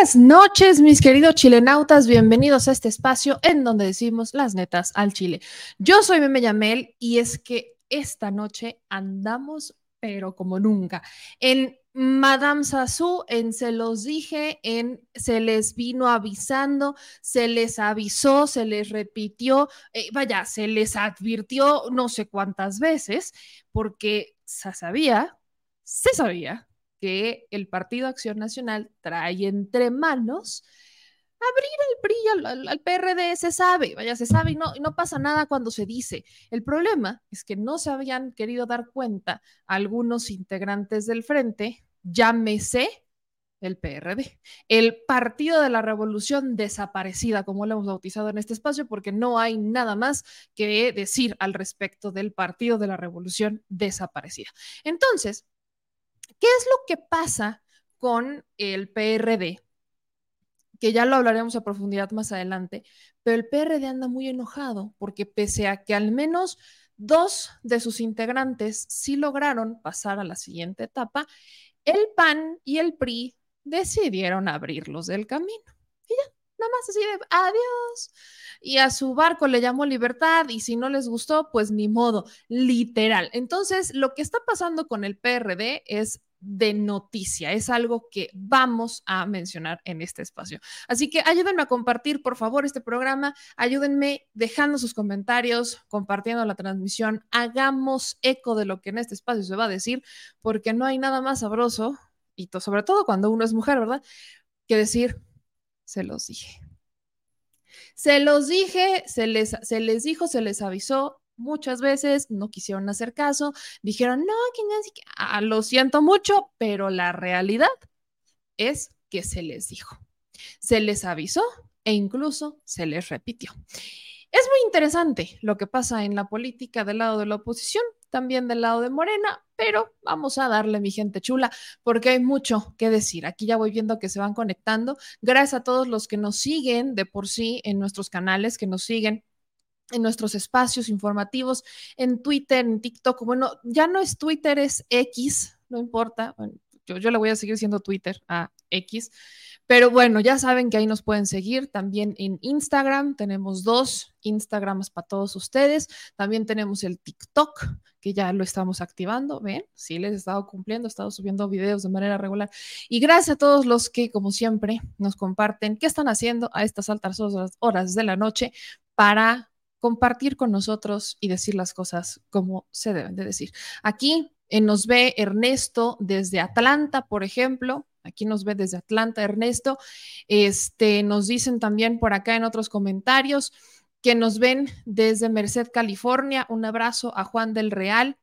Buenas noches, mis queridos chilenautas. Bienvenidos a este espacio en donde decimos las netas al Chile. Yo soy Meme Yamel y es que esta noche andamos, pero como nunca. En Madame Sassou, en se los dije, en se les vino avisando, se les avisó, se les repitió, eh, vaya, se les advirtió no sé cuántas veces, porque se sabía, se sabía que el Partido Acción Nacional trae entre manos abrir el PRI al, PRD, se sabe, vaya, se sabe y no, no pasa nada cuando se dice. El problema es que no se habían querido dar cuenta algunos integrantes del frente, llámese el PRD, el Partido de la Revolución Desaparecida, como lo hemos bautizado en este espacio, porque no hay nada más que decir al respecto del Partido de la Revolución Desaparecida. Entonces, ¿Qué es lo que pasa con el PRD? Que ya lo hablaremos a profundidad más adelante, pero el PRD anda muy enojado porque pese a que al menos dos de sus integrantes sí lograron pasar a la siguiente etapa, el PAN y el PRI decidieron abrirlos del camino. Y ya, nada más así de adiós. Y a su barco le llamó libertad y si no les gustó, pues ni modo, literal. Entonces, lo que está pasando con el PRD es de noticia. Es algo que vamos a mencionar en este espacio. Así que ayúdenme a compartir, por favor, este programa. Ayúdenme dejando sus comentarios, compartiendo la transmisión. Hagamos eco de lo que en este espacio se va a decir, porque no hay nada más sabroso, y sobre todo cuando uno es mujer, ¿verdad? Que decir, se los dije. Se los dije, se les, se les dijo, se les avisó, muchas veces, no quisieron hacer caso, dijeron, no, que ah, lo siento mucho, pero la realidad es que se les dijo, se les avisó e incluso se les repitió. Es muy interesante lo que pasa en la política del lado de la oposición, también del lado de Morena, pero vamos a darle, mi gente chula, porque hay mucho que decir. Aquí ya voy viendo que se van conectando. Gracias a todos los que nos siguen de por sí en nuestros canales, que nos siguen en nuestros espacios informativos, en Twitter, en TikTok. Bueno, ya no es Twitter, es X, no importa. yo, yo le voy a seguir siendo Twitter a X. Pero bueno, ya saben que ahí nos pueden seguir. También en Instagram tenemos dos Instagrams para todos ustedes. También tenemos el TikTok, que ya lo estamos activando. Ven, sí les he estado cumpliendo, he estado subiendo videos de manera regular. Y gracias a todos los que, como siempre, nos comparten qué están haciendo a estas altas horas de la noche para compartir con nosotros y decir las cosas como se deben de decir. Aquí eh, nos ve Ernesto desde Atlanta, por ejemplo. Aquí nos ve desde Atlanta, Ernesto. Este, nos dicen también por acá en otros comentarios que nos ven desde Merced, California. Un abrazo a Juan del Real.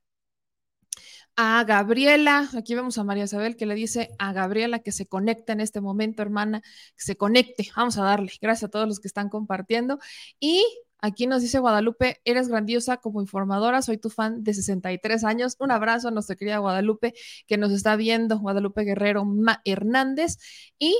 A Gabriela, aquí vemos a María Isabel que le dice a Gabriela que se conecte en este momento, hermana, que se conecte. Vamos a darle. Gracias a todos los que están compartiendo. Y Aquí nos dice Guadalupe, eres grandiosa como informadora, soy tu fan de 63 años. Un abrazo a nuestra querida Guadalupe que nos está viendo, Guadalupe Guerrero Hernández. Y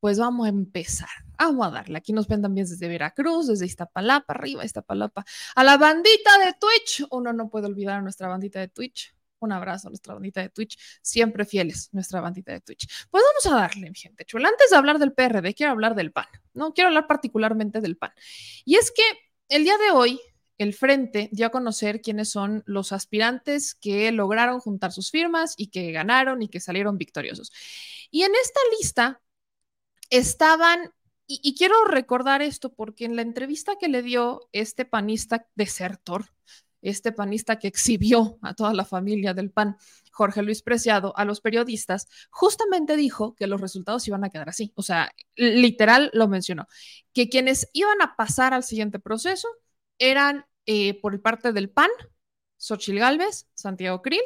pues vamos a empezar. Vamos a darle. Aquí nos ven también desde Veracruz, desde Iztapalapa, arriba Iztapalapa, a la bandita de Twitch. Uno no puede olvidar a nuestra bandita de Twitch. Un abrazo a nuestra bandita de Twitch, siempre fieles, nuestra bandita de Twitch. Pues vamos a darle, gente chula. Antes de hablar del PRD, quiero hablar del PAN. No quiero hablar particularmente del PAN. Y es que el día de hoy, el Frente dio a conocer quiénes son los aspirantes que lograron juntar sus firmas y que ganaron y que salieron victoriosos. Y en esta lista estaban, y, quiero recordar esto porque en la entrevista que le dio este panista desertor, este panista que exhibió a toda la familia del PAN, Jorge Luis Preciado, a los periodistas, justamente dijo que los resultados iban a quedar así. O sea, literal lo mencionó, que quienes iban a pasar al siguiente proceso eran eh, por parte del PAN, Xochil Gálvez, Santiago Krill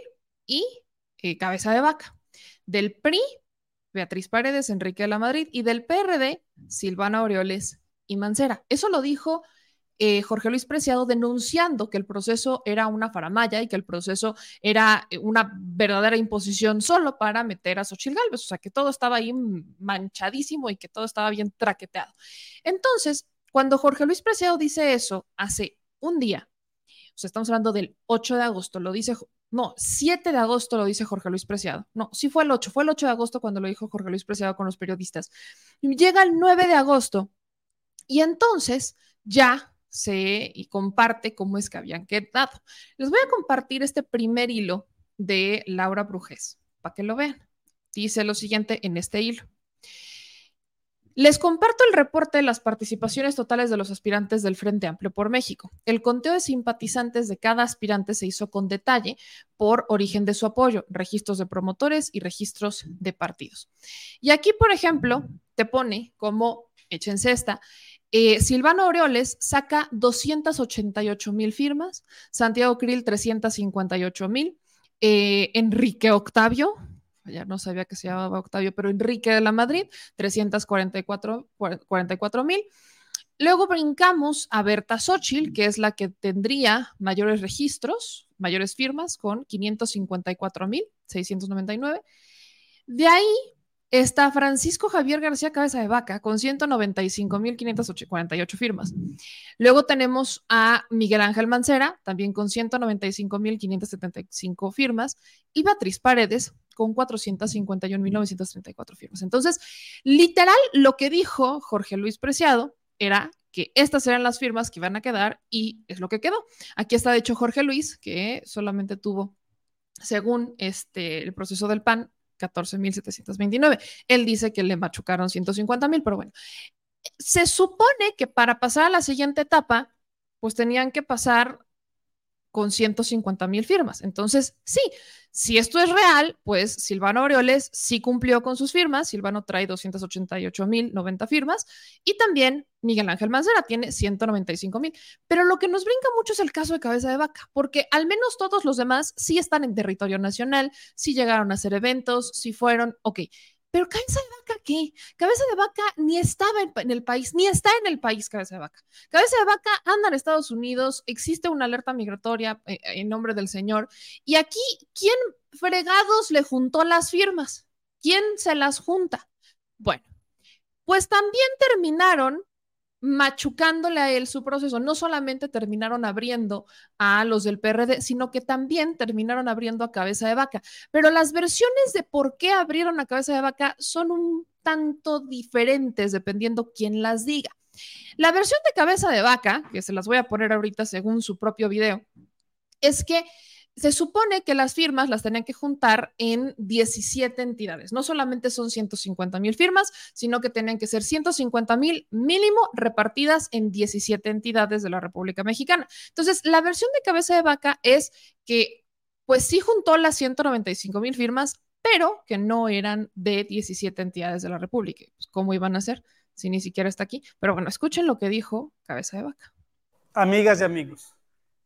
y eh, Cabeza de Vaca. Del PRI, Beatriz Paredes, Enrique de la Madrid y del PRD, Silvana Orioles y Mancera. Eso lo dijo eh, Jorge Luis Preciado denunciando que el proceso era una faramaya y que el proceso era eh, una verdadera imposición solo para meter a Xochitl Galvez, o sea, que todo estaba ahí manchadísimo y que todo estaba bien traqueteado. Entonces, cuando Jorge Luis Preciado dice eso hace un día, o sea, estamos hablando del 8 de agosto, lo dice No, 7 de agosto lo dice Jorge Luis Preciado. No, sí fue el 8, fue el 8 de agosto cuando lo dijo Jorge Luis Preciado con los periodistas. Llega el 9 de agosto y entonces ya y comparte cómo es que habían quedado. Les voy a compartir este primer hilo de Laura Brujés para que lo vean. Dice lo siguiente en este hilo. Les comparto el reporte de las participaciones totales de los aspirantes del Frente Amplio por México. El conteo de simpatizantes de cada aspirante se hizo con detalle por origen de su apoyo, registros de promotores y registros de partidos. Y aquí, por ejemplo, te pone como, échense esta, eh, Silvano Aureoles saca 288 mil firmas, Santiago Krill 358 mil, eh, Enrique Octavio, ya no sabía que se llamaba Octavio, pero Enrique de la Madrid, 344 mil. Luego brincamos a Berta Xochitl, que es la que tendría mayores registros, mayores firmas, con 554 mil 699. De ahí está Francisco Javier García Cabeza de Vaca con 195.548 firmas. Luego tenemos a Miguel Ángel Mancera, también con 195.575 firmas, y Beatriz Paredes con 451.934 firmas. Entonces, literal, lo que dijo Jorge Luis Preciado era que estas eran las firmas que iban a quedar y es lo que quedó. Aquí está, de hecho, Jorge Luis, que solamente tuvo, según este, el proceso del PAN, 14.729. Él dice que le machucaron 150.000, pero bueno, se supone que para pasar a la siguiente etapa, pues tenían que pasar con 150 mil firmas. Entonces, sí, si esto es real, pues Silvano Aureoles sí cumplió con sus firmas. Silvano trae 288 mil 90 firmas y también Miguel Ángel Mancera tiene 195 mil. Pero lo que nos brinca mucho es el caso de Cabeza de Vaca, porque al menos todos los demás sí están en territorio nacional, sí llegaron a hacer eventos, sí fueron, ok. Pero cabeza de vaca, ¿qué? Cabeza de vaca ni estaba en, el país, ni está en el país cabeza de vaca. Cabeza de vaca anda en Estados Unidos, existe una alerta migratoria eh, en nombre del señor. Y aquí, ¿quién fregados le juntó las firmas? ¿Quién se las junta? Bueno, pues también terminaron machucándole a él su proceso. No solamente terminaron abriendo a los del PRD, sino que también terminaron abriendo a cabeza de vaca. Pero las versiones de por qué abrieron a cabeza de vaca son un tanto diferentes dependiendo quién las diga. La versión de cabeza de vaca, que se las voy a poner ahorita según su propio video, es que se supone que las firmas las tenían que juntar en 17 entidades. No solamente son 150 mil firmas, sino que tenían que ser 150 mil mínimo repartidas en 17 entidades de la República Mexicana. Entonces, la versión de cabeza de vaca es que, pues sí juntó las 195 mil firmas, pero que no eran de 17 entidades de la República. Pues, ¿Cómo iban a ser si ni siquiera está aquí? Pero bueno, escuchen lo que dijo cabeza de vaca. Amigas y amigos.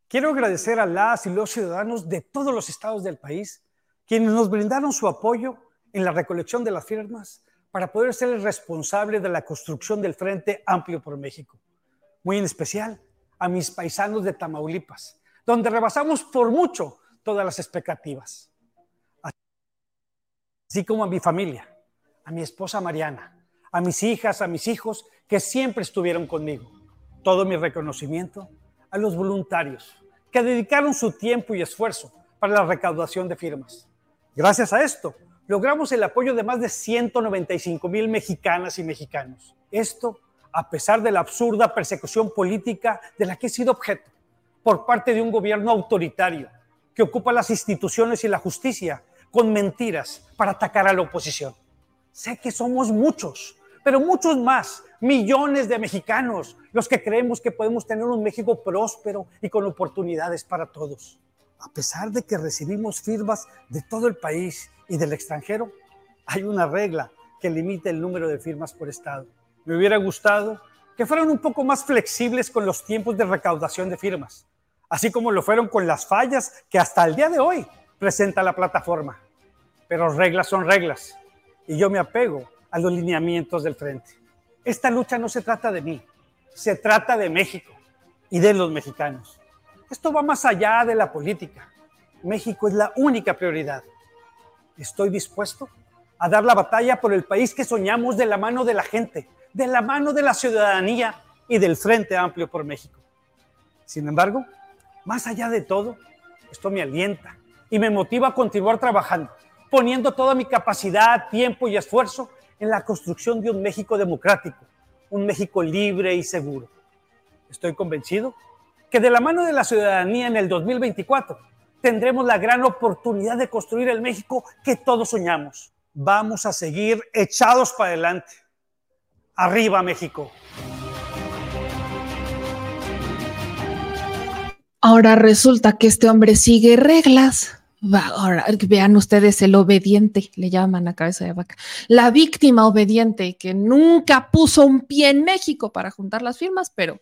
Quiero agradecer a las y los ciudadanos de todos los estados del país quienes nos brindaron su apoyo en la recolección de las firmas para poder ser el responsable de la construcción del Frente Amplio por México. Muy en especial a mis paisanos de Tamaulipas, donde rebasamos por mucho todas las expectativas. Así como a mi familia, a mi esposa Mariana, a mis hijas, a mis hijos que siempre estuvieron conmigo. Todo mi reconocimiento a los voluntarios, que dedicaron su tiempo y esfuerzo para la recaudación de firmas. Gracias a esto, logramos el apoyo de más de 195 mil mexicanas y mexicanos. Esto a pesar de la absurda persecución política de la que he sido objeto por parte de un gobierno autoritario que ocupa las instituciones y la justicia con mentiras para atacar a la oposición. Sé que somos muchos, pero muchos más millones de mexicanos, los que creemos que podemos tener un México próspero y con oportunidades para todos. A pesar de que recibimos firmas de todo el país y del extranjero, hay una regla que limita el número de firmas por estado. Me hubiera gustado que fueran un poco más flexibles con los tiempos de recaudación de firmas, así como lo fueron con las fallas que hasta el día de hoy presenta la plataforma. Pero reglas son reglas y yo me apego a los lineamientos del frente. Esta lucha no se trata de mí, se trata de México y de los mexicanos. Esto va más allá de la política. México es la única prioridad. Estoy dispuesto a dar la batalla por el país que soñamos de la mano de la gente, de la mano de la ciudadanía y del Frente Amplio por México. Sin embargo, más allá de todo, esto me alienta y me motiva a continuar trabajando, poniendo toda mi capacidad, tiempo y esfuerzo en la construcción de un México democrático, un México libre y seguro. Estoy convencido que de la mano de la ciudadanía en el 2024 tendremos la gran oportunidad de construir el México que todos soñamos. Vamos a seguir echados para adelante. Arriba México. Ahora resulta que este hombre sigue reglas. Ahora vean ustedes el obediente, le llaman a cabeza de vaca. La víctima obediente que nunca puso un pie en México para juntar las firmas, pero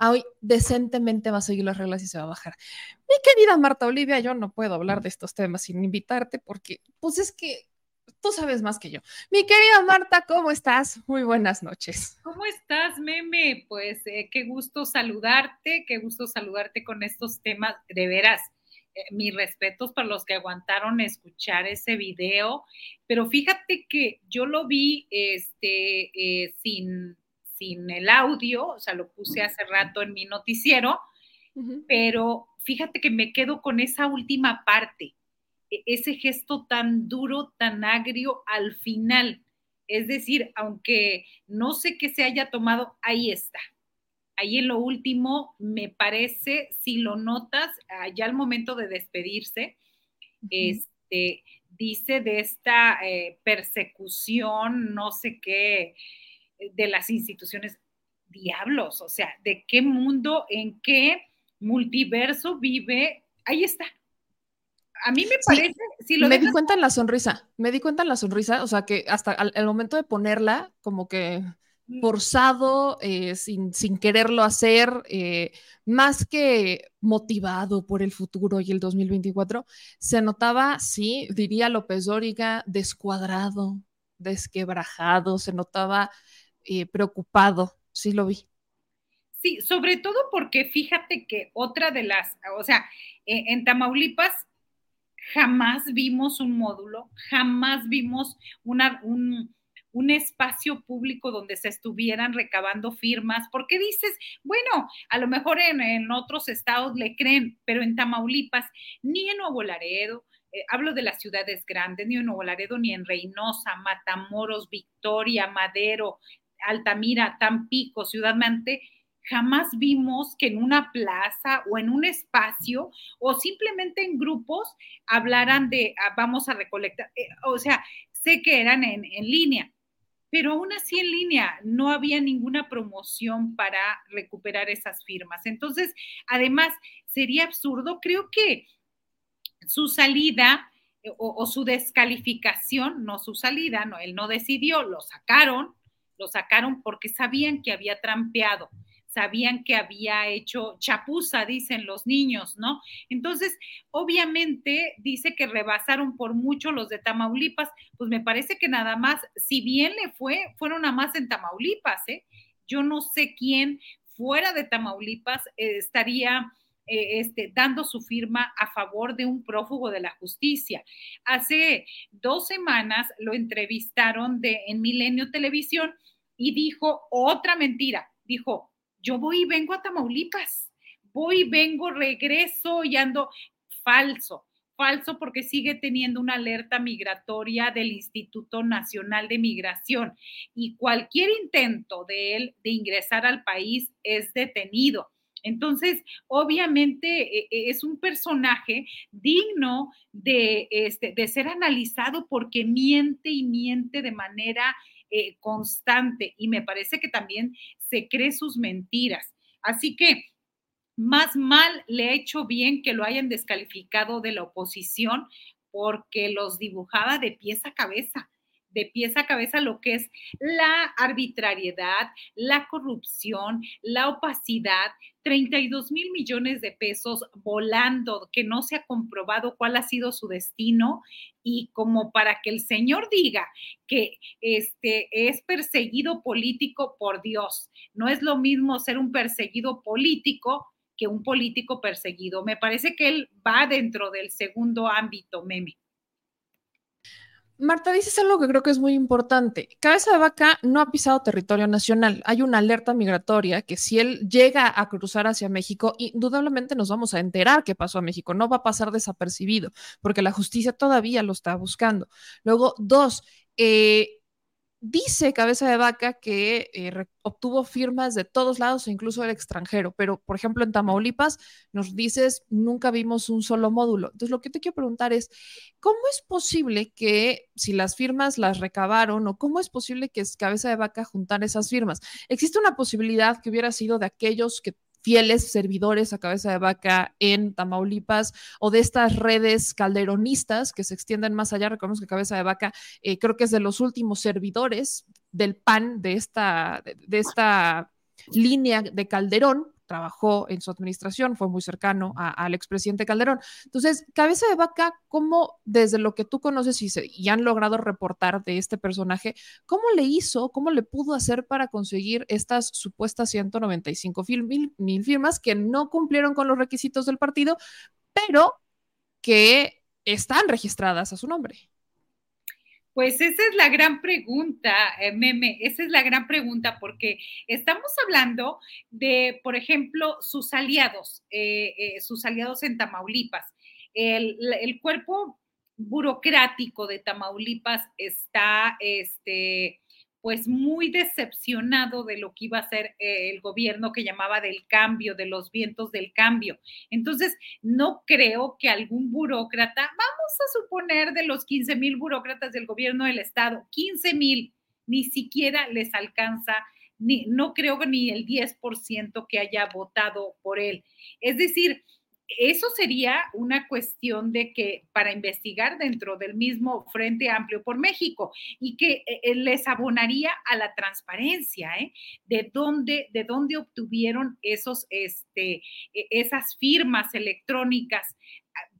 hoy decentemente va a seguir las reglas y se va a bajar. Mi querida Marta Olivia, yo no puedo hablar de estos temas sin invitarte porque, pues es que tú sabes más que yo. Mi querida Marta, ¿cómo estás? Muy buenas noches. ¿Cómo estás, meme? Pues eh, qué gusto saludarte, qué gusto saludarte con estos temas. De veras, eh, mis respetos para los que aguantaron escuchar ese video, pero fíjate que yo lo vi este, eh, sin, sin el audio, o sea, lo puse hace rato en mi noticiero, pero fíjate que me quedo con esa última parte e-, ese gesto tan duro, tan agrio al final. Es decir, aunque no sé qué se haya tomado, ahí está. Ahí en lo último, me parece, si lo notas, ya al momento de despedirse, este, dice de esta eh, persecución, no sé qué, de las instituciones, diablos, o sea, de qué mundo, en qué multiverso vive, ahí está, a mí me parece, si lo me di cuenta en la sonrisa, me di cuenta en la sonrisa, o sea que hasta el momento de ponerla, como que. Forzado, eh, sin, sin, quererlo hacer, eh, más que motivado por el futuro y el 2024, se notaba, sí, diría López Dóriga, descuadrado, desquebrajado, se notaba eh, preocupado, sí lo vi. Sí, sobre todo porque fíjate que otra de las, o sea, en Tamaulipas jamás vimos un módulo, jamás vimos una, un, espacio público donde se estuvieran recabando firmas, porque dices, bueno, a lo mejor en, otros estados le creen, pero en Tamaulipas, ni en Nuevo Laredo, eh, hablo de las ciudades grandes, ni en Nuevo Laredo, ni en Reynosa, Matamoros, Victoria, Madero, Altamira, Tampico, Ciudad Mante, jamás vimos que en una plaza o en un espacio o simplemente en grupos hablaran de ah, vamos a recolectar. Eh, o sea, sé que eran en, en línea, pero aún así en línea no había ninguna promoción para recuperar esas firmas. Entonces, además, sería absurdo, creo que su salida eh, o, o, su descalificación, no su salida, no, él no decidió, lo sacaron, lo sacaron porque sabían que había trampeado sabían que había hecho chapuza, dicen los niños, ¿no? Entonces, obviamente dice que rebasaron por mucho los de Tamaulipas, pues me parece que nada más, si bien le fue, fueron nada más en Tamaulipas, ¿eh? Yo no sé quién fuera de Tamaulipas eh, estaría... Eh, este, dando su firma a favor de un prófugo de la justicia. Hace dos semanas lo entrevistaron de, en Milenio Televisión y dijo otra mentira. Dijo, yo voy y vengo a Tamaulipas, voy y vengo, regreso y ando falso, falso porque sigue teniendo una alerta migratoria del Instituto Nacional de Migración y cualquier intento de él de ingresar al país es detenido. Entonces, obviamente e, e, es un personaje digno de, este, de ser analizado porque miente y miente de manera eh, constante y me parece que también se cree sus mentiras. Así que más mal le ha hecho bien que lo hayan descalificado de la oposición porque los dibujaba de pies a cabeza de pies a cabeza lo que es la arbitrariedad, la corrupción, la opacidad, 32 mil millones de pesos volando, que no se ha comprobado cuál ha sido su destino y como para que el señor diga que este es perseguido político por Dios, no es lo mismo ser un perseguido político que un político perseguido. Me parece que él va dentro del segundo ámbito, meme. Marta, dices algo que creo que es muy importante. Cabeza de Vaca no ha pisado territorio nacional. Hay una alerta migratoria que si él llega a cruzar hacia México, indudablemente nos vamos a enterar qué pasó a México. No va a pasar desapercibido porque la justicia todavía lo está buscando. Luego, dos, eh, dice Cabeza de Vaca que eh, obtuvo firmas de todos lados, incluso del extranjero, pero por ejemplo en Tamaulipas nos dices, nunca vimos un solo módulo. Entonces lo que te quiero preguntar es, ¿cómo es posible que si las firmas las recabaron o cómo es posible que Cabeza de Vaca juntar esas firmas? ¿Existe una posibilidad que hubiera sido de aquellos que fieles servidores a cabeza de vaca en Tamaulipas o de estas redes calderonistas que se extienden más allá. Recordemos que cabeza de vaca eh, creo que es de los últimos servidores del PAN de esta, de esta línea de Calderón, trabajó en su administración, fue muy cercano al expresidente Calderón. Entonces, cabeza de vaca, ¿cómo desde lo que tú conoces y, se, y, han logrado reportar de este personaje, cómo le hizo, cómo le pudo hacer para conseguir estas supuestas 195 mil, mil firmas que no cumplieron con los requisitos del partido, pero que están registradas a su nombre? Pues esa es la gran pregunta, eh, Meme, esa es la gran pregunta, porque estamos hablando de, por ejemplo, sus aliados, eh, eh, sus aliados en Tamaulipas. El, el, cuerpo burocrático de Tamaulipas está, este, pues muy decepcionado de lo que iba a ser eh, el gobierno que llamaba del cambio, de los vientos del cambio. Entonces, no creo que algún burócrata, vamos a suponer de los 15 mil burócratas del gobierno del estado, 15 mil, ni siquiera les alcanza, ni, no creo ni el 10% que haya votado por él. Es decir, eso sería una cuestión de que para investigar dentro del mismo Frente Amplio por México y que eh, eh, les abonaría a la transparencia, ¿eh? De dónde, de dónde obtuvieron esos, este, e, esas firmas electrónicas,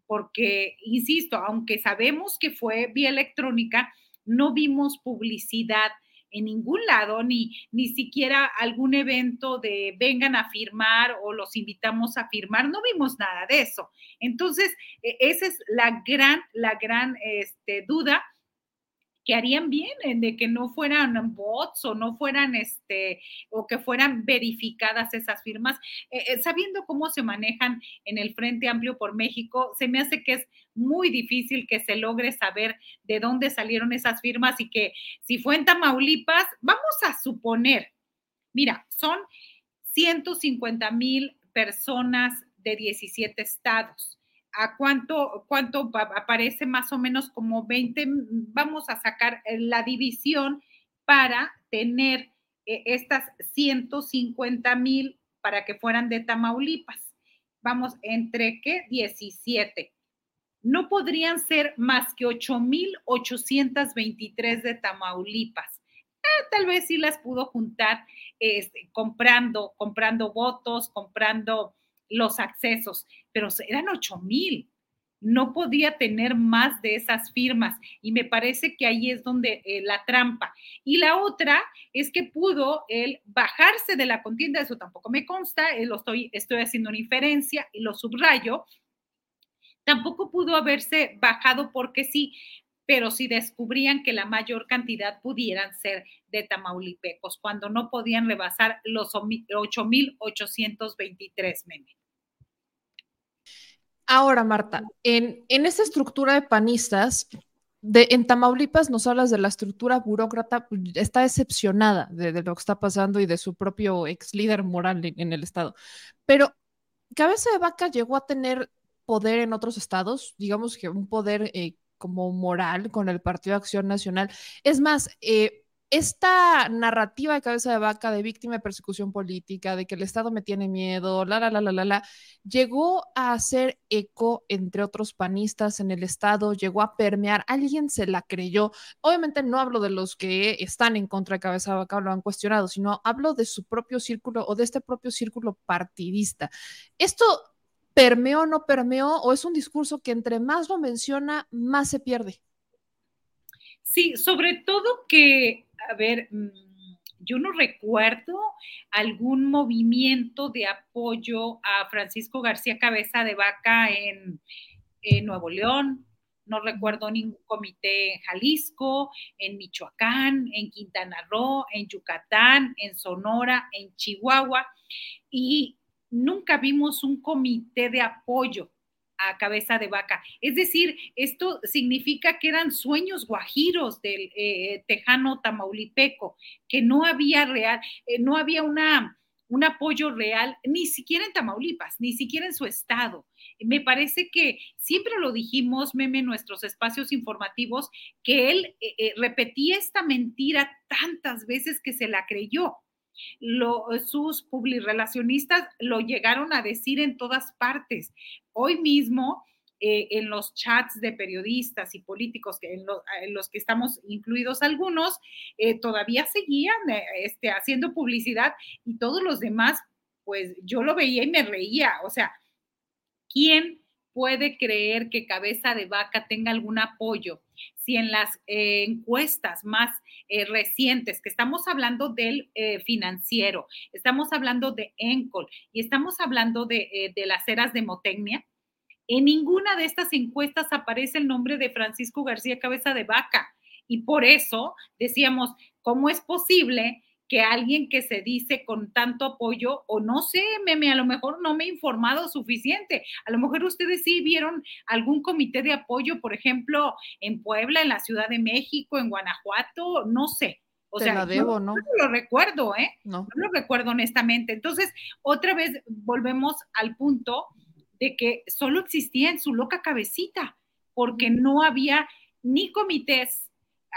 porque, insisto, aunque sabemos que fue vía electrónica, no vimos publicidad en ningún lado, ni, ni siquiera algún evento de vengan a firmar o los invitamos a firmar, no vimos nada de eso. Entonces, e, esa es la gran, la gran este, duda que harían bien de que no fueran bots o no fueran este o que fueran verificadas esas firmas, eh, eh, sabiendo cómo se manejan en el Frente Amplio por México, se me hace que es muy difícil que se logre saber de dónde salieron esas firmas y que si fue en Tamaulipas, vamos a suponer, mira, son 150 mil personas de 17 estados a cuánto, cuánto aparece más o menos como 20, vamos a sacar eh, la división para tener eh, estas 150 mil para que fueran de Tamaulipas. Vamos, entre qué? 17. No podrían ser más que 8,823 de Tamaulipas. Ah, tal vez sí las pudo juntar este, comprando, comprando votos, comprando los accesos, pero eran 8 mil. No podía tener más de esas firmas y me parece que ahí es donde eh, la trampa. Y la otra es que pudo él bajarse de la contienda, eso tampoco me consta, eh, lo estoy, estoy haciendo una inferencia y lo subrayo. Tampoco pudo haberse bajado porque sí, pero si descubrían que la mayor cantidad pudieran ser de tamaulipecos, cuando no podían rebasar los 8.823 memes. Ahora, Marta, en, en estructura de panistas, de, en Tamaulipas nos hablas de la estructura burócrata, está decepcionada de, lo que está pasando y de su propio ex líder moral en, el Estado. Pero Cabeza de Vaca llegó a tener poder en otros estados, digamos que un poder eh, como moral con el Partido Acción Nacional. Es más, eh, esta narrativa de cabeza de vaca de víctima de persecución política, de que el Estado me tiene miedo, la, la, la, la, la, la, llegó a hacer eco entre otros panistas en el Estado, llegó a permear, alguien se la creyó. Obviamente no hablo de los que están en contra de cabeza de vaca, lo han cuestionado, sino hablo de su propio círculo o de este propio círculo partidista. Esto permeó o no permeó, o es un discurso que entre más lo menciona, más se pierde. Sí, sobre todo que a ver, mm, yo no recuerdo algún movimiento de apoyo a Francisco García Cabeza de Vaca en, Nuevo León, no recuerdo ningún comité en Jalisco, en Michoacán, en Quintana Roo, en Yucatán, en Sonora, en Chihuahua, y nunca vimos un comité de apoyo a cabeza de vaca. Es decir, esto significa que eran sueños guajiros del eh, tejano tamaulipeco, que no había real, eh, no había una un apoyo real, ni siquiera en Tamaulipas, ni siquiera en su estado. Me parece que siempre lo dijimos, meme, en nuestros espacios informativos, que él eh, eh, repetía esta mentira tantas veces que se la creyó. Lo, sus publirelacionistas lo llegaron a decir en todas partes. Hoy mismo eh, en los chats de periodistas y políticos que en, los que estamos incluidos algunos, eh, todavía seguían eh, este, haciendo publicidad y todos los demás, pues yo lo veía y me reía. O sea, ¿quién puede creer que cabeza de vaca tenga algún apoyo? Si en las encuestas más recientes, que estamos hablando del financiero, estamos hablando de Encol y estamos hablando de, de las eras de Motecnia, en ninguna de estas encuestas aparece el nombre de Francisco García Cabeza de Vaca. Y por eso decíamos, ¿cómo es posible que alguien que se dice con tanto apoyo, o no sé, meme, a lo mejor no me he informado suficiente, a lo mejor ustedes sí vieron algún comité de apoyo, por ejemplo, en Puebla, en la Ciudad de México, en Guanajuato, no sé. O sea, la debo, ¿no? No, lo recuerdo, ¿eh? No. no lo recuerdo honestamente. Entonces, otra vez volvemos al punto de que solo existía en su loca cabecita, porque no había ni comités.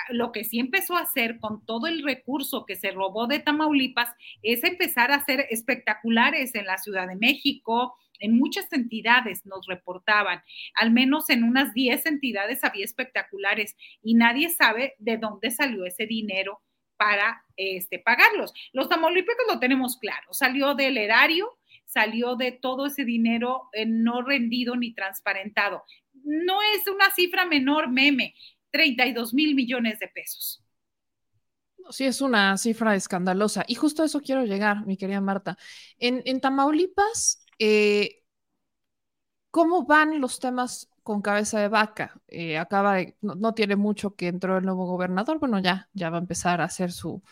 Lo que sí empezó a hacer con todo el recurso que se robó de Tamaulipas es empezar a hacer espectaculares en la Ciudad de México, en muchas entidades nos reportaban, al menos en unas 10 entidades había espectaculares y nadie sabe de dónde salió ese dinero para este, pagarlos. Los tamaulipecos lo tenemos claro, salió del erario salió de todo ese dinero eh, no rendido ni transparentado. No es una cifra menor, meme, 32 mil millones de pesos. Sí, es una cifra escandalosa. Y justo a eso quiero llegar, mi querida Marta. En, Tamaulipas, eh, ¿cómo van los temas con cabeza de vaca? Eh, acaba de, no, tiene mucho que entró el nuevo gobernador, bueno, ya, ya va a empezar a hacer su,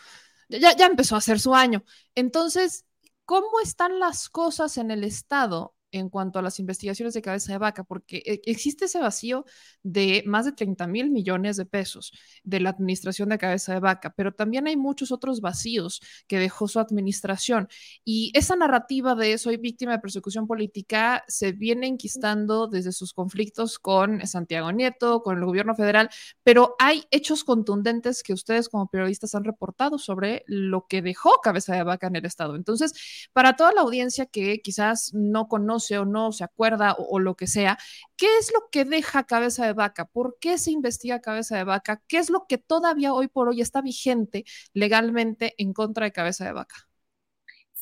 ya, ya empezó a hacer su año. Entonces, ¿Cómo están las cosas en el Estado en cuanto a las investigaciones de cabeza de vaca, porque eh, existe ese vacío de más de 30 mil millones de pesos de la administración de cabeza de vaca, pero también hay muchos otros vacíos que dejó su administración. Y esa narrativa de soy víctima de persecución política se viene enquistando desde sus conflictos con Santiago Nieto, con el gobierno federal, pero hay hechos contundentes que ustedes como periodistas han reportado sobre lo que dejó cabeza de vaca en el Estado. Entonces, para toda la audiencia que quizás no conoce, o no se acuerda o, lo que sea, ¿qué es lo que deja cabeza de vaca? ¿Por qué se investiga cabeza de vaca? ¿Qué es lo que todavía hoy por hoy está vigente legalmente en contra de cabeza de vaca?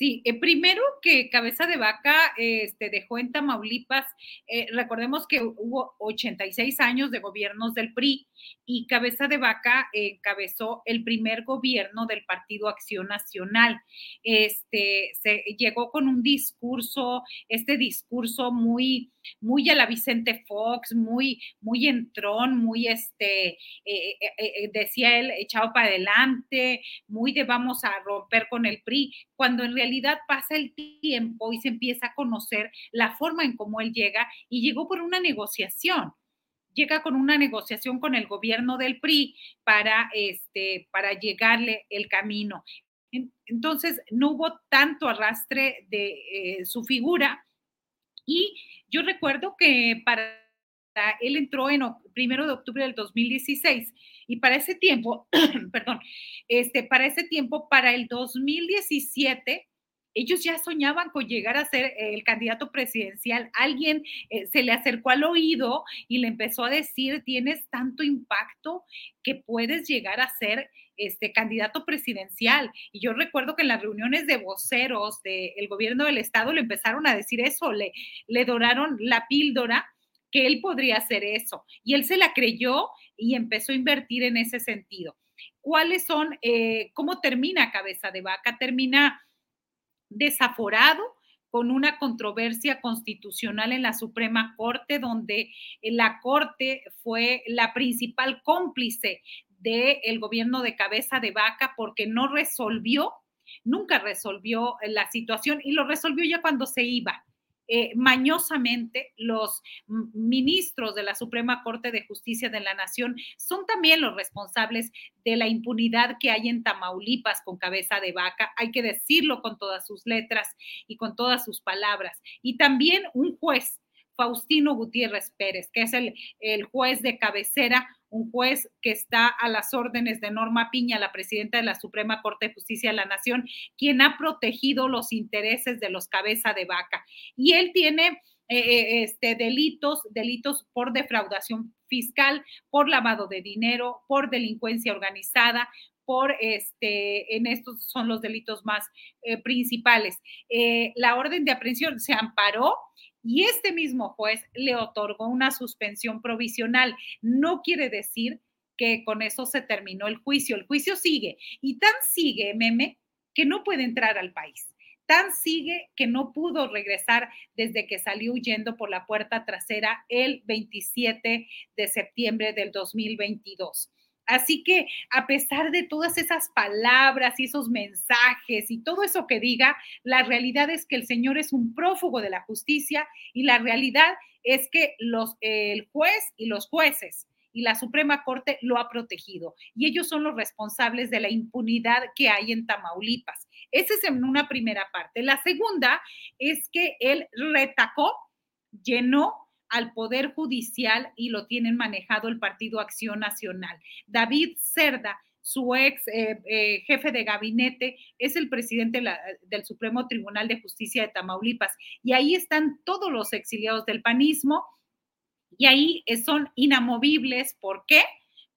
Sí, eh, primero que Cabeza de Vaca este, dejó en Tamaulipas, eh, recordemos que hubo 86 años de gobiernos del PRI y Cabeza de Vaca encabezó el primer gobierno del Partido Acción Nacional. Este, se llegó con un discurso, este discurso muy, muy a la Vicente Fox, muy, muy entrón, muy este, eh, decía él, echado para adelante, muy de vamos a romper con el PRI, cuando en realidad pasa el tiempo y se empieza a conocer la forma en cómo él llega y llegó por una negociación. Llega con una negociación con el gobierno del PRI para, este, para llegarle el camino. Entonces, no hubo tanto arrastre de eh, su figura. Y yo recuerdo que para él entró en primero de octubre del 2016 y para ese tiempo, perdón, este, para ese tiempo, para el 2017, ellos ya soñaban con llegar a ser el candidato presidencial. Alguien eh, se le acercó al oído y le empezó a decir, tienes tanto impacto que puedes llegar a ser este candidato presidencial. Y yo recuerdo que en las reuniones de voceros del gobierno del estado le empezaron a decir eso, le, le doraron la píldora que él podría hacer eso. Y él se la creyó y empezó a invertir en ese sentido. ¿Cuáles son, eh, cómo termina Cabeza de Vaca? Termina desaforado con una controversia constitucional en la Suprema Corte, donde la Corte fue la principal cómplice del gobierno de cabeza de vaca porque no resolvió, nunca resolvió la situación y lo resolvió ya cuando se iba. Eh, mañosamente los ministros de la Suprema Corte de Justicia de la Nación son también los responsables de la impunidad que hay en Tamaulipas con cabeza de vaca. Hay que decirlo con todas sus letras y con todas sus palabras. Y también un juez, Faustino Gutiérrez Pérez, que es el, el juez de cabecera un juez que está a las órdenes de Norma Piña, la presidenta de la Suprema Corte de Justicia de la Nación, quien ha protegido los intereses de los cabeza de vaca. Y él tiene eh, eh, este, delitos, delitos por defraudación fiscal, por lavado de dinero, por delincuencia organizada, por este, en estos son los delitos más eh, principales. la orden de aprehensión se amparó y este mismo juez le otorgó una suspensión provisional. No quiere decir que con eso se terminó el juicio. El juicio sigue y tan sigue, meme, que no puede entrar al país. Tan sigue que no pudo regresar desde que salió huyendo por la puerta trasera el 27 de septiembre del 2022. Así que a pesar de todas esas palabras y esos mensajes y todo eso que diga, la realidad es que el Señor es un prófugo de la justicia y la realidad es que los, el juez y los jueces y la Suprema Corte lo ha protegido y ellos son los responsables de la impunidad que hay en Tamaulipas. Esa es en una primera parte. La segunda es que él retacó, llenó al Poder Judicial y lo tienen manejado el Partido Acción Nacional. David Cerda, su ex eh, eh, jefe de gabinete, es el presidente del Supremo Tribunal de Justicia de Tamaulipas. Y ahí están todos los exiliados del panismo y ahí son inamovibles. ¿Por qué?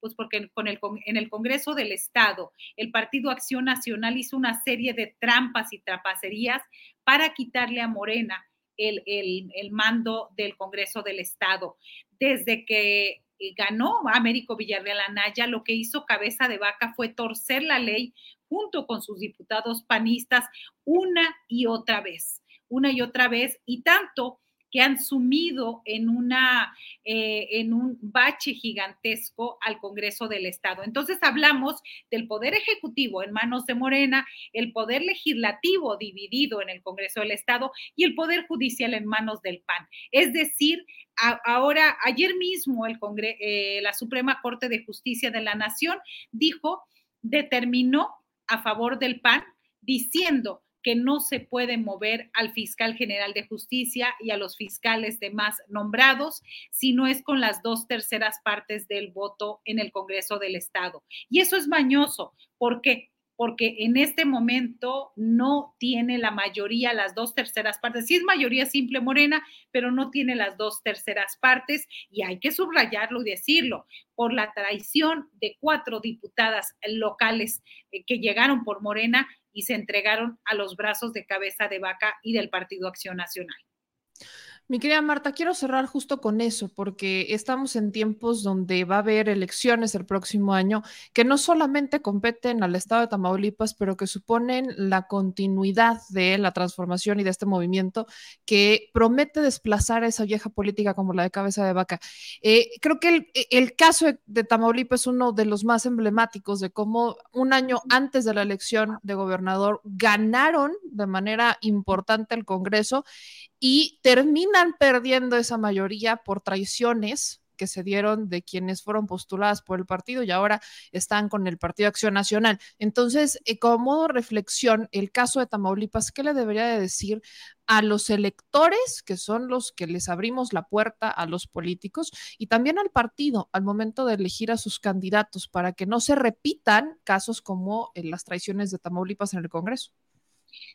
Pues porque con el, en el Congreso del Estado, el Partido Acción Nacional hizo una serie de trampas y trapacerías para quitarle a Morena el, mando del Congreso del Estado. Desde que eh, ganó Américo Villarreal Anaya, lo que hizo cabeza de vaca fue torcer la ley junto con sus diputados panistas una y otra vez, una y otra vez, y tanto han sumido en, una, eh, en un bache gigantesco al Congreso del Estado. Entonces hablamos del Poder Ejecutivo en manos de Morena, el Poder Legislativo dividido en el Congreso del Estado y el Poder Judicial en manos del PAN. Es decir, ahora, ayer mismo el eh, la Suprema Corte de Justicia de la Nación dijo, determinó a favor del PAN diciendo que no se puede mover al fiscal general de justicia y a los fiscales demás nombrados si no es con las dos terceras partes del voto en el Congreso del Estado. Y eso es mañoso, porque porque en este momento no tiene la mayoría, las dos terceras partes. Sí es mayoría simple morena, pero no tiene las dos terceras partes y hay que subrayarlo y decirlo por la traición de cuatro diputadas locales eh, que llegaron por Morena y se entregaron a los brazos de cabeza de vaca y del Partido Acción Nacional. Mi querida Marta, quiero cerrar justo con eso, porque estamos en tiempos donde va a haber elecciones el próximo año que no solamente competen al estado de Tamaulipas, pero que suponen la continuidad de la transformación y de este movimiento que promete desplazar a esa vieja política como la de cabeza de vaca. Eh, creo que el, caso de Tamaulipas es uno de los más emblemáticos de cómo un año antes de la elección de gobernador ganaron de manera importante el Congreso y terminan perdiendo esa mayoría por traiciones que se dieron de quienes fueron postuladas por el partido y ahora están con el Partido Acción Nacional. Entonces, eh, como reflexión, el caso de Tamaulipas, ¿qué le debería de decir a los electores, que son los que les abrimos la puerta a los políticos, y también al partido al momento de elegir a sus candidatos para que no se repitan casos como eh, las traiciones de Tamaulipas en el Congreso?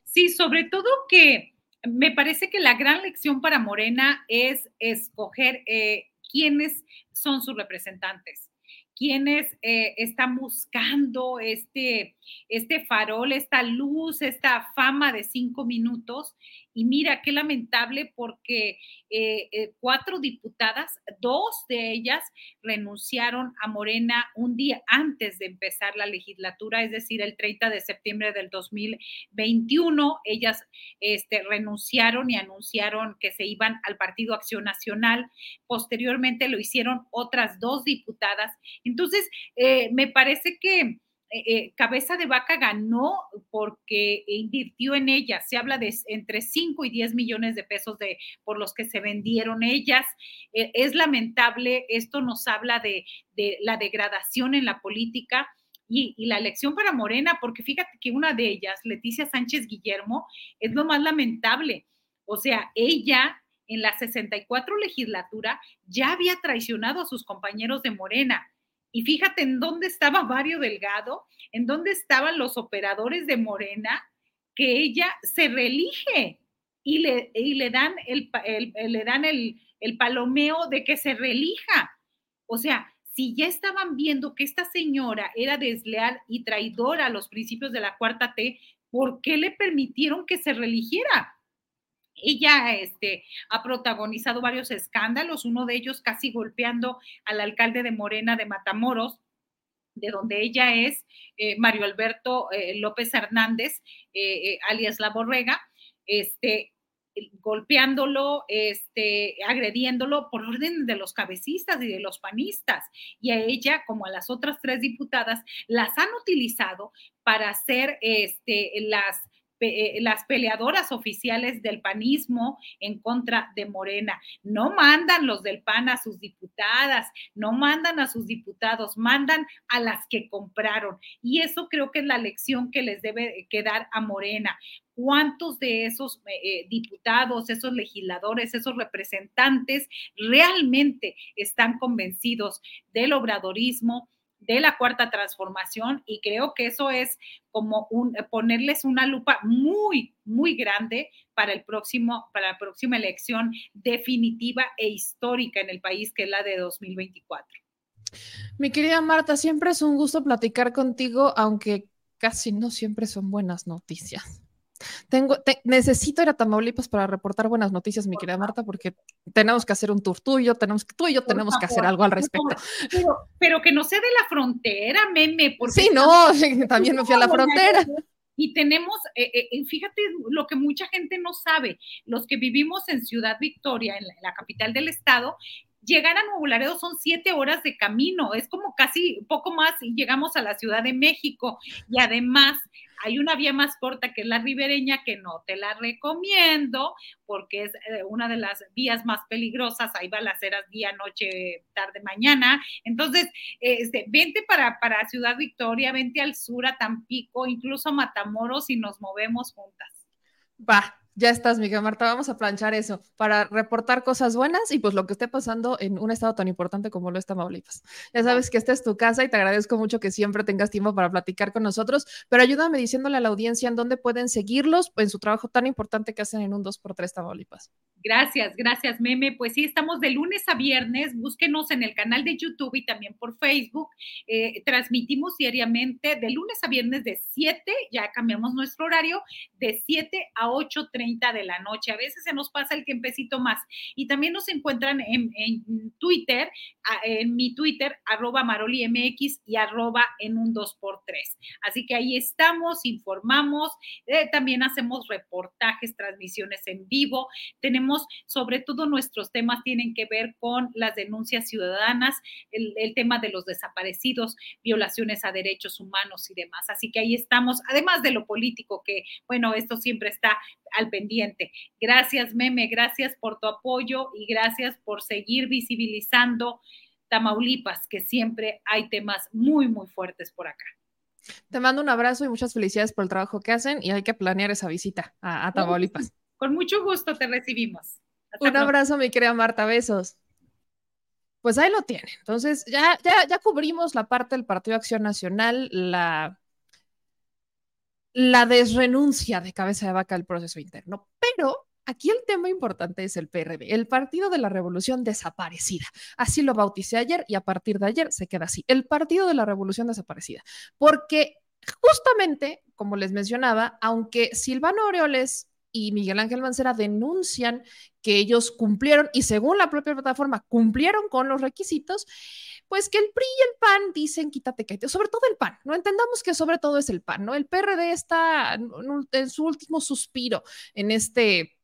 Sí, sobre todo que me parece que la gran lección para Morena es escoger eh, quiénes son sus representantes, quiénes eh, están buscando este, este farol, esta luz, esta fama de cinco minutos. Y mira, qué lamentable porque eh, eh, cuatro diputadas, dos de ellas renunciaron a Morena un día antes de empezar la legislatura, es decir, el 30 de septiembre del 2021. Ellas este, renunciaron y anunciaron que se iban al Partido Acción Nacional. Posteriormente lo hicieron otras dos diputadas. Entonces, eh, me parece que eh, eh, Cabeza de Vaca ganó porque invirtió en ellas. Se habla de entre 5 y 10 millones de pesos de, por los que se vendieron ellas. Eh, es lamentable, esto nos habla de, la degradación en la política. Y, y, la elección para Morena, porque fíjate que una de ellas, Leticia Sánchez Guillermo, es lo más lamentable. O sea, ella en la 64 legislatura ya había traicionado a sus compañeros de Morena y fíjate en dónde estaba Mario Delgado, en dónde estaban los operadores de Morena, que ella se reelige y le, le dan, el, le dan el, el palomeo de que se reelija. O sea, si ya estaban viendo que esta señora era desleal y traidora a los principios de la cuarta T, ¿por qué le permitieron que se reeligiera? Ella este, ha protagonizado varios escándalos, uno de ellos casi golpeando al alcalde de Morena de Matamoros, de donde ella es, eh, Mario Alberto eh, López Hernández, eh, alias La Borrega, este, golpeándolo, este, agrediéndolo por orden de los cabecistas y de los panistas. Y a ella, como a las otras tres diputadas, las han utilizado para hacer este, las las peleadoras oficiales del panismo en contra de Morena. No mandan los del PAN a sus diputadas, no mandan a sus diputados, mandan a las que compraron. Y eso creo que es la lección que les debe quedar a Morena cuántos de esos eh, eh, diputados, esos legisladores, esos representantes realmente están convencidos del obradorismo, de la cuarta transformación y creo que eso es como un, ponerles una lupa muy, muy grande para el próximo, para la próxima elección definitiva e histórica en el país, que es la de 2024. Mi querida Marta, siempre es un gusto platicar contigo, aunque casi no siempre son buenas noticias. Tengo, necesito ir a Tamaulipas para reportar buenas noticias, mi querida Marta, porque tenemos que hacer un tour tuyo, tenemos tú y yo tenemos que hacer algo al respecto. Pero, que no sea de la frontera, meme. Porque sí, no, también me fui a la frontera. Y tenemos, eh, eh, fíjate lo que mucha gente no sabe, los que vivimos en Ciudad Victoria, en la, capital del estado, llegar a Nuevo Laredo son siete horas de camino, es como casi poco más y llegamos a la Ciudad de México. Y además hay una vía más corta que es la ribereña que no te la recomiendo porque es eh, una de las vías más peligrosas, ahí balaceras día, noche, tarde, mañana. Entonces, este, vente para, para Ciudad Victoria, vente al sur, a Tampico, incluso a Matamoros y nos movemos juntas. Va, ya estás, Miguel Marta, vamos a planchar eso para reportar cosas buenas y pues lo que esté pasando en un estado tan importante como lo es Tamaulipas. Ya sabes que esta es tu casa y te agradezco mucho que siempre tengas tiempo para platicar con nosotros, pero ayúdame diciéndole a la audiencia en dónde pueden seguirlos en su trabajo tan importante que hacen en un 2x3 Tamaulipas. Gracias, gracias, Meme. Pues sí, estamos de lunes a viernes. Búsquenos en el canal de YouTube y también por Facebook. Eh, transmitimos diariamente de lunes a viernes de 7, ya cambiamos nuestro horario, de 7 a 8.30 de la noche. A veces se nos pasa el tiempecito más. Y también nos encuentran en, Twitter, en mi Twitter, arroba marolimx y arroba en un 2x3. Así que ahí estamos, informamos, eh, también hacemos reportajes, transmisiones en vivo. Tenemos sobre todo nuestros temas tienen que ver con las denuncias ciudadanas, el, tema de los desaparecidos, violaciones a derechos humanos y demás. Así que ahí estamos, además de lo político, que bueno, esto siempre está al pendiente. Gracias, Meme, gracias por tu apoyo y gracias por seguir visibilizando Tamaulipas, que siempre hay temas muy, muy fuertes por acá. Te mando un abrazo y muchas felicidades por el trabajo que hacen y hay que planear esa visita a Tamaulipas. Con mucho gusto te recibimos. Un abrazo, mi querida Marta, besos. Pues ahí lo tiene. Entonces, ya, ya, ya cubrimos la parte del Partido Acción Nacional, la, la desrenuncia de cabeza de vaca al proceso interno. Pero aquí el tema importante es el PRD, el Partido de la Revolución Desaparecida. Así lo bauticé ayer y a partir de ayer se queda así, el Partido de la Revolución Desaparecida. Porque justamente, como les mencionaba, aunque Silvano Aureoles y Miguel Ángel Mancera denuncian que ellos cumplieron y según la propia plataforma cumplieron con los requisitos, pues que el PRI y el PAN dicen quítate que sobre todo el PAN, no entendamos que sobre todo es el PAN, ¿no? El PRD está en su último suspiro en este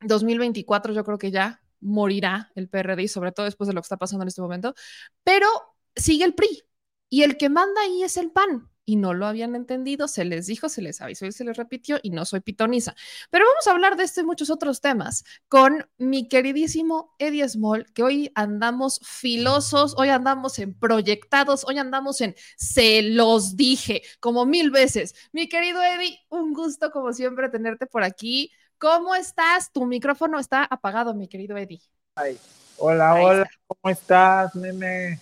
2024, yo creo que ya morirá el PRD, sobre todo después de lo que está pasando en este momento, pero sigue el PRI y el que manda ahí es el PAN y no lo habían entendido, se les dijo, se les avisó y se les repitió y no soy pitoniza. Pero vamos a hablar de este y muchos otros temas con mi queridísimo Eddie Small, que hoy andamos filosos, hoy andamos en proyectados, hoy andamos en se los dije como mil veces. Mi querido Eddie, un gusto como siempre tenerte por aquí. ¿Cómo estás? Tu micrófono está apagado, mi querido Eddie. hola, hola, ¿cómo estás, nene?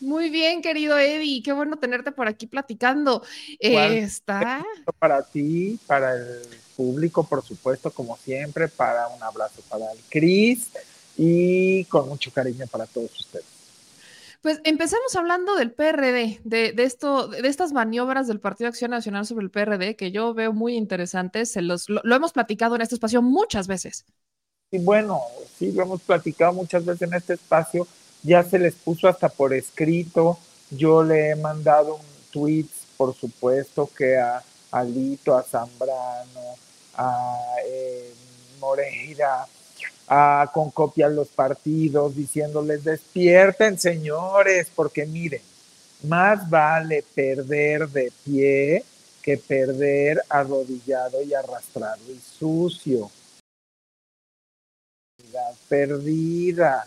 Muy bien, querido Eddie, qué bueno tenerte por aquí platicando. está. Para ti, para el público, por supuesto, como siempre, para un abrazo para el Cris y con mucho cariño para todos ustedes. Pues empecemos hablando del PRD, de, esto, de estas maniobras del Partido Acción Nacional sobre el PRD, que yo veo muy interesantes. Se los, lo, hemos platicado en este espacio muchas veces. Y bueno, sí, lo hemos platicado muchas veces en este espacio ya se les puso hasta por escrito. Yo le he mandado un tweet, por supuesto, que a Alito, a Zambrano, a eh, Moreira, a, con copia los partidos, diciéndoles despierten, señores, porque miren, más vale perder de pie que perder arrodillado y arrastrado y sucio. Perdida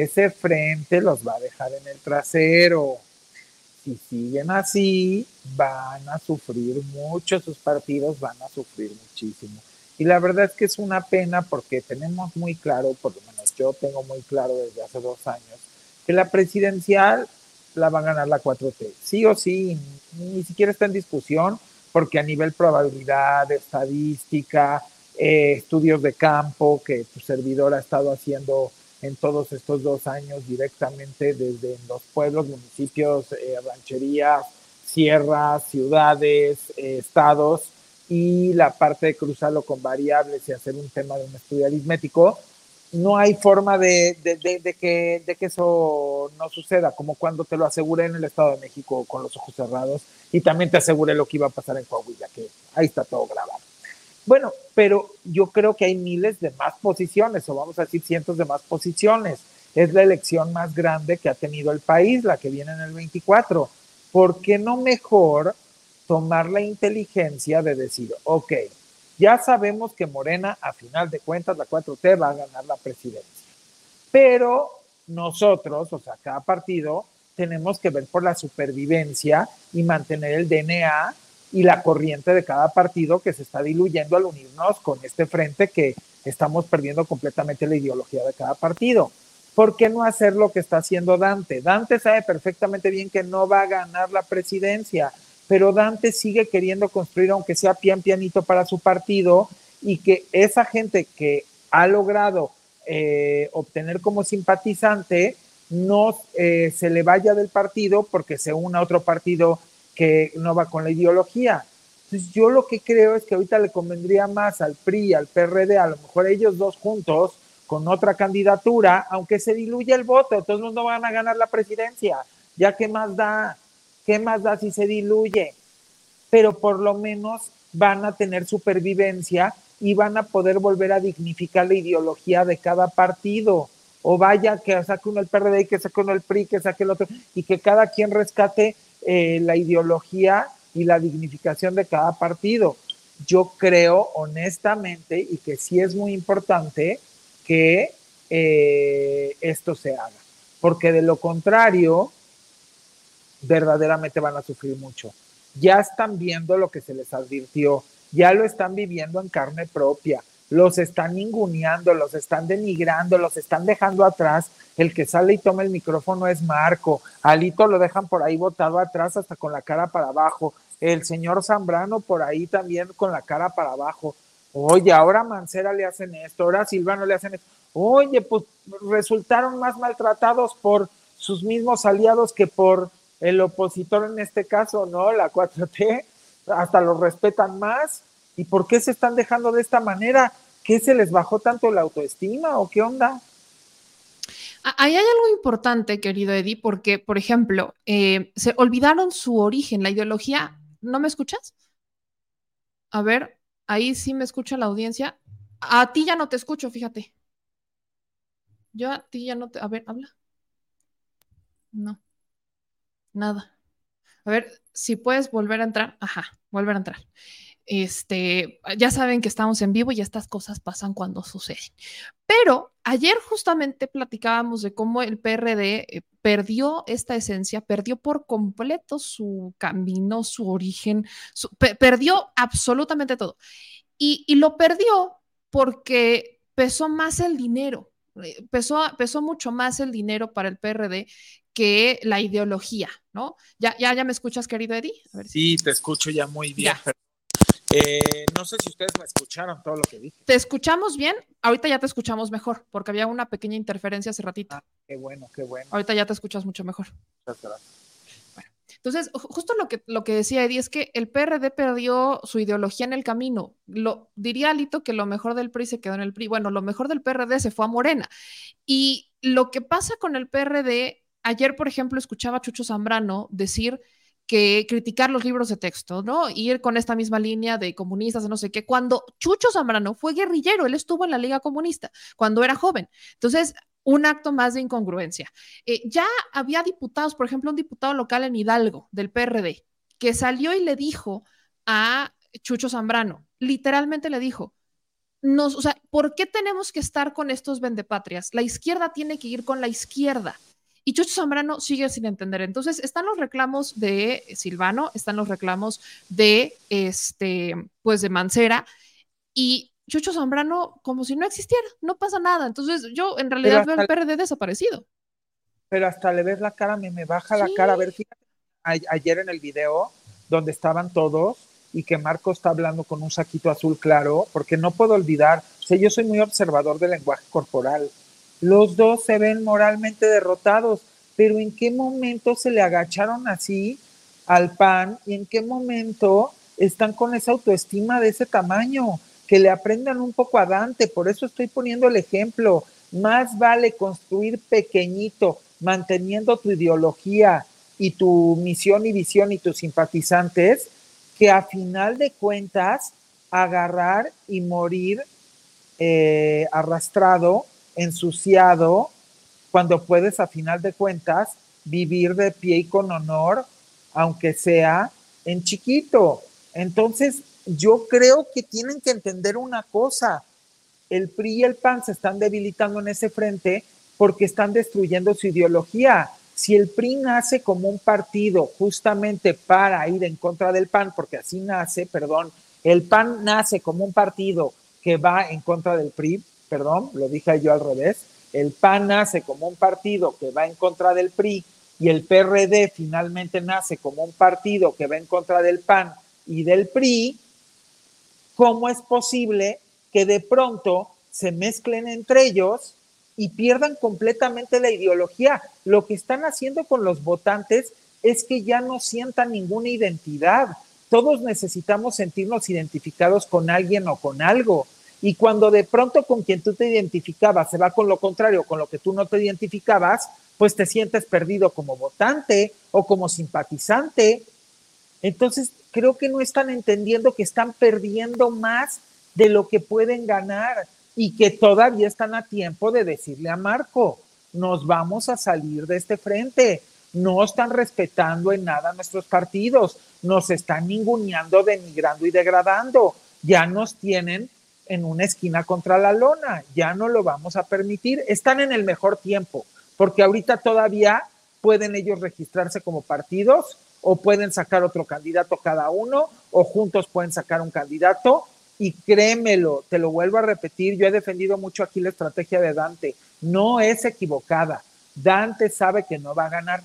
ese frente los va a dejar en el trasero. Si siguen así, van a sufrir mucho, sus partidos van a sufrir muchísimo. Y la verdad es que es una pena porque tenemos muy claro, por lo menos yo tengo muy claro desde hace dos años, que la presidencial la va a ganar la 4T. Sí o sí, ni siquiera está en discusión, porque a nivel probabilidad, estadística, eh, estudios de campo que tu servidor ha estado haciendo en todos estos dos años directamente desde los pueblos, municipios, eh, rancherías, sierras, ciudades, eh, estados y la parte de cruzarlo con variables y hacer un tema de un estudio aritmético, no hay forma de, de, de, que, de que eso no suceda, como cuando te lo aseguré en el Estado de México con los ojos cerrados y también te aseguré lo que iba a pasar en Coahuila, que ahí está todo grabado. Bueno, pero yo creo que hay miles de más posiciones, o vamos a decir cientos de más posiciones. Es la elección más grande que ha tenido el país, la que viene en el 24. ¿Por qué no mejor tomar la inteligencia de decir, ok, ya sabemos que Morena, a final de cuentas, la 4T va a ganar la presidencia, pero nosotros, o sea, cada partido, tenemos que ver por la supervivencia y mantener el DNA y la corriente de cada partido que se está diluyendo al unirnos con este frente que estamos perdiendo completamente la ideología de cada partido. ¿Por qué no hacer lo que está haciendo Dante? Dante sabe perfectamente bien que no va a ganar la presidencia, pero Dante sigue queriendo construir, aunque sea pian pianito para su partido, y que esa gente que ha logrado eh, obtener como simpatizante no eh, se le vaya del partido porque se una a otro partido que no va con la ideología. Entonces yo lo que creo es que ahorita le convendría más al PRI, al PRD, a lo mejor ellos dos juntos, con otra candidatura, aunque se diluya el voto, todos no van a ganar la presidencia. Ya qué más da, qué más da si se diluye. Pero por lo menos van a tener supervivencia y van a poder volver a dignificar la ideología de cada partido. O vaya que saque uno el PRD que saque uno el PRI, que saque el otro, y que cada quien rescate eh, la ideología y la dignificación de cada partido. Yo creo honestamente y que sí es muy importante que eh, esto se haga, porque de lo contrario, verdaderamente van a sufrir mucho. Ya están viendo lo que se les advirtió, ya lo están viviendo en carne propia los están ninguneando, los están denigrando, los están dejando atrás. El que sale y toma el micrófono es Marco. Alito lo dejan por ahí botado atrás hasta con la cara para abajo. El señor Zambrano por ahí también con la cara para abajo. Oye, ahora Mancera le hacen esto, ahora Silvano le hacen esto. Oye, pues resultaron más maltratados por sus mismos aliados que por el opositor en este caso, ¿no? La 4T. hasta los respetan más. ¿Y por qué se están dejando de esta manera? ¿Qué se les bajó tanto la autoestima o qué onda? Ahí hay algo importante, querido Eddie, porque, por ejemplo, eh, se olvidaron su origen, la ideología. ¿No me escuchas? A ver, ahí sí me escucha la audiencia. A ti ya no te escucho, fíjate. Yo a ti ya no te. A ver, habla. No. Nada. A ver, si puedes volver a entrar. Ajá, volver a entrar. Este, ya saben que estamos en vivo y estas cosas pasan cuando suceden. Pero ayer justamente platicábamos de cómo el PRD eh, perdió esta esencia, perdió por completo su camino, su origen, perdió absolutamente todo. Y, y, lo perdió porque pesó más el dinero, eh, pesó, pesó mucho más el dinero para el PRD que la ideología, ¿no? ¿Ya, ya, ya me escuchas, querido Eddie? sí, te escucho ya muy bien. Eh, no sé si ustedes me escucharon todo lo que dije. ¿Te escuchamos bien? Ahorita ya te escuchamos mejor, porque había una pequeña interferencia hace ratito. Ah, qué bueno, qué bueno. Ahorita ya te escuchas mucho mejor. Muchas gracias. Bueno, entonces, justo lo que, lo que decía Eddie es que el PRD perdió su ideología en el camino. Lo, diría Alito que lo mejor del PRI se quedó en el PRI. Bueno, lo mejor del PRD se fue a Morena. Y lo que pasa con el PRD, ayer, por ejemplo, escuchaba a Chucho Zambrano decir que criticar los libros de texto, ¿no? Ir con esta misma línea de comunistas, no sé qué, cuando Chucho Zambrano fue guerrillero, él estuvo en la Liga Comunista cuando era joven. Entonces, un acto más de incongruencia. Eh, ya había diputados, por ejemplo, un diputado local en Hidalgo del PRD, que salió y le dijo a Chucho Zambrano, literalmente le dijo, o sea, ¿por qué tenemos que estar con estos vendepatrias? La izquierda tiene que ir con la izquierda. Y Chucho Zambrano sigue sin entender. Entonces, están los reclamos de Silvano, están los reclamos de este, pues de Mancera, y Chucho Zambrano como si no existiera, no pasa nada. Entonces, yo en realidad veo el PRD desaparecido. Pero hasta le ves la cara, me, me baja la cara. A ver, fíjate, ayer en el video donde estaban todos y que Marco está hablando con un saquito azul claro, porque no puedo olvidar, o sea, yo soy muy observador del lenguaje corporal los dos se ven moralmente derrotados, pero ¿en qué momento se le agacharon así al pan y en qué momento están con esa autoestima de ese tamaño? Que le aprendan un poco a Dante, por eso estoy poniendo el ejemplo. Más vale construir pequeñito, manteniendo tu ideología y tu misión y visión y tus simpatizantes, que a final de cuentas agarrar y morir eh, arrastrado ensuciado cuando puedes a final de cuentas vivir de pie y con honor, aunque sea en chiquito. Entonces, yo creo que tienen que entender una cosa, el PRI y el PAN se están debilitando en ese frente porque están destruyendo su ideología. Si el PRI nace como un partido justamente para ir en contra del PAN, porque así nace, perdón, el PAN nace como un partido que va en contra del PRI, perdón, lo dije yo al revés, el PAN nace como un partido que va en contra del PRI y el PRD finalmente nace como un partido que va en contra del PAN y del PRI, ¿cómo es posible que de pronto se mezclen entre ellos y pierdan completamente la ideología? Lo que están haciendo con los votantes es que ya no sientan ninguna identidad. Todos necesitamos sentirnos identificados con alguien o con algo. Y cuando de pronto con quien tú te identificabas se va con lo contrario, con lo que tú no te identificabas, pues te sientes perdido como votante o como simpatizante. Entonces, creo que no están entendiendo que están perdiendo más de lo que pueden ganar y que todavía están a tiempo de decirle a Marco, nos vamos a salir de este frente. No están respetando en nada nuestros partidos, nos están ninguneando, denigrando y degradando. Ya nos tienen en una esquina contra la lona. Ya no lo vamos a permitir. Están en el mejor tiempo, porque ahorita todavía pueden ellos registrarse como partidos o pueden sacar otro candidato cada uno o juntos pueden sacar un candidato. Y créemelo, te lo vuelvo a repetir, yo he defendido mucho aquí la estrategia de Dante. No es equivocada. Dante sabe que no va a ganar.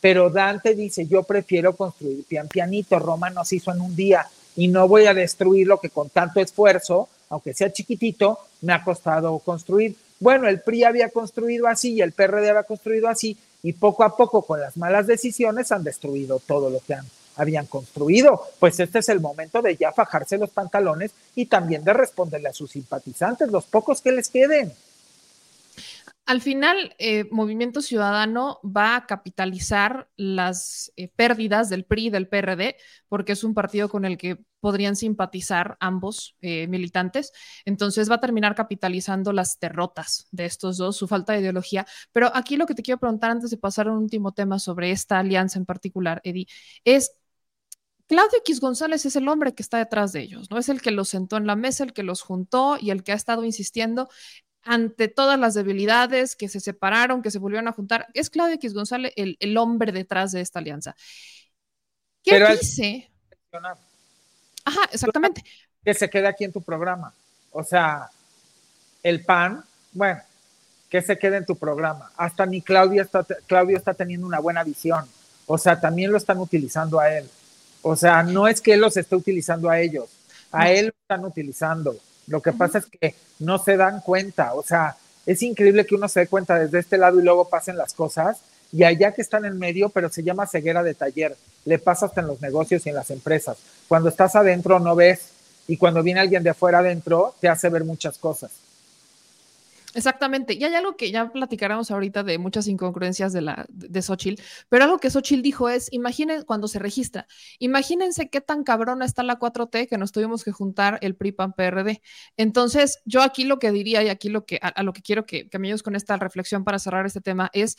Pero Dante dice, yo prefiero construir pian pianito. Roma nos hizo en un día y no voy a destruir lo que con tanto esfuerzo, aunque sea chiquitito, me ha costado construir. Bueno, el PRI había construido así y el PRD había construido así y poco a poco con las malas decisiones han destruido todo lo que han, habían construido. Pues este es el momento de ya fajarse los pantalones y también de responderle a sus simpatizantes, los pocos que les queden. Al final, eh, Movimiento Ciudadano va a capitalizar las eh, pérdidas del PRI y del PRD, porque es un partido con el que podrían simpatizar ambos eh, militantes. Entonces va a terminar capitalizando las derrotas de estos dos, su falta de ideología. Pero aquí lo que te quiero preguntar antes de pasar a un último tema sobre esta alianza en particular, Eddie, es Claudio X González es el hombre que está detrás de ellos, ¿no? Es el que los sentó en la mesa, el que los juntó y el que ha estado insistiendo ante todas las debilidades, que se separaron, que se volvieron a juntar. Es Claudio X González el, hombre detrás de esta alianza. ¿Qué dice? Ajá, exactamente. Que se quede aquí en tu programa. O sea, el PAN, bueno, que se quede en tu programa. Hasta ni Claudia está, Claudio está teniendo una buena visión. O sea, también lo están utilizando a él. O sea, no es que él los esté utilizando a ellos, a él lo están utilizando. Lo que pasa es que no se dan cuenta, o sea, es increíble que uno se dé cuenta desde este lado y luego pasen las cosas y allá que están en medio, pero se llama ceguera de taller, le pasa hasta en los negocios y en las empresas. Cuando estás adentro no ves y cuando viene alguien de afuera adentro te hace ver muchas cosas. Exactamente. Y hay algo que ya platicaremos ahorita de muchas incongruencias de, la, de Xochitl, pero algo que Xochitl dijo es, imaginen cuando se registra, imagínense qué tan cabrona está la 4T que nos tuvimos que juntar el PRI, PAN, PRD. Entonces, yo aquí lo que diría y aquí lo que, a, lo que quiero que, que me ayudes con esta reflexión para cerrar este tema es,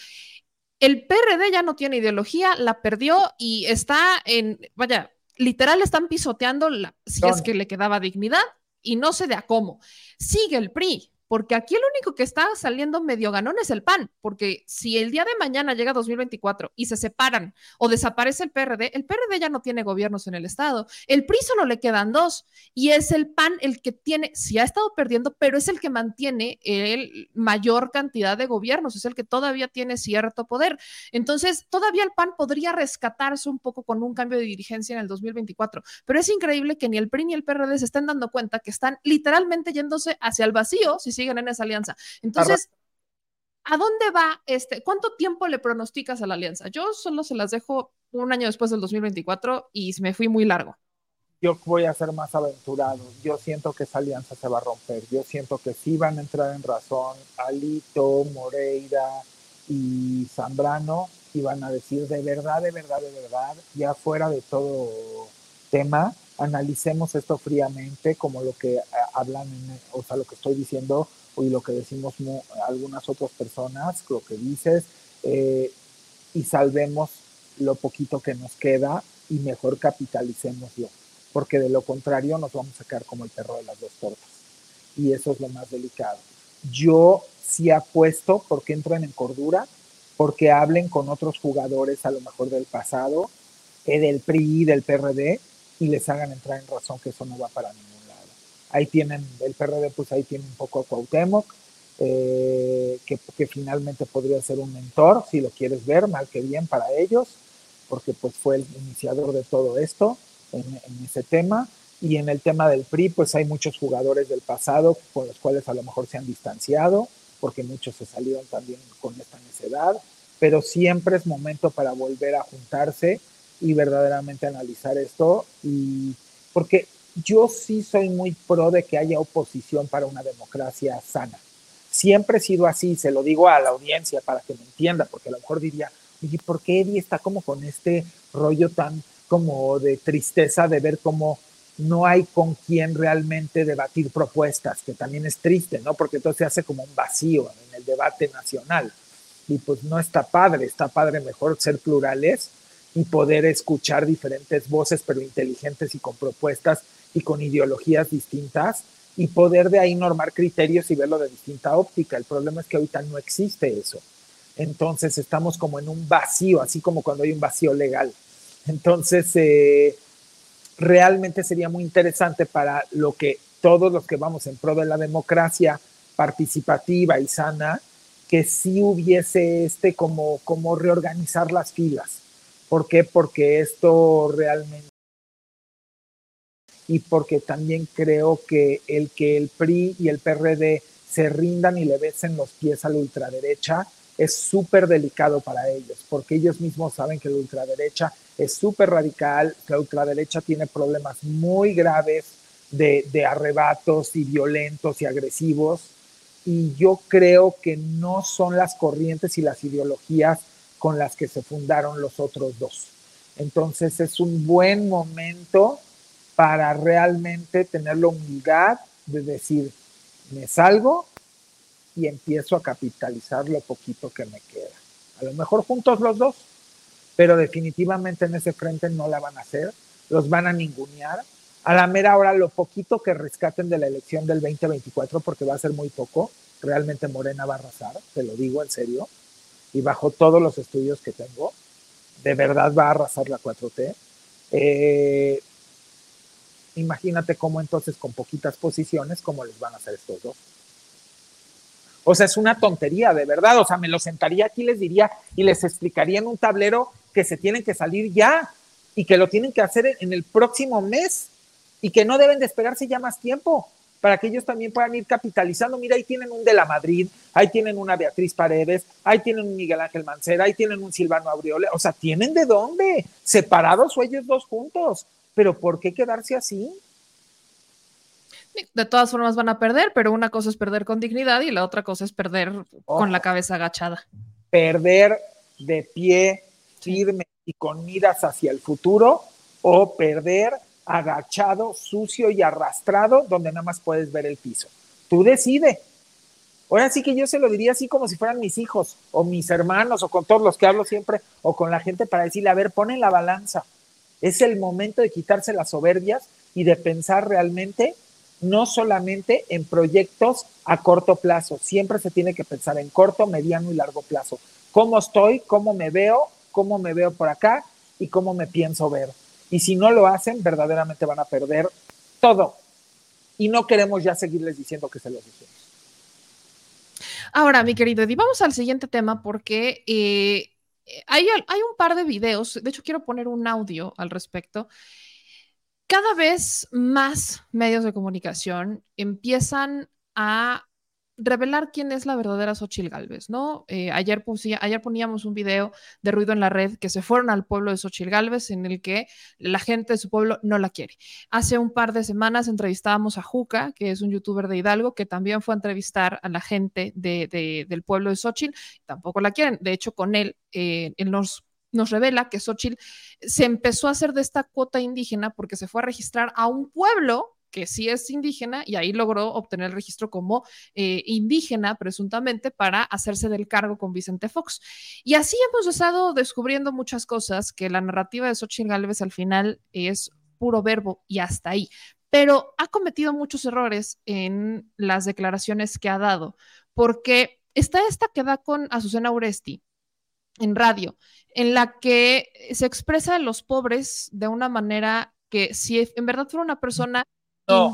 el PRD ya no tiene ideología, la perdió y está en, vaya, literal están pisoteando la, si es que le quedaba dignidad y no sé de a cómo. Sigue el PRI, porque aquí el único que está saliendo medio ganón es el PAN, porque si el día de mañana llega 2024 y se separan o desaparece el PRD, el PRD ya no tiene gobiernos en el Estado, el PRI solo le quedan dos y es el PAN el que tiene, sí ha estado perdiendo, pero es el que mantiene el mayor cantidad de gobiernos, es el que todavía tiene cierto poder. Entonces, todavía el PAN podría rescatarse un poco con un cambio de dirigencia en el 2024, pero es increíble que ni el PRI ni el PRD se estén dando cuenta que están literalmente yéndose hacia el vacío si siguen en esa alianza. Entonces, ¿a dónde va este? ¿Cuánto tiempo le pronosticas a la alianza? Yo solo se las dejo un año después del 2024 y me fui muy largo. Yo voy a ser más aventurado. Yo siento que esa alianza se va a romper. Yo siento que sí van a entrar en razón Alito, Moreira y Zambrano y van a decir de verdad, de verdad, de verdad, ya fuera de todo tema, analicemos esto fríamente, como lo que eh, hablan, o sea, lo que estoy diciendo y lo que decimos algunas otras personas, lo que dices, eh, y salvemos lo poquito que nos queda y mejor capitalicémoslo, porque de lo contrario nos vamos a quedar como el perro de las dos tortas. Y eso es lo más delicado. Yo sí apuesto porque entren en cordura, porque hablen con otros jugadores a lo mejor del pasado, eh, del PRI, del PRD, y les hagan entrar en razón que eso no va para ningún lado. Ahí tienen, el PRD pues ahí tiene un poco a Cuauhtémoc, eh, que, que, finalmente podría ser un mentor, si lo quieres ver, mal que bien para ellos, porque pues fue el iniciador de todo esto en, en ese tema. Y en el tema del PRI, pues hay muchos jugadores del pasado con los cuales a lo mejor se han distanciado, porque muchos se salieron también con esta necedad, pero siempre es momento para volver a juntarse y verdaderamente analizar esto. Y porque yo sí soy muy pro de que haya oposición para una democracia sana. Siempre he sido así, se lo digo a la audiencia para que me entienda, porque a lo mejor diría, oye, ¿por qué Eddie está como con este rollo tan como de tristeza de ver cómo no hay con quién realmente debatir propuestas, que también es triste, ¿no? Porque entonces se hace como un vacío en el debate nacional. Y pues no está padre, está padre mejor ser plurales y poder escuchar diferentes voces, pero inteligentes y con propuestas y con ideologías distintas y poder de ahí normar criterios y verlo de distinta óptica. El problema es que ahorita no existe eso. Entonces estamos como en un vacío, así como cuando hay un vacío legal. Entonces, eh, realmente sería muy interesante para lo que todos los que vamos en pro de la democracia participativa y sana, que sí hubiese este como, como reorganizar las filas ¿Por qué? Porque esto realmente... Y porque también creo que el que el PRI y el PRD se rindan y le besen los pies a la ultraderecha es súper delicado para ellos, porque ellos mismos saben que la ultraderecha es súper radical, la ultraderecha tiene problemas muy graves de, de, arrebatos y violentos y agresivos, y yo creo que no son las corrientes y las ideologías con las que se fundaron los otros dos. Entonces es un buen momento para realmente tener la humildad de decir, me salgo y empiezo a capitalizar lo poquito que me queda. A lo mejor juntos los dos, pero definitivamente en ese frente no la van a hacer, los van a ningunear. A la mera hora, lo poquito que rescaten de la elección del 2024, porque va a ser muy poco, realmente Morena va a arrasar, te lo digo en serio, y bajo todos los estudios que tengo, de verdad va a arrasar la 4T. Eh, imagínate cómo entonces con poquitas posiciones, cómo les van a hacer estos dos. O sea, es una tontería, de verdad. O sea, me lo sentaría aquí, les diría y les explicaría en un tablero que se tienen que salir ya y que lo tienen que hacer en el próximo mes y que no deben de esperarse ya más tiempo para que ellos también puedan ir capitalizando. Mira, ahí tienen un de la Madrid, ahí tienen una Beatriz Paredes, ahí tienen un Miguel Ángel Mancera, ahí tienen un Silvano Abriole. O sea, ¿tienen de dónde? Separados o ellos dos juntos. Pero ¿por qué quedarse así? De todas formas van a perder, pero una cosa es perder con dignidad y la otra cosa es perder con la cabeza agachada. Perder de pie firme y con miras hacia el futuro o perder agachado, sucio y arrastrado donde nada más puedes ver el piso. Tú decide. Ahora sí que yo se lo diría así como si fueran mis hijos o mis hermanos o con todos los que hablo siempre o con la gente para decirle, a ver, pon en la balanza. Es el momento de quitarse las soberbias y de pensar realmente no solamente en proyectos a corto plazo, siempre se tiene que pensar en corto, mediano y largo plazo. ¿Cómo estoy? ¿Cómo me veo? ¿Cómo me veo por acá? ¿Y cómo me pienso ver? Y si no lo hacen, verdaderamente van a perder todo. Y no queremos ya seguirles diciendo que se los dijimos. Ahora, mi querido Eddie, vamos al siguiente tema porque eh, hay, hay un par de videos, de hecho quiero poner un audio al respecto. Cada vez más medios de comunicación empiezan a revelar quién es la verdadera Xochil Galvez, ¿no? Eh, ayer, ayer poníamos un video de ruido en la red que se fueron al pueblo de Xochil Galvez en el que la gente de su pueblo no la quiere. Hace un par de semanas entrevistábamos a Juca, que es un youtuber de Hidalgo, que también fue a entrevistar a la gente del pueblo de Xochil, tampoco la quieren. De hecho, con él, eh, él nos nos revela que Xochitl se empezó a hacer de esta cuota indígena porque se fue a registrar a un pueblo que sí es indígena y ahí logró obtener el registro como eh, indígena presuntamente para hacerse del cargo con Vicente Fox. Y así hemos estado descubriendo muchas cosas que la narrativa de Xochitl Gálvez al final es puro verbo y hasta ahí. Pero ha cometido muchos errores en las declaraciones que ha dado, porque está esta que da con Azucena Uresti en radio, en la que se expresa a los pobres de una manera que si en verdad fuera una persona no,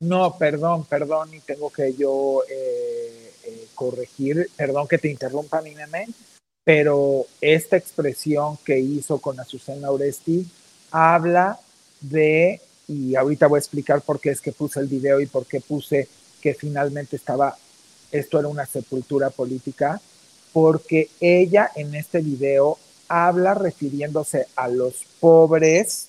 No, perdón, perdón, y tengo que yo eh, eh, corregir, perdón que te interrumpa, mi nene, pero esta expresión que hizo con Azucena Oresti habla de, y ahorita voy a explicar por qué es que puse el video y por qué puse que finalmente estaba, esto era una sepultura política, porque ella en este video habla refiriéndose a los pobres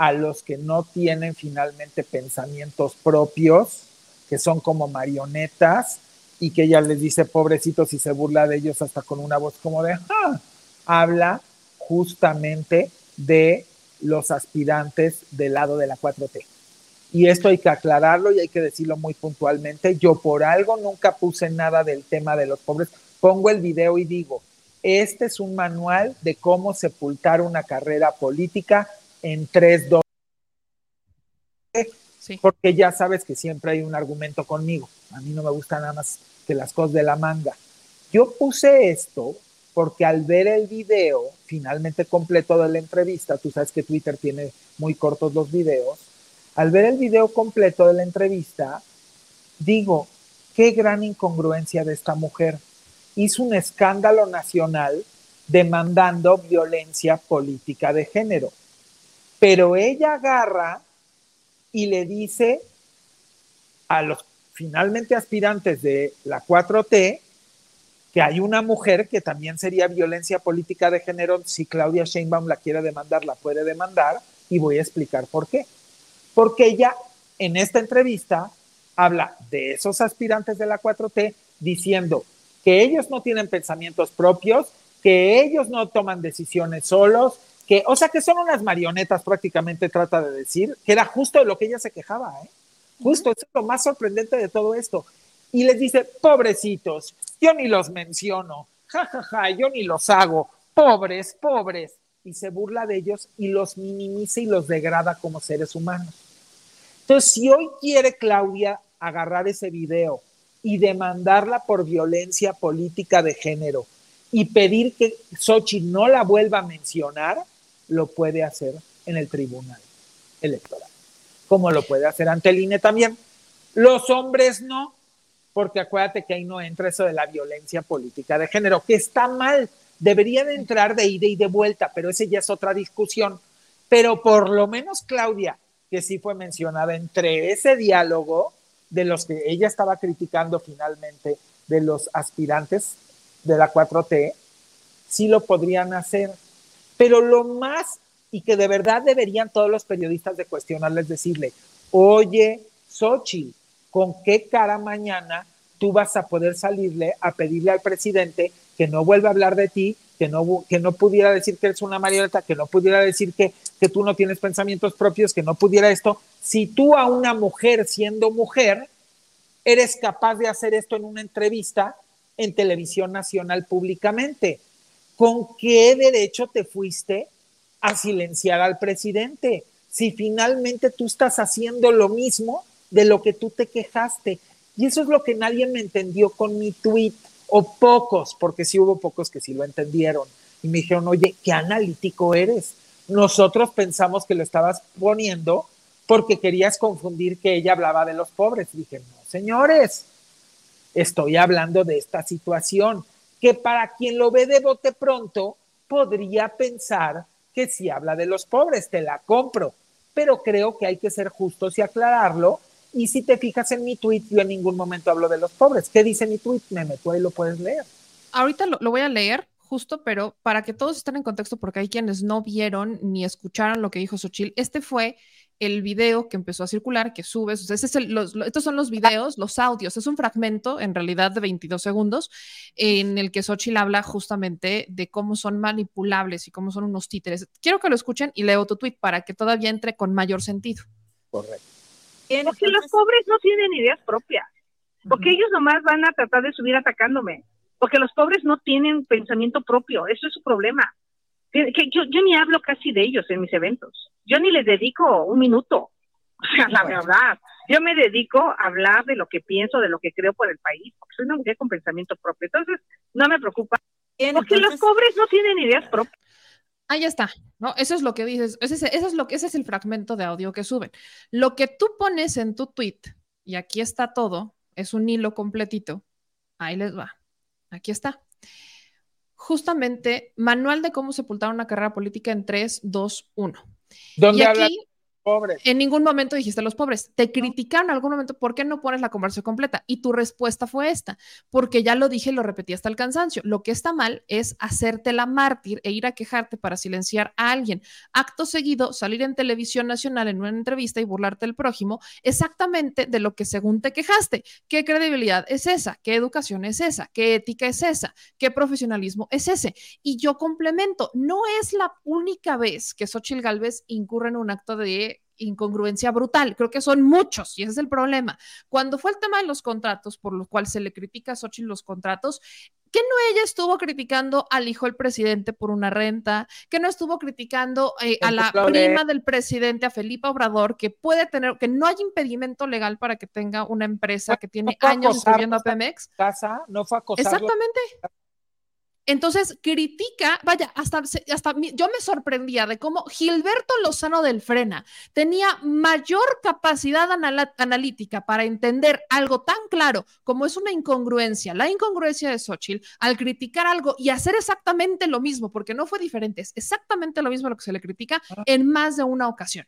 a los que no tienen finalmente pensamientos propios, que son como marionetas, y que ella les dice pobrecitos y se burla de ellos hasta con una voz como de, ah", habla justamente de los aspirantes del lado de la 4T. Y esto hay que aclararlo y hay que decirlo muy puntualmente. Yo por algo nunca puse nada del tema de los pobres. Pongo el video y digo, este es un manual de cómo sepultar una carrera política en 3, 2. Porque ya sabes que siempre hay un argumento conmigo. A mí no me gusta nada más que las cosas de la manga. Yo puse esto porque al ver el video finalmente completo de la entrevista, tú sabes que Twitter tiene muy cortos los videos, al ver el video completo de la entrevista, digo, qué gran incongruencia de esta mujer. Hizo un escándalo nacional demandando violencia política de género. Pero ella agarra y le dice a los finalmente aspirantes de la 4T que hay una mujer que también sería violencia política de género, si Claudia Sheinbaum la quiere demandar, la puede demandar, y voy a explicar por qué. Porque ella en esta entrevista habla de esos aspirantes de la 4T diciendo que ellos no tienen pensamientos propios, que ellos no toman decisiones solos, que, o sea, que son unas marionetas prácticamente trata de decir, que era justo de lo que ella se quejaba, ¿eh? Justo, eso es lo más sorprendente de todo esto. Y les dice, pobrecitos, yo ni los menciono, jajaja, ja, ja, yo ni los hago, pobres, pobres. Y se burla de ellos y los minimiza y los degrada como seres humanos. Entonces, si hoy quiere Claudia agarrar ese video y demandarla por violencia política de género y pedir que Sochi no la vuelva a mencionar, lo puede hacer en el tribunal electoral, como lo puede hacer ante el INE también. Los hombres no, porque acuérdate que ahí no entra eso de la violencia política de género, que está mal, debería de entrar de ida y de vuelta, pero ese ya es otra discusión. Pero por lo menos Claudia, que sí fue mencionada entre ese diálogo de los que ella estaba criticando finalmente, de los aspirantes de la 4T, sí lo podrían hacer. Pero lo más, y que de verdad deberían todos los periodistas de cuestionarles, decirle, oye, Xochitl, ¿con qué cara mañana tú vas a poder salirle a pedirle al presidente que no vuelva a hablar de ti, que no, que no pudiera decir que eres una marioneta, que no pudiera decir que, que tú no tienes pensamientos propios, que no pudiera esto? Si tú a una mujer siendo mujer eres capaz de hacer esto en una entrevista en televisión nacional públicamente, ¿con qué derecho te fuiste a silenciar al presidente? Si finalmente tú estás haciendo lo mismo de lo que tú te quejaste. Y eso es lo que nadie me entendió con mi tweet, o pocos, porque sí hubo pocos que sí lo entendieron. Y me dijeron, oye, qué analítico eres. Nosotros pensamos que lo estabas poniendo porque querías confundir que ella hablaba de los pobres. Y dije, no, señores, estoy hablando de esta situación, que para quien lo ve de bote pronto, podría pensar que si habla de los pobres, te la compro. Pero creo que hay que ser justos y aclararlo y si te fijas en mi tweet, yo en ningún momento hablo de los pobres. ¿Qué dice mi tweet? Me meto ahí lo puedes leer. Ahorita lo, voy a leer justo, pero para que todos estén en contexto, porque hay quienes no vieron ni escucharon lo que dijo Xochitl, este fue el video que empezó a circular, que subes, o es estos son los videos, los audios, es un fragmento en realidad de 22 segundos en el que Xochitl habla justamente de cómo son manipulables y cómo son unos títeres. Quiero que lo escuchen y leo tu tweet para que todavía entre con mayor sentido. Correcto. Porque los pobres no tienen ideas propias. Porque ellos nomás van a tratar de subir atacándome. Porque los pobres no tienen pensamiento propio. Eso es su problema. Que, yo, yo ni hablo casi de ellos en mis eventos. Yo ni les dedico un minuto. O sea, la verdad. Yo me dedico a hablar de lo que pienso, de lo que creo por el país. Porque soy una mujer con pensamiento propio. Entonces, no me preocupa. Porque los pobres no tienen ideas propias. Ahí está, ¿no? Eso es lo que dices, ese, eso es lo que, ese es el fragmento de audio que suben. Lo que tú pones en tu tweet, y aquí está todo, es un hilo completito, ahí les va, aquí está. Justamente, manual de cómo sepultar una carrera política en 3, 2, 1. ¿Dónde y aquí, pobres. En ningún momento dijiste los pobres. Te criticaron en algún momento, ¿por qué no pones la conversación completa? Y tu respuesta fue esta, porque ya lo dije y lo repetí hasta el cansancio. Lo que está mal es hacerte la mártir e ir a quejarte para silenciar a alguien. Acto seguido, salir en televisión nacional en una entrevista y burlarte del prójimo exactamente de lo que según te quejaste. ¿Qué credibilidad es esa? ¿Qué educación es esa? ¿Qué ética es esa? ¿Qué profesionalismo es ese? Y yo complemento, no es la única vez que Xochitl Galvez incurre en un acto de incongruencia brutal. Creo que son muchos y ese es el problema. Cuando fue el tema de los contratos, por lo cual se le critica a Xochitl los contratos, que no ella estuvo criticando al hijo del presidente por una renta, que no estuvo criticando eh, a la prima del presidente, a Felipe Obrador, que puede tener, que no hay impedimento legal para que tenga una empresa que tiene años subiendo a Pemex. Casa, no fue Exactamente. Entonces critica, vaya, hasta, hasta yo me sorprendía de cómo Gilberto Lozano del Frena tenía mayor capacidad analítica para entender algo tan claro como es una incongruencia, la incongruencia de Xochitl, al criticar algo y hacer exactamente lo mismo, porque no fue diferente, es exactamente lo mismo lo que se le critica ah. en más de una ocasión.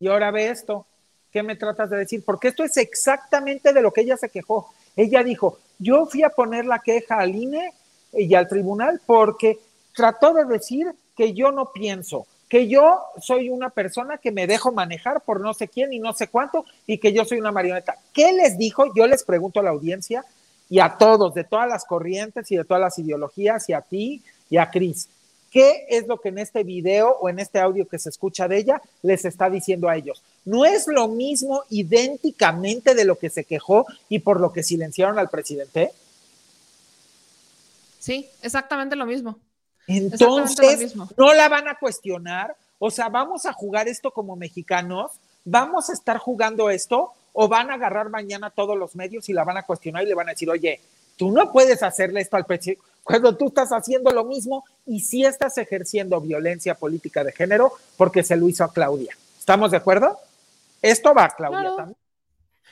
Y ahora ve esto, ¿qué me tratas de decir? Porque esto es exactamente de lo que ella se quejó. Ella dijo, yo fui a poner la queja al INE y al tribunal porque trató de decir que yo no pienso, que yo soy una persona que me dejo manejar por no sé quién y no sé cuánto y que yo soy una marioneta. ¿Qué les dijo? Yo les pregunto a la audiencia y a todos, de todas las corrientes y de todas las ideologías y a ti y a Cris. ¿Qué es lo que en este video o en este audio que se escucha de ella les está diciendo a ellos? No es lo mismo idénticamente de lo que se quejó y por lo que silenciaron al presidente. Sí, exactamente lo mismo. Entonces, no la van a cuestionar. O sea, vamos a jugar esto como mexicanos, vamos a estar jugando esto o van a agarrar mañana todos los medios y la van a cuestionar y le van a decir, oye, tú no puedes hacerle esto al presidente cuando tú estás haciendo lo mismo y sí estás ejerciendo violencia política de género porque se lo hizo a Claudia. ¿Estamos de acuerdo? Esto va a Claudia también.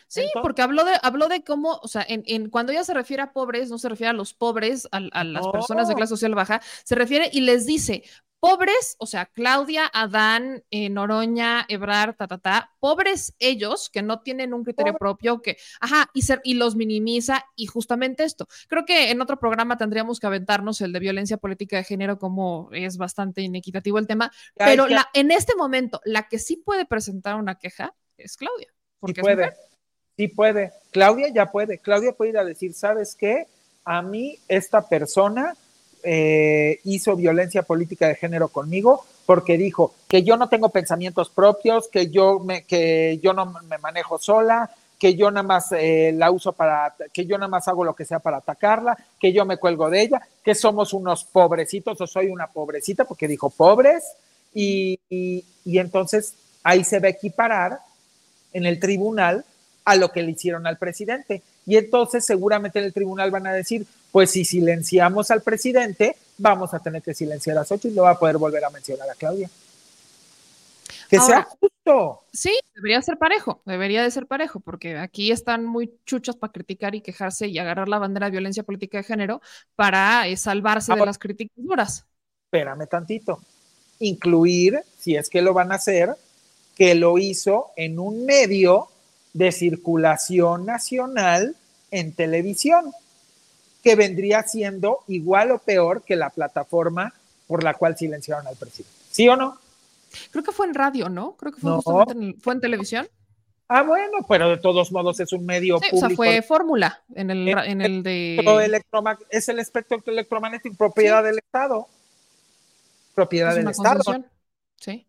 Sí, porque habló de, habló de cómo, o sea, en, cuando ella se refiere a pobres, no se refiere a los pobres, a, las personas de clase social baja, se refiere y les dice, pobres, o sea, Claudia, Adán, eh, Noroña, Ebrar, ta, ta, ta, pobres ellos que no tienen un criterio propio, que, ajá, y, ser, y los minimiza, y justamente esto. Creo que en otro programa tendríamos que aventarnos el de violencia política de género, como es bastante inequitativo el tema, pero La, en este momento, la que sí puede presentar una queja es Claudia. Porque puede. Sí puede. Claudia ya puede. Claudia puede ir a decir, ¿sabes qué? A mí esta persona eh, hizo violencia política de género conmigo porque dijo que yo no tengo pensamientos propios, que yo, me, que yo no me manejo sola, que yo nada más eh, la uso para, que yo nada más hago lo que sea para atacarla, que yo me cuelgo de ella, que somos unos pobrecitos o soy una pobrecita porque dijo pobres y, y entonces ahí se va a equiparar en el tribunal a lo que le hicieron al presidente. Y entonces seguramente en el tribunal van a decir, pues si silenciamos al presidente, vamos a tener que silenciar a Xochitl y no va a poder volver a mencionar a Claudia. Que sea justo. Sí, debería ser parejo, debería de ser parejo, porque aquí están muy chuchos para criticar y quejarse y agarrar la bandera de violencia política de género para eh, salvarse de las críticas duras. Espérame tantito. Incluir, si es que lo van a hacer, que lo hizo en un medio de circulación nacional en televisión, que vendría siendo igual o peor que la plataforma por la cual silenciaron al presidente. ¿Sí o no? Creo que fue en radio, ¿no? Creo que fue, en, fue en televisión. Ah, bueno, pero de todos modos es un medio público. O sea, fue fórmula en el, en el de. Es el espectro electromagnético, propiedad del Estado. Propiedad del Estado. Sí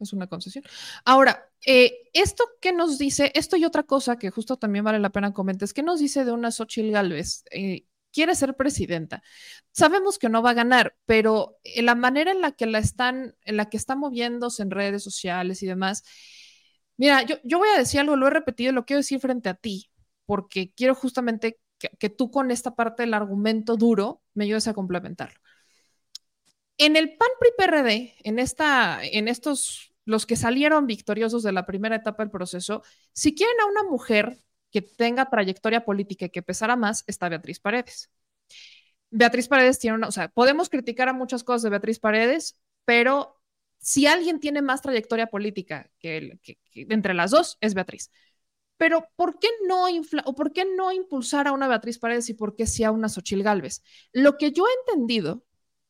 es una concesión. Ahora, eh, esto que nos dice, esto y otra cosa que justo también vale la pena comentar, es que nos dice de una Xochitl Galvez, eh, quiere ser presidenta. Sabemos que no va a ganar, pero la manera en la que la están, en la que está moviéndose en redes sociales y demás, mira, yo, yo voy a decir algo, lo he repetido, lo quiero decir frente a ti, porque quiero justamente que, que tú con esta parte del argumento duro me ayudes a complementarlo. En el PAN PRI PRD, en, esta, en estos, los que salieron victoriosos de la primera etapa del proceso, si quieren a una mujer que tenga trayectoria política y que pesara más, está Beatriz Paredes. Beatriz Paredes tiene una, o sea, podemos criticar a muchas cosas de Beatriz Paredes, pero si alguien tiene más trayectoria política que, entre las dos, es Beatriz. Pero ¿por qué no o por qué no impulsar a una Beatriz Paredes y por qué sí a una Xochil Gálvez? Lo que yo he entendido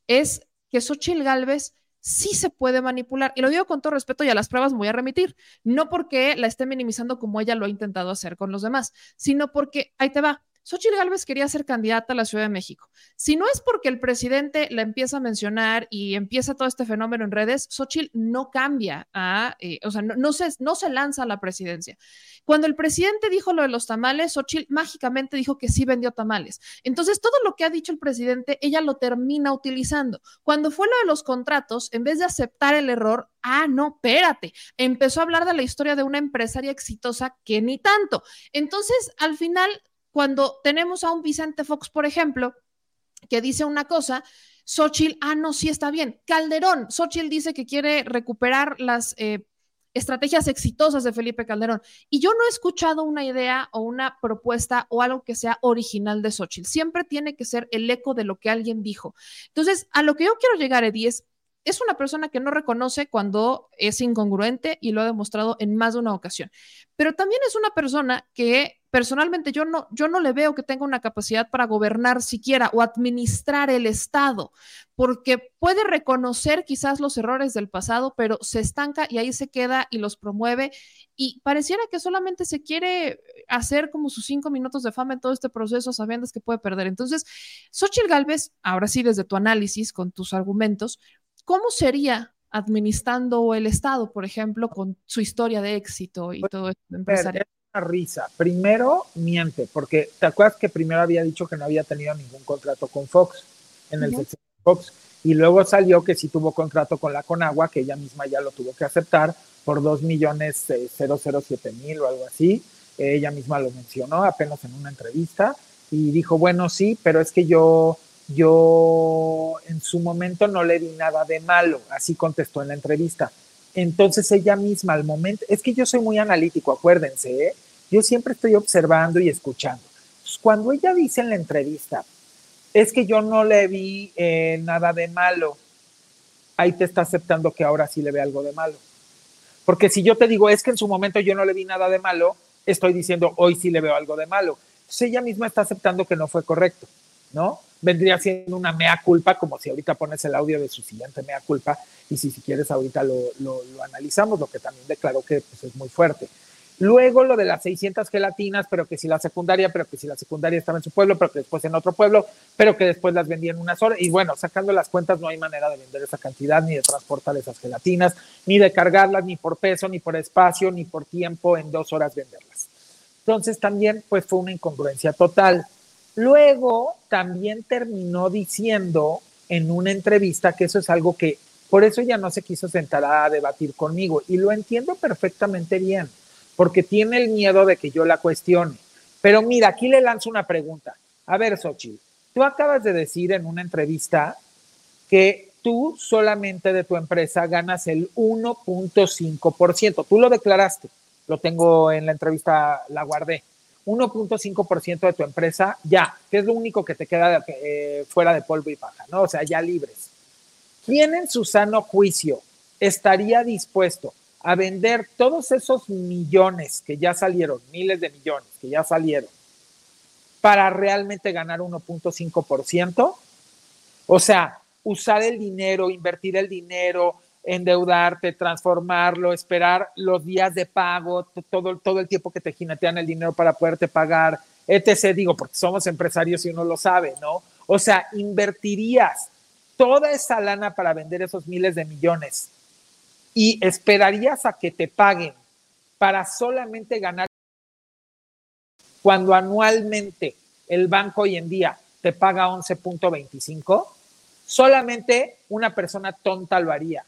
es que Xochitl Galvez sí se puede manipular. Y lo digo con todo respeto y a las pruebas voy a remitir. No porque la esté minimizando como ella lo ha intentado hacer con los demás, sino porque, ahí te va, Xochitl Gálvez quería ser candidata a la Ciudad de México. Si no es porque el presidente la empieza a mencionar y empieza todo este fenómeno en redes, Xochitl no cambia eh, o sea, no, se, no se lanza a la presidencia. Cuando el presidente dijo lo de los tamales, Xochitl mágicamente dijo que sí vendió tamales. Entonces, todo lo que ha dicho el presidente, ella lo termina utilizando. Cuando fue lo de los contratos, en vez de aceptar el error, ah, no, espérate, empezó a hablar de la historia de una empresaria exitosa que ni tanto. Entonces, al final, cuando tenemos a un Vicente Fox, por ejemplo, que dice una cosa, Xochitl, ah, no, sí está bien. Calderón, Xochitl dice que quiere recuperar las eh, estrategias exitosas de Felipe Calderón. Y yo no he escuchado una idea o una propuesta o algo que sea original de Xochitl. Siempre tiene que ser el eco de lo que alguien dijo. Entonces, a lo que yo quiero llegar, Eddie, es es una persona que no reconoce cuando es incongruente y lo ha demostrado en más de una ocasión. Pero también es una persona que personalmente yo no, yo no le veo que tenga una capacidad para gobernar siquiera o administrar el Estado, porque puede reconocer quizás los errores del pasado, pero se estanca y ahí se queda y los promueve y pareciera que solamente se quiere hacer como sus cinco minutos de fama en todo este proceso sabiendo que puede perder. Entonces, Xochitl Galvez, ahora sí desde tu análisis, con tus argumentos, ¿cómo sería administrando el Estado, por ejemplo, con su historia de éxito y todo esto empresarial? Una risa. Primero, miente, porque te acuerdas que primero había dicho que no había tenido ningún contrato con Fox en el Fox y luego salió que sí tuvo contrato con la Conagua, que ella misma ya lo tuvo que aceptar por 2 millones 007 mil o algo así. Ella misma lo mencionó apenas en una entrevista y dijo, bueno, sí, pero es que yo yo en su momento no le di nada de malo, así contestó en la entrevista. Entonces ella misma al momento, es que yo soy muy analítico, acuérdense, ¿eh? yo siempre estoy observando y escuchando. cuando ella dice en la entrevista, es que yo no le vi eh, nada de malo, ahí te está aceptando que ahora sí le ve algo de malo. Porque si yo te digo, es que en su momento yo no le vi nada de malo, estoy diciendo, hoy sí le veo algo de malo. Entonces ella misma está aceptando que no fue correcto, ¿no? Vendría siendo una mea culpa, como si ahorita pones el audio de su siguiente mea culpa, y si, si quieres ahorita lo, lo, analizamos, lo que también declaró que pues, es muy fuerte. Luego lo de las 600 gelatinas, pero que si la secundaria, pero que si la secundaria estaba en su pueblo, pero que después en otro pueblo, pero que después las vendían unas horas. Y bueno, sacando las cuentas no hay manera de vender esa cantidad, ni de transportar esas gelatinas, ni de cargarlas, ni por peso, ni por espacio, ni por tiempo en dos horas venderlas. Entonces también pues fue una incongruencia total. Luego también terminó diciendo en una entrevista que eso es algo que por eso ya no se quiso sentar a debatir conmigo y lo entiendo perfectamente bien, porque tiene el miedo de que yo la cuestione. Pero mira, aquí le lanzo una pregunta. A ver, Xochitl, tú acabas de decir en una entrevista que tú solamente de tu empresa ganas el 1.5%. Tú lo declaraste, lo tengo en la entrevista, la guardé. 1.5% de tu empresa ya, que es lo único que te queda eh, fuera de polvo y paja, ¿no? O sea, ya libres. ¿Quién en su sano juicio estaría dispuesto a vender todos esos millones que ya salieron, miles de millones que ya salieron, para realmente ganar 1.5%? O sea, usar el dinero, invertir el dinero, endeudarte, transformarlo, esperar los días de pago, todo, todo el tiempo que te jinetean el dinero para poderte pagar, etc. Digo, porque somos empresarios y uno lo sabe, ¿no? O sea, invertirías toda esa lana para vender esos miles de millones y esperarías a que te paguen para solamente ganar cuando anualmente el banco hoy en día te paga 11.25, solamente una persona tonta lo haría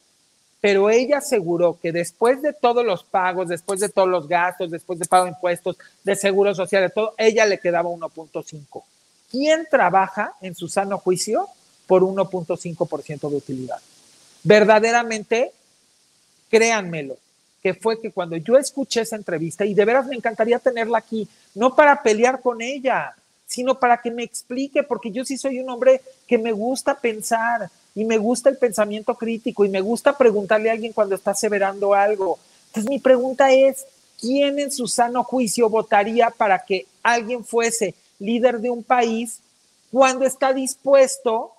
pero ella aseguró que después de todos los pagos, después de todos los gastos, después de pago de impuestos, de seguro social, de todo, ella le quedaba 1.5. ¿Quién trabaja en su sano juicio por 1.5% de utilidad? Verdaderamente, créanmelo, que fue que cuando yo escuché esa entrevista, y de veras me encantaría tenerla aquí, no para pelear con ella, sino para que me explique, porque yo sí soy un hombre que me gusta pensar, y me gusta el pensamiento crítico y me gusta preguntarle a alguien cuando está aseverando algo. Entonces mi pregunta es, ¿quién en su sano juicio votaría para que alguien fuese líder de un país cuando está dispuesto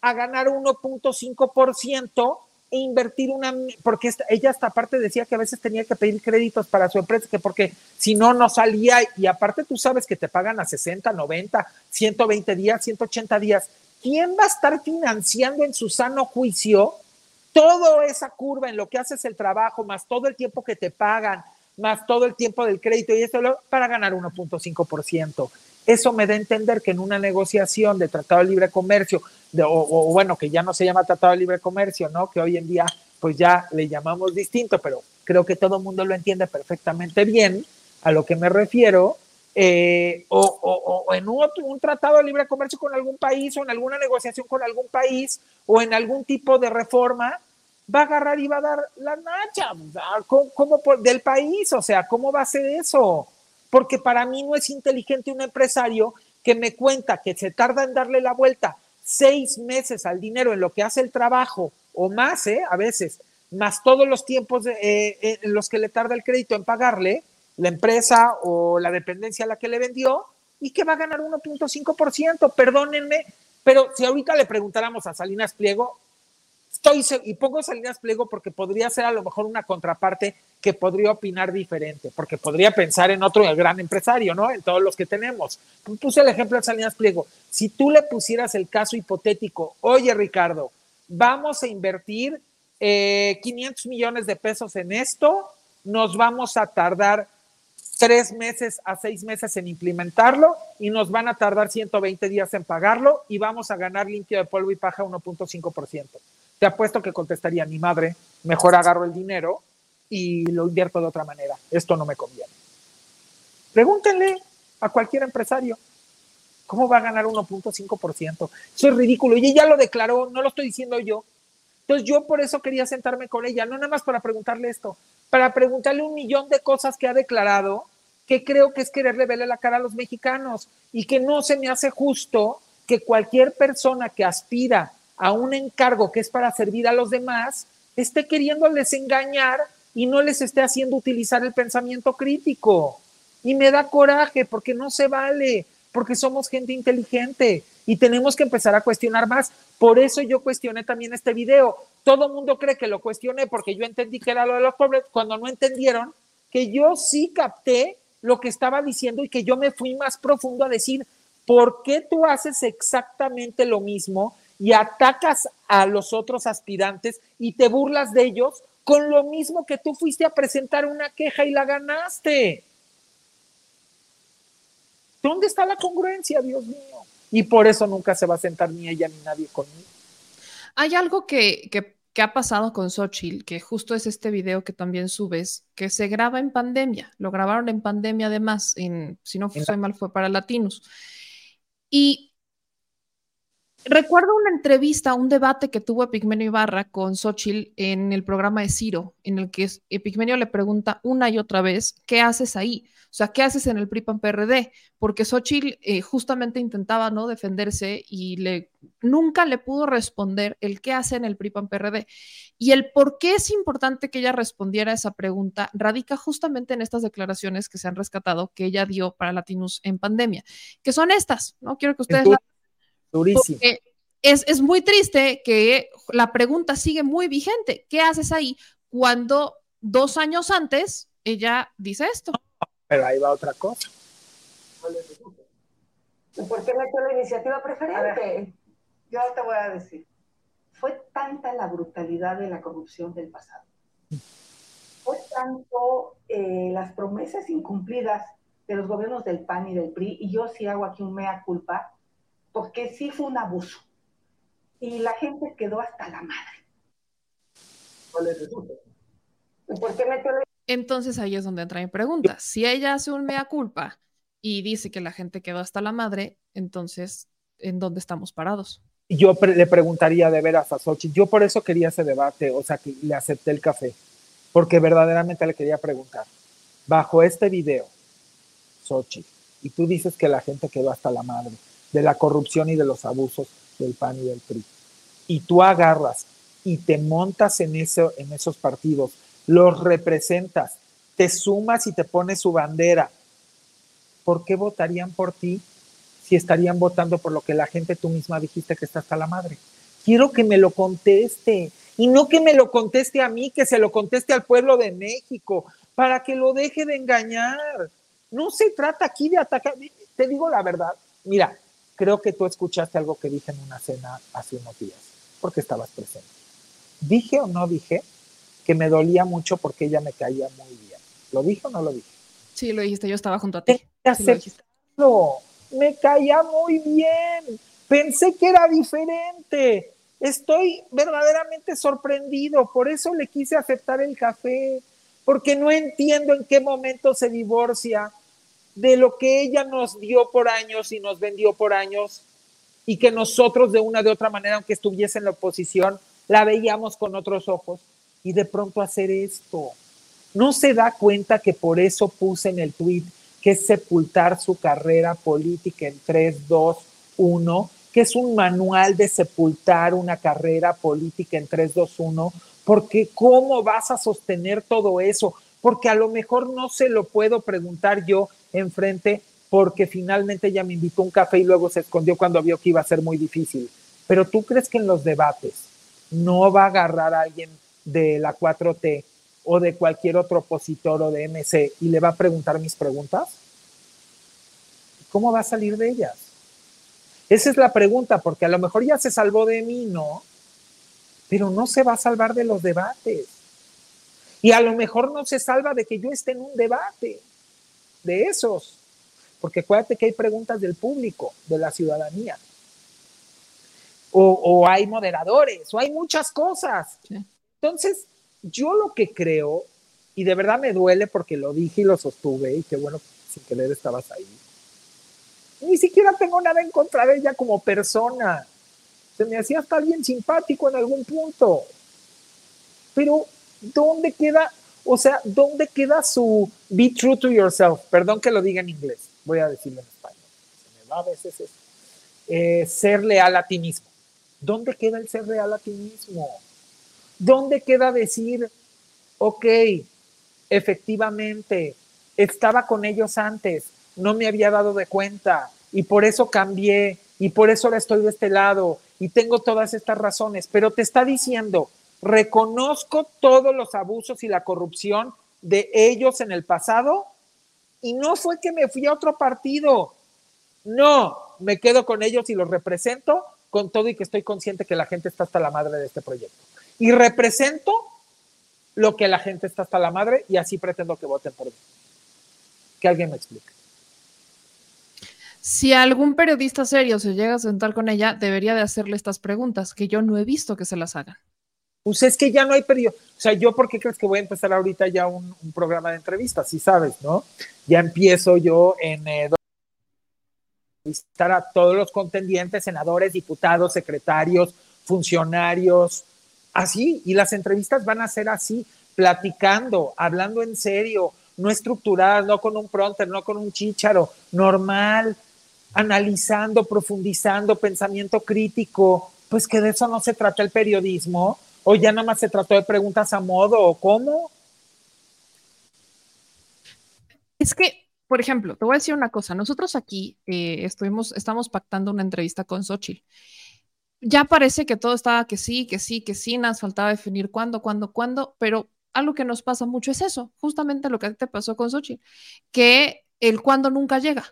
a ganar 1.5% e invertir una, porque ella hasta aparte decía que a veces tenía que pedir créditos para su empresa, que porque si no, no salía, y aparte tú sabes que te pagan a 60, 90, 120 días, 180 días. ¿Quién va a estar financiando en su sano juicio toda esa curva en lo que haces el trabajo, más todo el tiempo que te pagan, más todo el tiempo del crédito y esto para ganar 1.5%? Eso me da a entender que en una negociación de tratado de libre comercio, o, bueno, que ya no se llama tratado de libre comercio, ¿no? Que hoy en día pues ya le llamamos distinto, pero creo que todo el mundo lo entiende perfectamente bien a lo que me refiero, eh, o, en un, tratado de libre comercio con algún país o en alguna negociación con algún país o en algún tipo de reforma, va a agarrar y va a dar la nacha como, del país, o sea, ¿cómo va a ser eso? Porque para mí no es inteligente un empresario que me cuenta que se tarda en darle la vuelta seis meses al dinero en lo que hace el trabajo o más, ¿eh? A veces, más todos los tiempos eh, eh, en los que le tarda el crédito en pagarle, la empresa o la dependencia a la que le vendió, y que va a ganar 1.5%. Perdónenme, pero si ahorita le preguntáramos a Salinas Pliego, estoy y pongo Salinas Pliego porque podría ser a lo mejor una contraparte que podría opinar diferente, porque podría pensar en otro gran empresario, ¿no? En todos los que tenemos. Puse el ejemplo de Salinas Pliego. Si tú le pusieras el caso hipotético, oye Ricardo, vamos a invertir 500 eh, millones de pesos en esto, nos vamos a tardar tres meses a seis meses en implementarlo y nos van a tardar 120 días en pagarlo y vamos a ganar limpio de polvo y paja 1.5%. Te apuesto que contestaría mi madre, mejor agarro el dinero y lo invierto de otra manera. Esto no me conviene. Pregúntenle a cualquier empresario, ¿cómo va a ganar 1.5%? Eso es ridículo. Y ella lo declaró, no lo estoy diciendo yo. Entonces yo por eso quería sentarme con ella, no nada más para preguntarle esto, para preguntarle un millón de cosas que ha declarado, que creo que es quererle verle la cara a los mexicanos y que no se me hace justo que cualquier persona que aspira a un encargo que es para servir a los demás esté queriéndoles engañar y no les esté haciendo utilizar el pensamiento crítico. Y me da coraje porque no se vale, porque somos gente inteligente y tenemos que empezar a cuestionar más. Por eso yo cuestioné también este video. Todo mundo cree que lo cuestioné porque yo entendí que era lo de los pobres, cuando no entendieron que yo sí capté lo que estaba diciendo y que yo me fui más profundo a decir, ¿por qué tú haces exactamente lo mismo y atacas a los otros aspirantes y te burlas de ellos con lo mismo que tú fuiste a presentar una queja y la ganaste. ¿Dónde está la congruencia, Dios mío? Y por eso nunca se va a sentar ni ella ni nadie conmigo. Hay algo que, ha pasado con Xochitl, que justo es este video que también subes, que se graba en pandemia. Lo grabaron en pandemia además, en, si no fue mal, fue para Latinos. Y Recuerdo una entrevista, un debate que tuvo Epigmenio Ibarra con Xochitl en el programa de Ciro, en el que Epigmenio le pregunta una y otra vez, ¿qué haces ahí? O sea, ¿qué haces en el PRI-PAN-PRD? Porque Xochitl eh, justamente intentaba no defenderse y le, nunca le pudo responder el qué hace en el PRI-PAN-PRD. Y el por qué es importante que ella respondiera a esa pregunta radica justamente en estas declaraciones que se han rescatado que ella dio para Latinus en pandemia, que son estas, ¿no? Quiero que ustedes... Durísimo. Es, es, muy triste que la pregunta sigue muy vigente. ¿Qué haces ahí cuando dos años antes ella dice esto? Pero ahí va otra cosa. ¿Por qué metió la iniciativa preferente? yo te voy a decir, fue tanta la brutalidad de la corrupción del pasado, fue tanto eh, las promesas incumplidas de los gobiernos del PAN y del PRI, y yo sí hago aquí un mea culpa, porque sí fue un abuso. Y la gente quedó hasta la madre. ¿Cuál es el ¿Por qué metió Entonces ahí es donde entra mi pregunta. Si ella hace un mea culpa y dice que la gente quedó hasta la madre, entonces, ¿en dónde estamos parados? Yo le preguntaría de veras a Sochi. Yo por eso quería ese debate, o sea, que le acepté el café, porque verdaderamente le quería preguntar. Bajo este video, Sochi, y tú dices que la gente quedó hasta la madre de la corrupción y de los abusos del PAN y del PRI. Y tú agarras y te montas en, eso, en esos partidos, los representas, te sumas y te pones su bandera. ¿Por qué votarían por ti si estarían votando por lo que la gente tú misma dijiste que está hasta la madre? Quiero que me lo conteste y no que me lo conteste a mí, que se lo conteste al pueblo de México, para que lo deje de engañar. No se trata aquí de atacar. Te digo la verdad, mira, creo que tú escuchaste algo que dije en una cena hace unos días, porque estabas presente. ¿Dije o no dije que me dolía mucho porque ella me caía muy bien? ¿Lo dije o no lo dije? Sí, lo dijiste, yo estaba junto a ti. me caía muy bien. Pensé que era diferente. Estoy verdaderamente sorprendido, por eso le quise aceptar el café, porque no entiendo en qué momento se divorcia de lo que ella nos dio por años y nos vendió por años y que nosotros de una de otra manera, aunque estuviese en la oposición, la veíamos con otros ojos y de pronto hacer esto. No se da cuenta que por eso puse en el tweet que es sepultar su carrera política en 3, 2, 1 que es un manual de sepultar una carrera política en 321, porque ¿cómo vas a sostener todo eso? Porque a lo mejor no se lo puedo preguntar yo enfrente, porque finalmente ella me invitó un café y luego se escondió cuando vio que iba a ser muy difícil. Pero tú crees que en los debates no va a agarrar a alguien de la 4T o de cualquier otro opositor o de MC y le va a preguntar mis preguntas? ¿Cómo va a salir de ellas? Esa es la pregunta, porque a lo mejor ya se salvó de mí, ¿no? Pero no se va a salvar de los debates. Y a lo mejor no se salva de que yo esté en un debate de esos. Porque acuérdate que hay preguntas del público, de la ciudadanía. O, hay moderadores, o hay muchas cosas. Entonces, yo lo que creo, y de verdad me duele porque lo dije y lo sostuve, y que bueno, sin querer estabas ahí. Ni siquiera tengo nada en contra de ella como persona. Se me hacía hasta alguien simpático en algún punto. Pero, ¿dónde queda, o sea, dónde queda su be true to yourself? Perdón que lo diga en inglés, voy a decirlo en español. Se me va a veces eso. Eh, ser leal a ti mismo. ¿Dónde queda el ser leal a ti mismo? ¿Dónde queda decir, ok, efectivamente, estaba con ellos antes, no me había dado de cuenta y por eso cambié y por eso ahora estoy de este lado y tengo todas estas razones, pero te está diciendo, reconozco todos los abusos y la corrupción de ellos en el pasado y no fue que me fui a otro partido, no, me quedo con ellos y los represento con todo y que estoy consciente que la gente está hasta la madre de este proyecto y represento lo que la gente está hasta la madre y así pretendo que voten por mí. Que alguien me explique. Si algún periodista serio se llega a sentar con ella, debería de hacerle estas preguntas, que yo no he visto que se las hagan. Pues es que ya no hay periodista. O sea, yo, ¿por qué crees que voy a empezar ahorita ya un, programa de entrevistas? Si sabes, ¿no? Ya empiezo yo en eh, a todos los contendientes, senadores, diputados, secretarios, funcionarios, así, y las entrevistas van a ser así, platicando, hablando en serio, no estructuradas, no con un pronter, no con un chícharo, normal, analizando, profundizando, pensamiento crítico, pues que de eso no se trata el periodismo, o ya nada más se trató de preguntas a modo, o cómo. Es que, por ejemplo, te voy a decir una cosa, nosotros aquí eh, estuvimos, estamos pactando una entrevista con Xochitl ya parece que todo estaba que sí, que sí, que sí, nos faltaba definir cuándo, cuándo, cuándo, pero algo que nos pasa mucho es eso, justamente lo que te pasó con Sochi, que el cuándo nunca llega.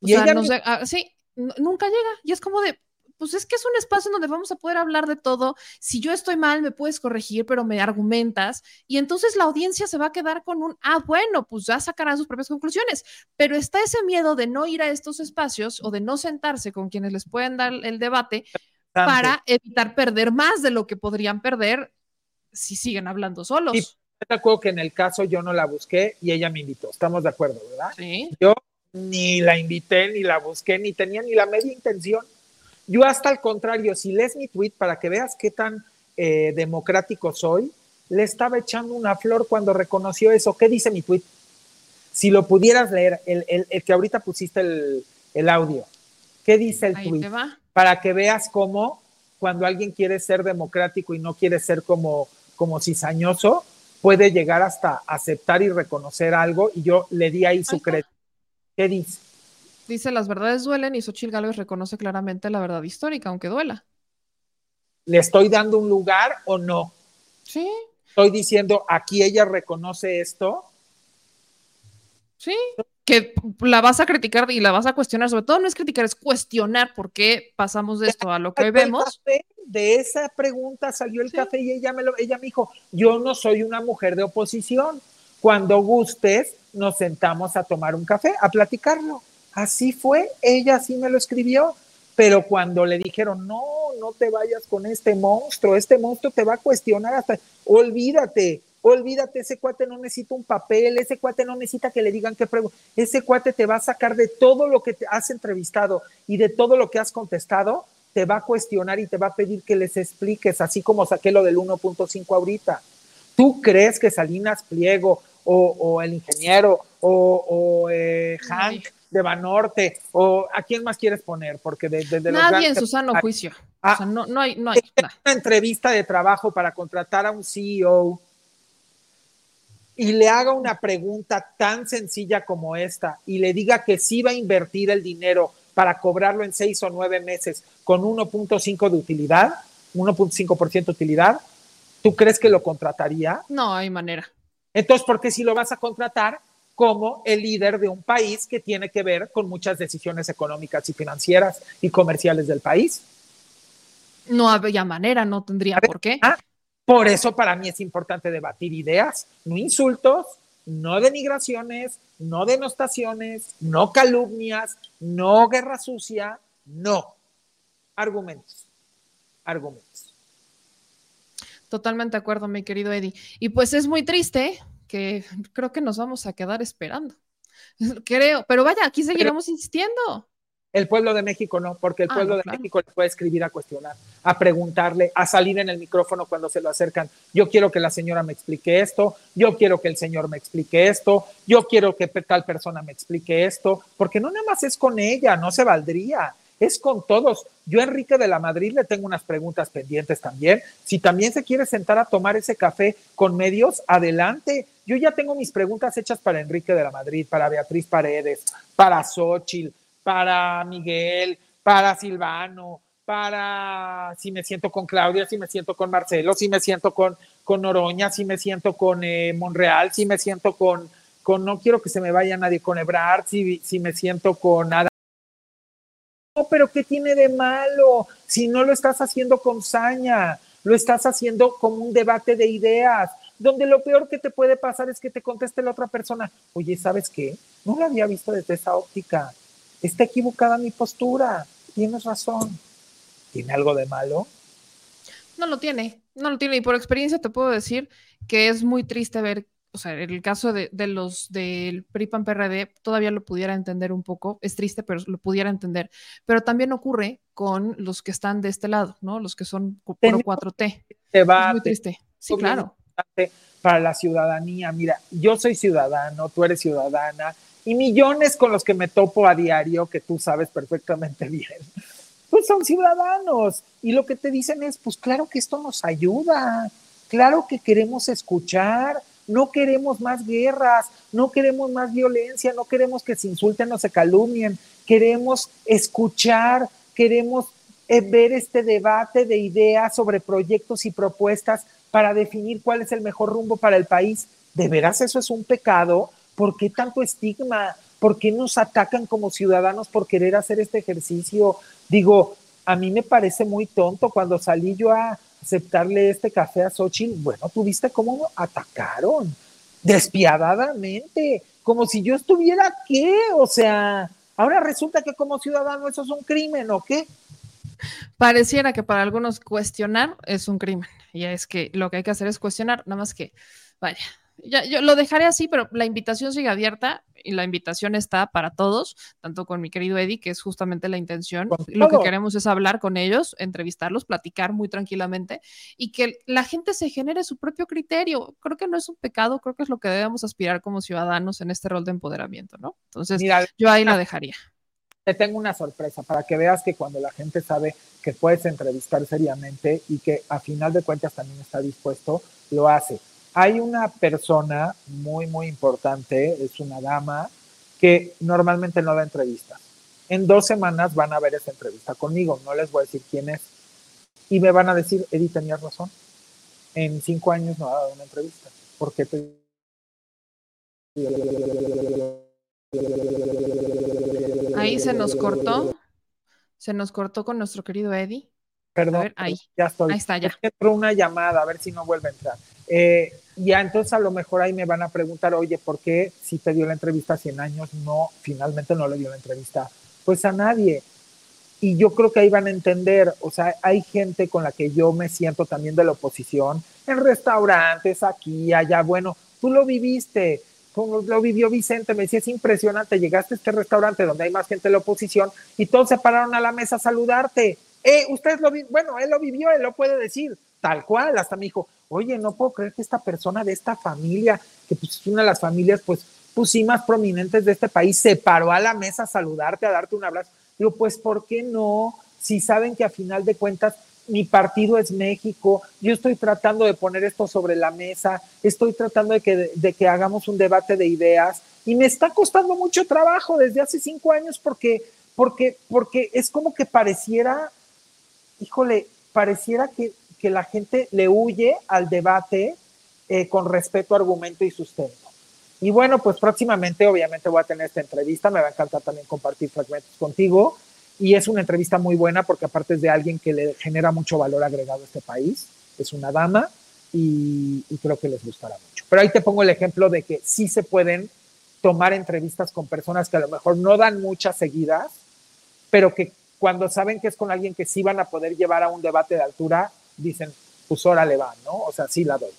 O sea, ah, sí, nunca llega. Y es como de, pues es que es un espacio donde vamos a poder hablar de todo. Si yo estoy mal, me puedes corregir, pero me argumentas. Y entonces la audiencia se va a quedar con un, ah, bueno, pues ya sacarán sus propias conclusiones. Pero está ese miedo de no ir a estos espacios o de no sentarse con quienes les pueden dar el debate para evitar perder más de lo que podrían perder si siguen hablando solos. Y te acuerdo que en el caso yo no la busqué y ella me invitó. Estamos de acuerdo, ¿verdad? Sí. Yo ni la invité, ni la busqué, ni tenía ni la media intención. Yo hasta al contrario, si lees mi tweet para que veas qué tan eh, democrático soy, le estaba echando una flor cuando reconoció eso. ¿Qué dice mi tweet? Si lo pudieras leer, el, que ahorita pusiste el, audio, ¿qué dice el tweet? para que veas cómo cuando alguien quiere ser democrático y no quiere ser como, como cizañoso, puede llegar hasta aceptar y reconocer algo y yo le di ahí su crédito. ¿Qué dice? Dice, las verdades duelen y Xochitl Gálvez reconoce claramente la verdad histórica, aunque duela. ¿Le estoy dando un lugar o no? Sí. Estoy diciendo, aquí ella reconoce esto. Sí que la vas a criticar y la vas a cuestionar, sobre todo no es criticar, es cuestionar por qué pasamos de esto a lo que hoy vemos. De esa pregunta salió el café y ella me, lo, ella me dijo, yo no soy una mujer de oposición, cuando gustes nos sentamos a tomar un café, a platicarlo. Así fue, ella sí me lo escribió, pero cuando le dijeron, no, no te vayas con este monstruo, este monstruo te va a cuestionar hasta, olvídate, Olvídate, ese cuate no necesita un papel, ese cuate no necesita que le digan qué pregunta. Ese cuate te va a sacar de todo lo que te has entrevistado y de todo lo que has contestado, te va a cuestionar y te va a pedir que les expliques, así como saqué lo del 1.5 ahorita. ¿Tú crees que Salinas Pliego o, el ingeniero o, eh, Hank de Banorte, o a quién más quieres poner, porque de, de, de Nadie en su sano juicio. Ah, o sea, no, no hay, no hay. una entrevista de trabajo para contratar a un CEO y le haga una pregunta tan sencilla como esta y le diga que sí va a invertir el dinero para cobrarlo en seis o nueve meses con 1.5 de utilidad, 1.5% de utilidad, ¿tú crees que lo contrataría? No hay manera. Entonces, ¿por qué si lo vas a contratar como el líder de un país que tiene que ver con muchas decisiones económicas y financieras y comerciales del país? No había manera, no tendría por qué. Ah, por eso para mí es importante debatir ideas, no insultos, no denigraciones, no denostaciones, no calumnias, no guerra sucia, no. Argumentos. Argumentos. Totalmente de acuerdo, mi querido Eddie. Y pues es muy triste que creo que nos vamos a quedar esperando. Creo, pero vaya, aquí seguiremos pero, insistiendo. El pueblo de México no, porque el Ah, pueblo no, de claro. México le puede escribir a cuestionar, a preguntarle, a salir en el micrófono cuando se lo acercan. Yo quiero que la señora me explique esto, yo quiero que el señor me explique esto, yo quiero que tal persona me explique esto, porque no nada más es con ella, no se valdría, es con todos. Yo a Enrique de la Madrid le tengo unas preguntas pendientes también. Si también se quiere sentar a tomar ese café con medios, adelante. Yo ya tengo mis preguntas hechas para Enrique de la Madrid, para Beatriz Paredes, para Xochitl, para Miguel, para Silvano, para si me siento con Claudia, si me siento con Marcelo, si me siento con, con Noroña, si me siento con eh, Monreal, si me siento con, con, no quiero que se me vaya nadie con Ebrard, si, si me siento con nada. No, pero ¿qué tiene de malo? Si no lo estás haciendo con saña, lo estás haciendo como un debate de ideas, donde lo peor que te puede pasar es que te conteste la otra persona, oye, ¿sabes qué? No lo había visto desde esa óptica. Está equivocada mi postura. Tienes razón. ¿Tiene algo de malo? No lo tiene, no lo tiene. Y por experiencia te puedo decir que es muy triste ver, o sea, en el caso de, de los del PRI-PAN PRD, todavía lo pudiera entender un poco. Es triste, pero lo pudiera entender. Pero también ocurre con los que están de este lado, ¿no? Los que son pro Tenemos 4T. Debate. Es muy triste. Sí, claro. Para la ciudadanía. Mira, yo soy ciudadano, tú eres ciudadana, y millones con los que me topo a diario, que tú sabes perfectamente bien, pues son ciudadanos. Y lo que te dicen es, pues claro que esto nos ayuda, claro que queremos escuchar, no queremos más guerras, no queremos más violencia, no queremos que se insulten o se calumnien, queremos escuchar, queremos eh, ver este debate de ideas sobre proyectos y propuestas para definir cuál es el mejor rumbo para el país. ¿De veras eso es un pecado? ¿Por qué tanto estigma? ¿Por qué nos atacan como ciudadanos por querer hacer este ejercicio? Digo, a mí me parece muy tonto cuando salí yo a aceptarle este café a Xochitl. Bueno, tú viste cómo atacaron despiadadamente, como si yo estuviera qué, o sea, ahora resulta que como ciudadano eso es un crimen, ¿o qué? Pareciera que para algunos cuestionar es un crimen. Y es que lo que hay que hacer es cuestionar, nada más que, vaya, ya, yo lo dejaré así, pero la invitación sigue abierta y la invitación está para todos, tanto con mi querido Eddie, que es justamente la intención. Lo que queremos es hablar con ellos, entrevistarlos, platicar muy tranquilamente y que la gente se genere su propio criterio. Creo que no es un pecado, creo que es lo que debemos aspirar como ciudadanos en este rol de empoderamiento, ¿no? Entonces, Mira, yo ahí la dejaría. te tengo una sorpresa para que veas que cuando la gente sabe que puedes entrevistar seriamente y que a final de cuentas también está dispuesto, lo hace. Hay una persona muy, muy importante, es una dama, que normalmente no da entrevistas. En dos semanas van a ver esa entrevista conmigo, no les voy a decir quién es. Y me van a decir, Edith, tenías razón. En cinco años no ha dado una entrevista. ¿Por qué te Ahí se nos cortó, se nos cortó con nuestro querido Eddie. Perdón, A ver, ahí. ya estoy. Ahí está, ya. Entró una llamada, a ver si no vuelve a entrar. Eh, ya, entonces a lo mejor ahí me van a preguntar, oye, ¿por qué si te dio la entrevista a 100 años, no, finalmente no le dio la entrevista? Pues a nadie. Y yo creo que ahí van a entender, o sea, hay gente con la que yo me siento también de la oposición, en restaurantes, aquí, allá, bueno, tú lo viviste, como lo vivió Vicente, me decía, es impresionante, llegaste a este restaurante donde hay más gente de la oposición y todos se pararon a la mesa a saludarte. Eh, ustedes lo vi bueno, él lo vivió, él lo puede decir, tal cual, hasta me dijo, oye, no puedo creer que esta persona de esta familia, que pues es una de las familias pues pues sí, más prominentes de este país, se paró a la mesa a saludarte, a darte un abrazo. Digo, pues, ¿por qué no? Si saben que a final de cuentas mi partido es México, yo estoy tratando de poner esto sobre la mesa, estoy tratando de que, de que hagamos un debate de ideas y me está costando mucho trabajo desde hace cinco años porque, porque, porque es como que pareciera, híjole, pareciera que, que la gente le huye al debate eh, con respeto, argumento y sustento. Y bueno, pues próximamente obviamente voy a tener esta entrevista, me va a encantar también compartir fragmentos contigo y es una entrevista muy buena porque aparte es de alguien que le genera mucho valor agregado a este país, es una dama y, creo que les gustará mucho. Pero ahí te pongo el ejemplo de que sí se pueden tomar entrevistas con personas que a lo mejor no dan muchas seguidas, pero que cuando saben que es con alguien que sí van a poder llevar a un debate de altura, dicen, pues le va, ¿no? O sea, sí la doy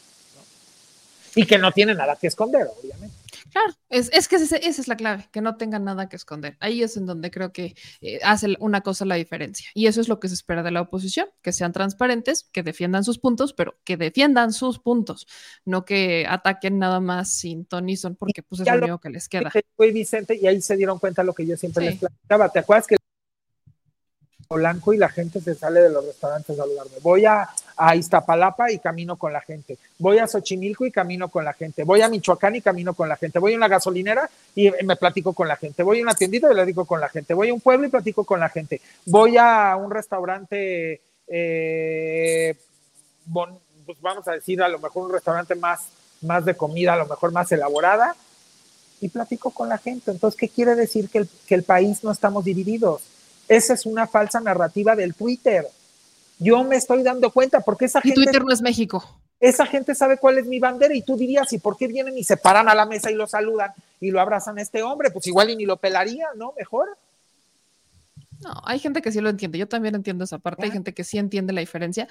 y que no tiene nada que esconder, obviamente. Claro, es, es que esa, es la clave, que no tengan nada que esconder. Ahí es en donde creo que eh, hace una cosa la diferencia. Y eso es lo que se espera de la oposición, que sean transparentes, que defiendan sus puntos, pero que defiendan sus puntos, no que ataquen nada más sin tonison, porque pues es lo único que les queda. Fue Vicente y ahí se dieron cuenta lo que yo siempre les platicaba. ¿Te acuerdas que blanco y la gente se sale de los restaurantes a saludarme. Voy a, a, Iztapalapa y camino con la gente. Voy a Xochimilco y camino con la gente. Voy a Michoacán y camino con la gente. Voy a una gasolinera y me platico con la gente. Voy a una tiendita y platico con la gente. Voy a un pueblo y platico con la gente. Voy a un restaurante, eh, pues vamos a decir, a lo mejor un restaurante más, más de comida, a lo mejor más elaborada y platico con la gente. Entonces, ¿qué quiere decir que el, que el país no estamos divididos? Esa es una falsa narrativa del Twitter. Yo me estoy dando cuenta porque esa gente... Twitter no es México. Esa gente sabe cuál es mi bandera y tú dirías, ¿y por qué vienen y se paran a la mesa y lo saludan y lo abrazan a este hombre? Pues igual y ni lo pelaría, ¿no? Mejor. No, hay gente que sí lo entiende. Yo también entiendo esa parte. Hay gente que sí entiende la diferencia.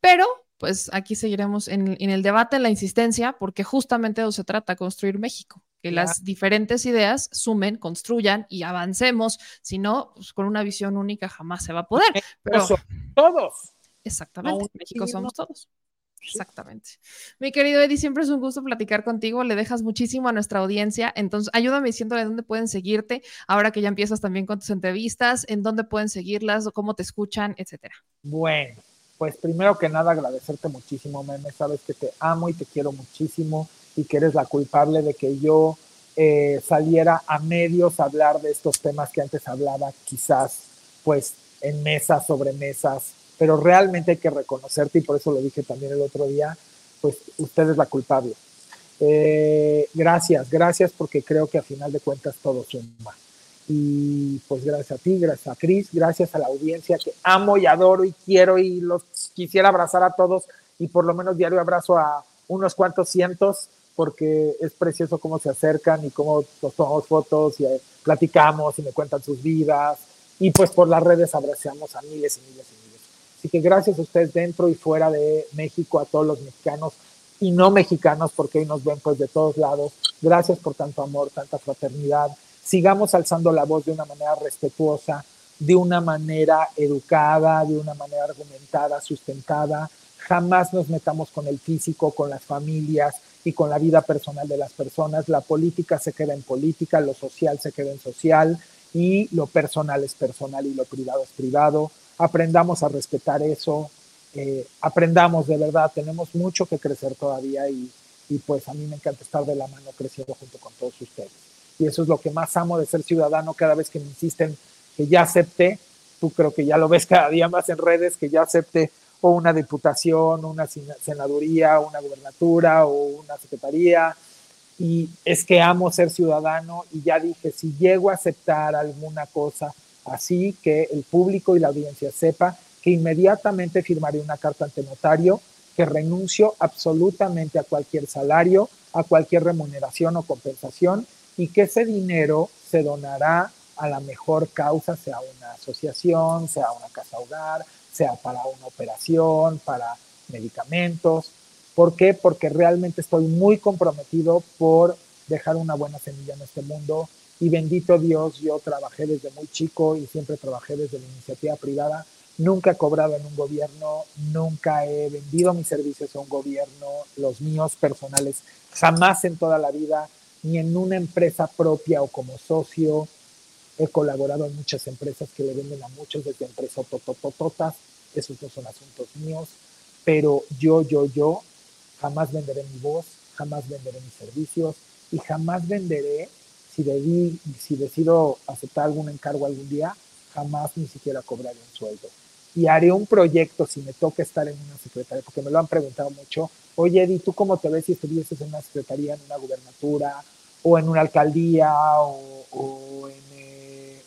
Pero, pues aquí seguiremos en, en el debate, en la insistencia, porque justamente de eso se trata, construir México que las diferentes ideas sumen, construyan y avancemos. Si no, pues, con una visión única jamás se va a poder. Pero todos. Exactamente. México somos todos. Exactamente. Mi querido Eddie, siempre es un gusto platicar contigo. Le dejas muchísimo a nuestra audiencia. Entonces, ayúdame diciéndole dónde pueden seguirte ahora que ya empiezas también con tus entrevistas, en dónde pueden seguirlas, cómo te escuchan, etcétera. Bueno, pues primero que nada agradecerte muchísimo, Meme. Sabes que te amo y te quiero muchísimo y que eres la culpable de que yo eh, saliera a medios a hablar de estos temas que antes hablaba, quizás pues en mesas, sobre mesas, pero realmente hay que reconocerte y por eso lo dije también el otro día, pues usted es la culpable. Eh, gracias, gracias porque creo que a final de cuentas todo suma. Y pues gracias a ti, gracias a Cris, gracias a la audiencia que amo y adoro y quiero y los quisiera abrazar a todos y por lo menos diario abrazo a unos cuantos cientos porque es precioso cómo se acercan y cómo nos tomamos fotos y eh, platicamos y me cuentan sus vidas. Y pues por las redes abrazamos a miles y miles y miles. Así que gracias a ustedes dentro y fuera de México, a todos los mexicanos y no mexicanos, porque hoy nos ven pues de todos lados. Gracias por tanto amor, tanta fraternidad. Sigamos alzando la voz de una manera respetuosa, de una manera educada, de una manera argumentada, sustentada. Jamás nos metamos con el físico, con las familias, y con la vida personal de las personas. La política se queda en política, lo social se queda en social y lo personal es personal y lo privado es privado. Aprendamos a respetar eso, eh, aprendamos de verdad, tenemos mucho que crecer todavía y, y pues a mí me encanta estar de la mano creciendo junto con todos ustedes. Y eso es lo que más amo de ser ciudadano cada vez que me insisten que ya acepte, tú creo que ya lo ves cada día más en redes, que ya acepte o una diputación, una senaduría, una gubernatura o una secretaría. Y es que amo ser ciudadano y ya dije, si llego a aceptar alguna cosa así, que el público y la audiencia sepa que inmediatamente firmaré una carta ante notario que renuncio absolutamente a cualquier salario, a cualquier remuneración o compensación y que ese dinero se donará a la mejor causa, sea una asociación, sea una casa hogar, sea para una operación, para medicamentos. ¿Por qué? Porque realmente estoy muy comprometido por dejar una buena semilla en este mundo y bendito Dios, yo trabajé desde muy chico y siempre trabajé desde la iniciativa privada. Nunca he cobrado en un gobierno, nunca he vendido mis servicios a un gobierno, los míos personales, jamás en toda la vida ni en una empresa propia o como socio. He colaborado en muchas empresas que le venden a muchos desde empresas tototototas. Esos no son asuntos míos. Pero yo, yo, yo jamás venderé mi voz, jamás venderé mis servicios y jamás venderé, si, debí, si decido aceptar algún encargo algún día, jamás ni siquiera cobraré un sueldo. Y haré un proyecto si me toca estar en una secretaría, porque me lo han preguntado mucho. Oye, Eddie, ¿tú cómo te ves si estuvieses en una secretaría, en una gubernatura, o en una alcaldía, o, eh,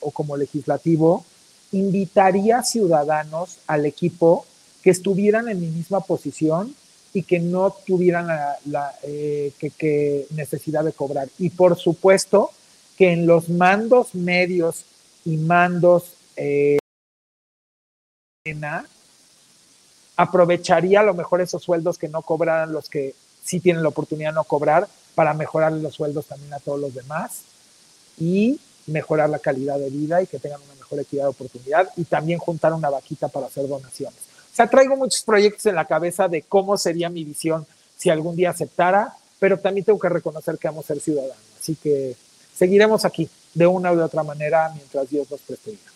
o como legislativo? Invitaría ciudadanos al equipo que estuvieran en mi misma posición y que no tuvieran la, eh, que, necesidad de cobrar. Y por supuesto que en los mandos medios y mandos eh, aprovecharía a lo mejor esos sueldos que no cobraran los que sí tienen la oportunidad de no cobrar para mejorar los sueldos también a todos los demás y mejorar la calidad de vida y que tengan una mejor equidad de oportunidad y también juntar una vaquita para hacer donaciones sea, traigo muchos proyectos en la cabeza de cómo sería mi visión si algún día aceptara, pero también tengo que reconocer que vamos a ser ciudadanos. Así que seguiremos aquí de una u otra manera mientras Dios nos preste vida.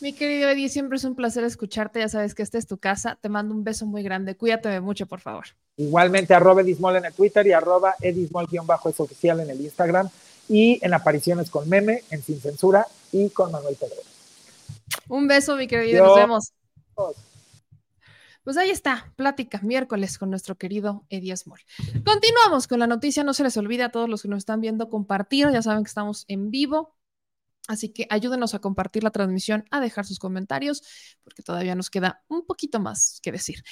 Mi querido Eddie, siempre es un placer escucharte. Ya sabes que esta es tu casa. Te mando un beso muy grande. Cuídate mucho, por favor. Igualmente, arroba Edismol en el Twitter y arroba Edismol-es oficial en el Instagram y en apariciones con meme, en Sin Censura y con Manuel Pedro. Un beso, mi querido. Nos vemos. Pues ahí está, plática miércoles con nuestro querido Eddie Small. Continuamos con la noticia, no se les olvide a todos los que nos están viendo compartir, ya saben que estamos en vivo, así que ayúdenos a compartir la transmisión, a dejar sus comentarios, porque todavía nos queda un poquito más que decir.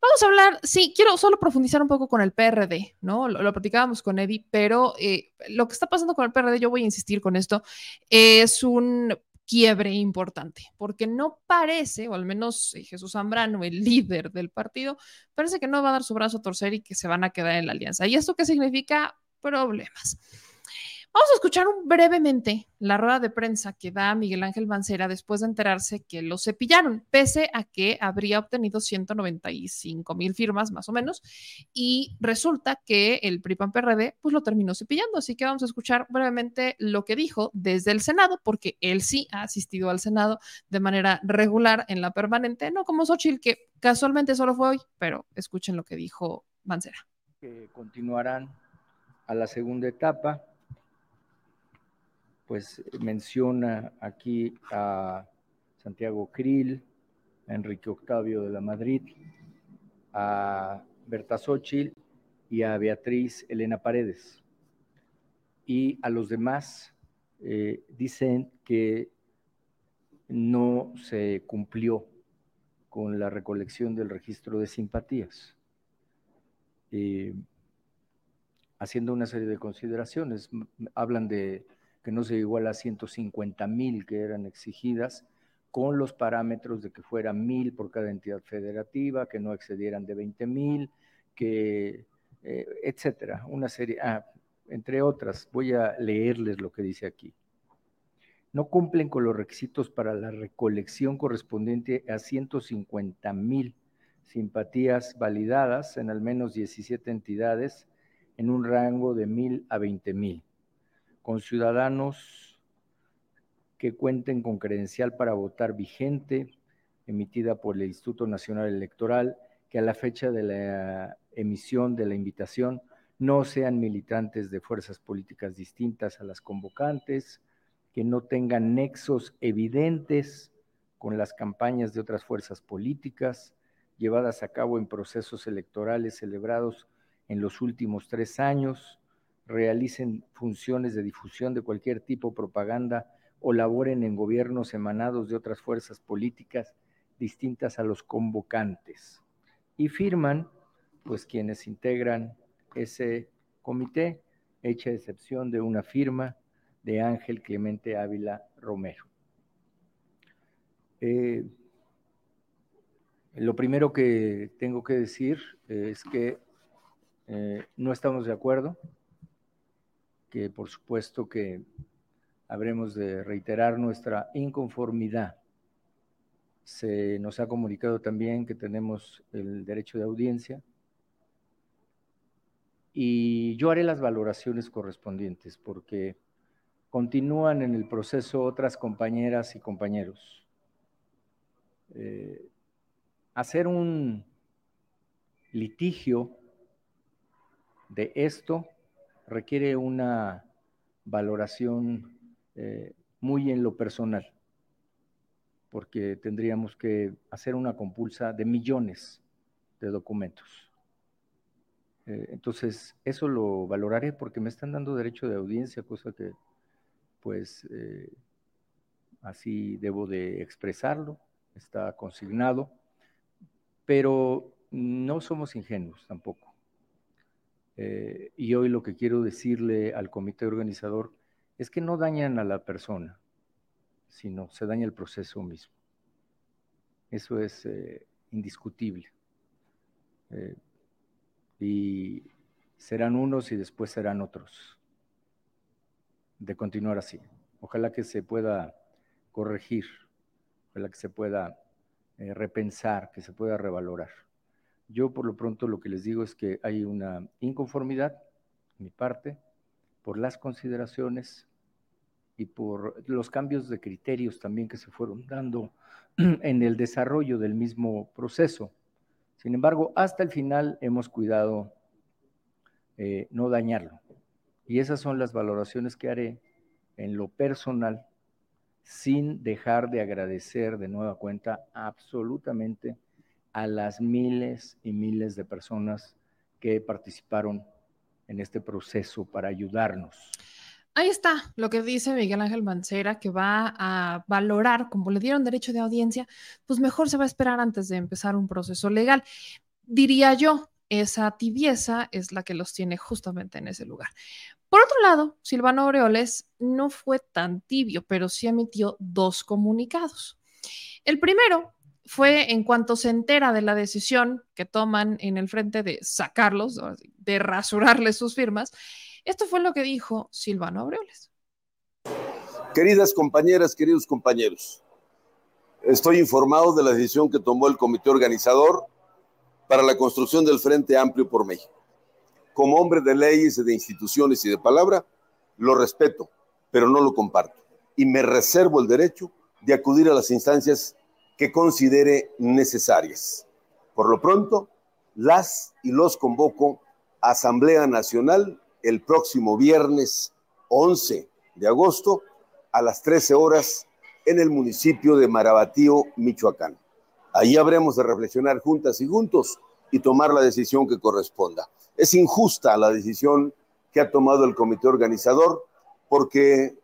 Vamos a hablar, sí, quiero solo profundizar un poco con el PRD, ¿no? Lo, platicábamos con Eddie, pero eh, lo que está pasando con el PRD, yo voy a insistir con esto, es un quiebre importante, porque no parece, o al menos eh, Jesús Zambrano, el líder del partido, parece que no va a dar su brazo a torcer y que se van a quedar en la alianza. ¿Y esto qué significa? Problemas. Vamos a escuchar brevemente la rueda de prensa que da Miguel Ángel Mancera después de enterarse que lo cepillaron, pese a que habría obtenido 195 mil firmas más o menos, y resulta que el PRIPAN PRD pues lo terminó cepillando. Así que vamos a escuchar brevemente lo que dijo desde el Senado, porque él sí ha asistido al Senado de manera regular en la permanente, no como Xochitl, que casualmente solo fue hoy, pero escuchen lo que dijo Mancera. Que continuarán a la segunda etapa pues menciona aquí a Santiago Krill, a Enrique Octavio de la Madrid, a Berta Xochitl y a Beatriz Elena Paredes. Y a los demás eh, dicen que no se cumplió con la recolección del registro de simpatías. Eh, haciendo una serie de consideraciones, hablan de que no se llegó a las 150 mil que eran exigidas, con los parámetros de que fuera mil por cada entidad federativa, que no excedieran de 20 mil, que, eh, etcétera, una serie, ah, entre otras, voy a leerles lo que dice aquí. No cumplen con los requisitos para la recolección correspondiente a 150 mil simpatías validadas en al menos 17 entidades en un rango de mil a 20 mil con ciudadanos que cuenten con credencial para votar vigente, emitida por el Instituto Nacional Electoral, que a la fecha de la emisión de la invitación no sean militantes de fuerzas políticas distintas a las convocantes, que no tengan nexos evidentes con las campañas de otras fuerzas políticas llevadas a cabo en procesos electorales celebrados en los últimos tres años, realicen funciones de difusión de cualquier tipo, propaganda o laboren en gobiernos emanados de otras fuerzas políticas distintas a los convocantes. Y firman, pues quienes integran ese comité, hecha excepción de una firma de Ángel Clemente Ávila Romero. Eh, lo primero que tengo que decir es que eh, no estamos de acuerdo que por supuesto que habremos de reiterar nuestra inconformidad. Se nos ha comunicado también que tenemos el derecho de audiencia y yo haré las valoraciones correspondientes porque continúan en el proceso otras compañeras y compañeros. Eh, hacer un litigio de esto requiere una valoración eh, muy en lo personal, porque tendríamos que hacer una compulsa de millones de documentos. Eh, entonces, eso lo valoraré porque me están dando derecho de audiencia, cosa que pues eh, así debo de expresarlo, está consignado, pero no somos ingenuos tampoco. Eh, y hoy lo que quiero decirle al comité organizador es que no dañan a la persona, sino se daña el proceso mismo. Eso es indiscutible y serán unos y después serán otros. De continuar así. Ojalá que se pueda corregir, ojalá que se pueda eh, repensar, que se pueda revalorar. Yo por lo pronto lo que les digo es que hay una inconformidad, mi parte, por las consideraciones y por los cambios de criterios también que se fueron dando en el desarrollo del mismo proceso. Sin embargo, hasta el final hemos cuidado eh, no dañarlo. Y esas son las valoraciones que haré en lo personal, sin dejar de agradecer de nueva cuenta absolutamente a las miles y miles de personas que participaron en este proceso para ayudarnos. Ahí está lo que dice Miguel Ángel Mancera, que va a valorar, como le dieron derecho de audiencia, pues mejor se va a esperar antes de empezar un proceso legal. Diría yo, esa tibieza es la que los tiene justamente en ese lugar. Por otro lado, Silvano Aureoles no fue tan tibio, pero sí emitió dos comunicados. El primero fue en cuanto se entera de la decisión que toman en el frente de sacarlos, de rasurarles sus firmas, esto fue lo que dijo Silvano Aureoles. Queridas compañeras, queridos compañeros, estoy informado de la decisión que tomó el comité organizador para la construcción del Frente Amplio por México. Como hombre de leyes, de instituciones y de palabra, lo respeto, pero no lo comparto. Y me reservo el derecho de acudir a las instancias que considere necesarias. Por lo pronto, las y los convoco a Asamblea Nacional el próximo viernes 11 de agosto a las 13 horas en el municipio de Marabatío, Michoacán. Ahí habremos de reflexionar juntas y juntos y tomar la decisión que corresponda. Es injusta la decisión que ha tomado el comité organizador porque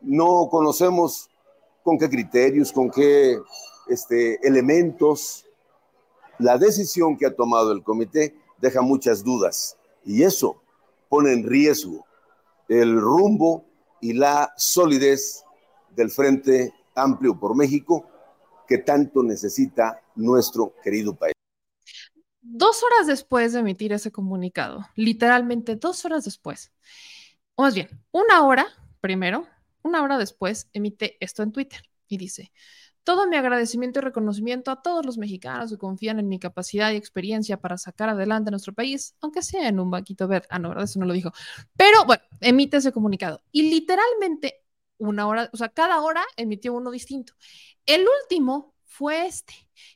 no conocemos con qué criterios, con qué este, elementos. La decisión que ha tomado el comité deja muchas dudas y eso pone en riesgo el rumbo y la solidez del Frente Amplio por México que tanto necesita nuestro querido país. Dos horas después de emitir ese comunicado, literalmente dos horas después, o más bien, una hora primero, una hora después, emite esto en Twitter y dice, todo mi agradecimiento y reconocimiento a todos los mexicanos que confían en mi capacidad y experiencia para sacar adelante nuestro país, aunque sea en un banquito verde. Ah, no, ¿verdad? Eso no lo dijo. Pero bueno, emite ese comunicado. Y literalmente una hora, o sea, cada hora emitió uno distinto. El último fue este,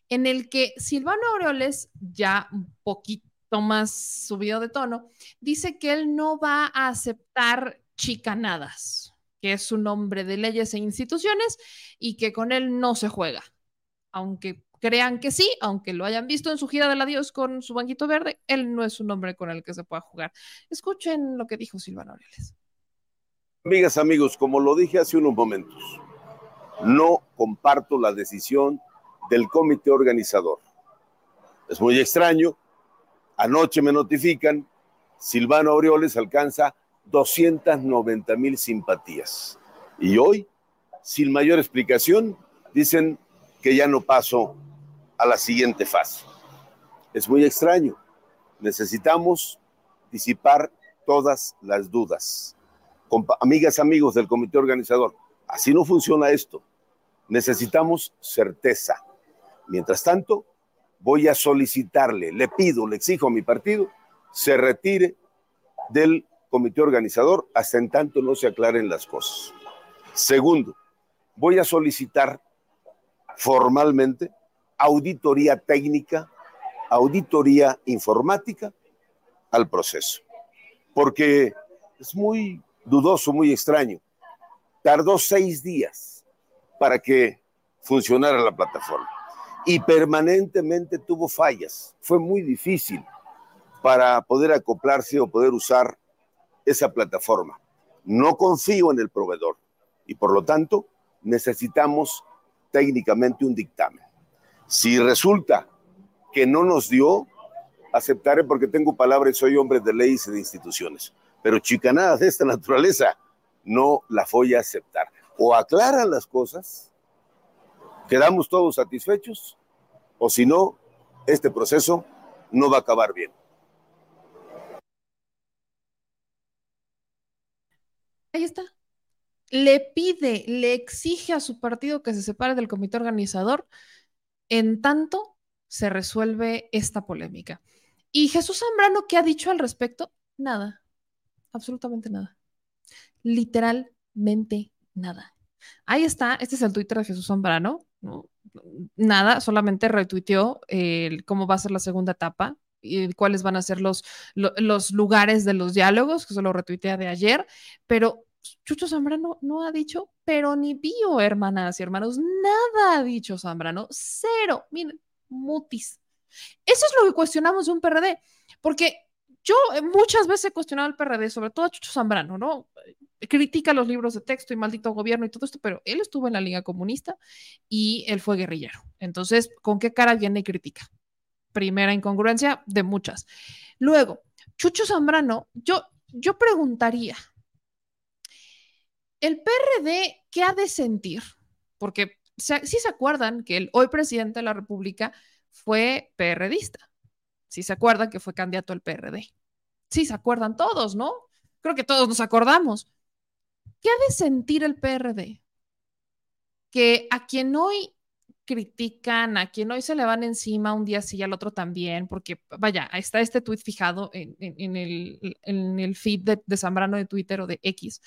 en el que Silvano Aureoles, ya un poquito más subido de tono, dice que él no va a aceptar chicanadas que es un hombre de leyes e instituciones y que con él no se juega. Aunque crean que sí, aunque lo hayan visto en su gira del adiós con su banquito verde, él no es un hombre con el que se pueda jugar. Escuchen lo que dijo Silvano Aureoles. Amigas, amigos, como lo dije hace unos momentos, no comparto la decisión del comité organizador. Es muy extraño. Anoche me notifican, Silvano Aureoles alcanza 290 mil simpatías. Y hoy, sin mayor explicación, dicen que ya no paso a la siguiente fase. Es muy extraño. Necesitamos disipar todas las dudas. amigas, amigos del comité organizador, así no funciona esto. Necesitamos certeza. Mientras tanto, voy a solicitarle, le pido, le exijo a mi partido, se retire del comité organizador hasta en tanto no se aclaren las cosas. Segundo, voy a solicitar formalmente auditoría técnica, auditoría informática al proceso, porque es muy dudoso, muy extraño. Tardó seis días para que funcionara la plataforma y permanentemente tuvo fallas. Fue muy difícil para poder acoplarse o poder usar esa plataforma. No confío en el proveedor y por lo tanto necesitamos técnicamente un dictamen. Si resulta que no nos dio, aceptaré porque tengo palabra y soy hombre de leyes y de instituciones. Pero chicanadas de esta naturaleza no la voy a aceptar. O aclaran las cosas, quedamos todos satisfechos, o si no, este proceso no va a acabar bien. Ahí está. Le pide, le exige a su partido que se separe del comité organizador en tanto se resuelve esta polémica. ¿Y Jesús Zambrano qué ha dicho al respecto? Nada, absolutamente nada. Literalmente nada. Ahí está, este es el Twitter de Jesús Zambrano. Nada, solamente retuiteó cómo va a ser la segunda etapa y cuáles van a ser los, los lugares de los diálogos, que se lo retuitea de ayer, pero Chucho Zambrano no ha dicho, pero ni pío, hermanas y hermanos, nada ha dicho Zambrano, cero, miren, mutis. Eso es lo que cuestionamos de un PRD, porque yo muchas veces he cuestionado al PRD, sobre todo a Chucho Zambrano, ¿no? Critica los libros de texto y maldito gobierno y todo esto, pero él estuvo en la Liga Comunista y él fue guerrillero. Entonces, ¿con qué cara viene y critica? Primera incongruencia de muchas. Luego, Chucho Zambrano, yo, yo preguntaría, ¿el PRD qué ha de sentir? Porque si se acuerdan que el hoy presidente de la República fue PRDista. Si se acuerdan que fue candidato al PRD. Sí, se acuerdan todos, ¿no? Creo que todos nos acordamos. ¿Qué ha de sentir el PRD? Que a quien hoy critican, a quien hoy se le van encima un día sí y al otro también, porque vaya, está este tuit fijado en, el, feed de, de, Zambrano de Twitter o de X,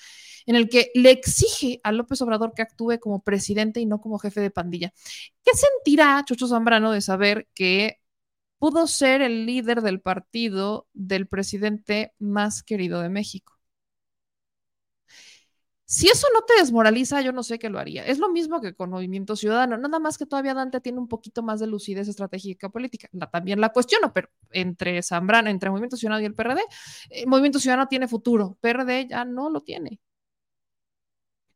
en el que le exige a López Obrador que actúe como presidente y no como jefe de pandilla. ¿Qué sentirá Chucho Zambrano de saber que pudo ser el líder del partido del presidente más querido de México? Si eso no te desmoraliza, yo no sé qué lo haría. Es lo mismo que con Movimiento Ciudadano, nada más que todavía Dante tiene un poquito más de lucidez estratégica política. también la cuestiono, pero entre Zambrano, entre Movimiento Ciudadano y el PRD, eh, Movimiento Ciudadano tiene futuro, PRD ya no lo tiene.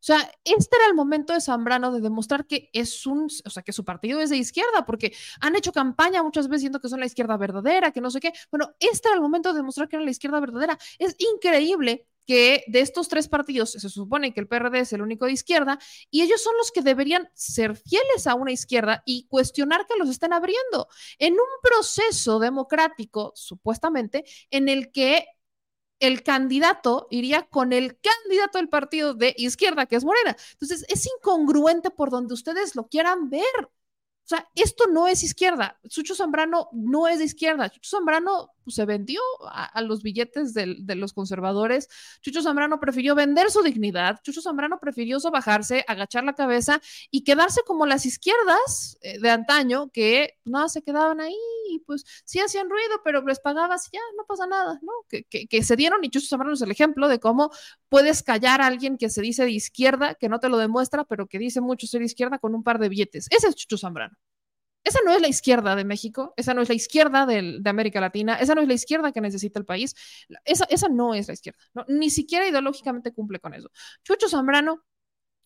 O sea, este era el momento de Zambrano de demostrar que es un, o sea, que su partido es de izquierda, porque han hecho campaña muchas veces diciendo que son la izquierda verdadera, que no sé qué. Bueno, este era el momento de demostrar que era la izquierda verdadera. Es increíble que de estos tres partidos se supone que el PRD es el único de izquierda y ellos son los que deberían ser fieles a una izquierda y cuestionar que los estén abriendo en un proceso democrático, supuestamente, en el que el candidato iría con el candidato del partido de izquierda, que es Morena. Entonces, es incongruente por donde ustedes lo quieran ver. O sea, esto no es izquierda. Chucho Zambrano no es de izquierda. Chucho Zambrano pues, se vendió a, los billetes de, los conservadores. Chucho Zambrano prefirió vender su dignidad. Chucho Zambrano prefirió bajarse, agachar la cabeza y quedarse como las izquierdas eh, de antaño que pues, nada se quedaban ahí y pues sí hacían ruido, pero les pagabas y ya no pasa nada, ¿no? Que, que se dieron y Chucho Zambrano es el ejemplo de cómo puedes callar a alguien que se dice de izquierda, que no te lo demuestra, pero que dice mucho ser izquierda con un par de billetes. Ese es Chucho Zambrano. Esa no es la izquierda de México, esa no es la izquierda de América Latina, esa no es la izquierda que necesita el país, esa, esa no es la izquierda, ni siquiera ideológicamente cumple con eso. Chucho Zambrano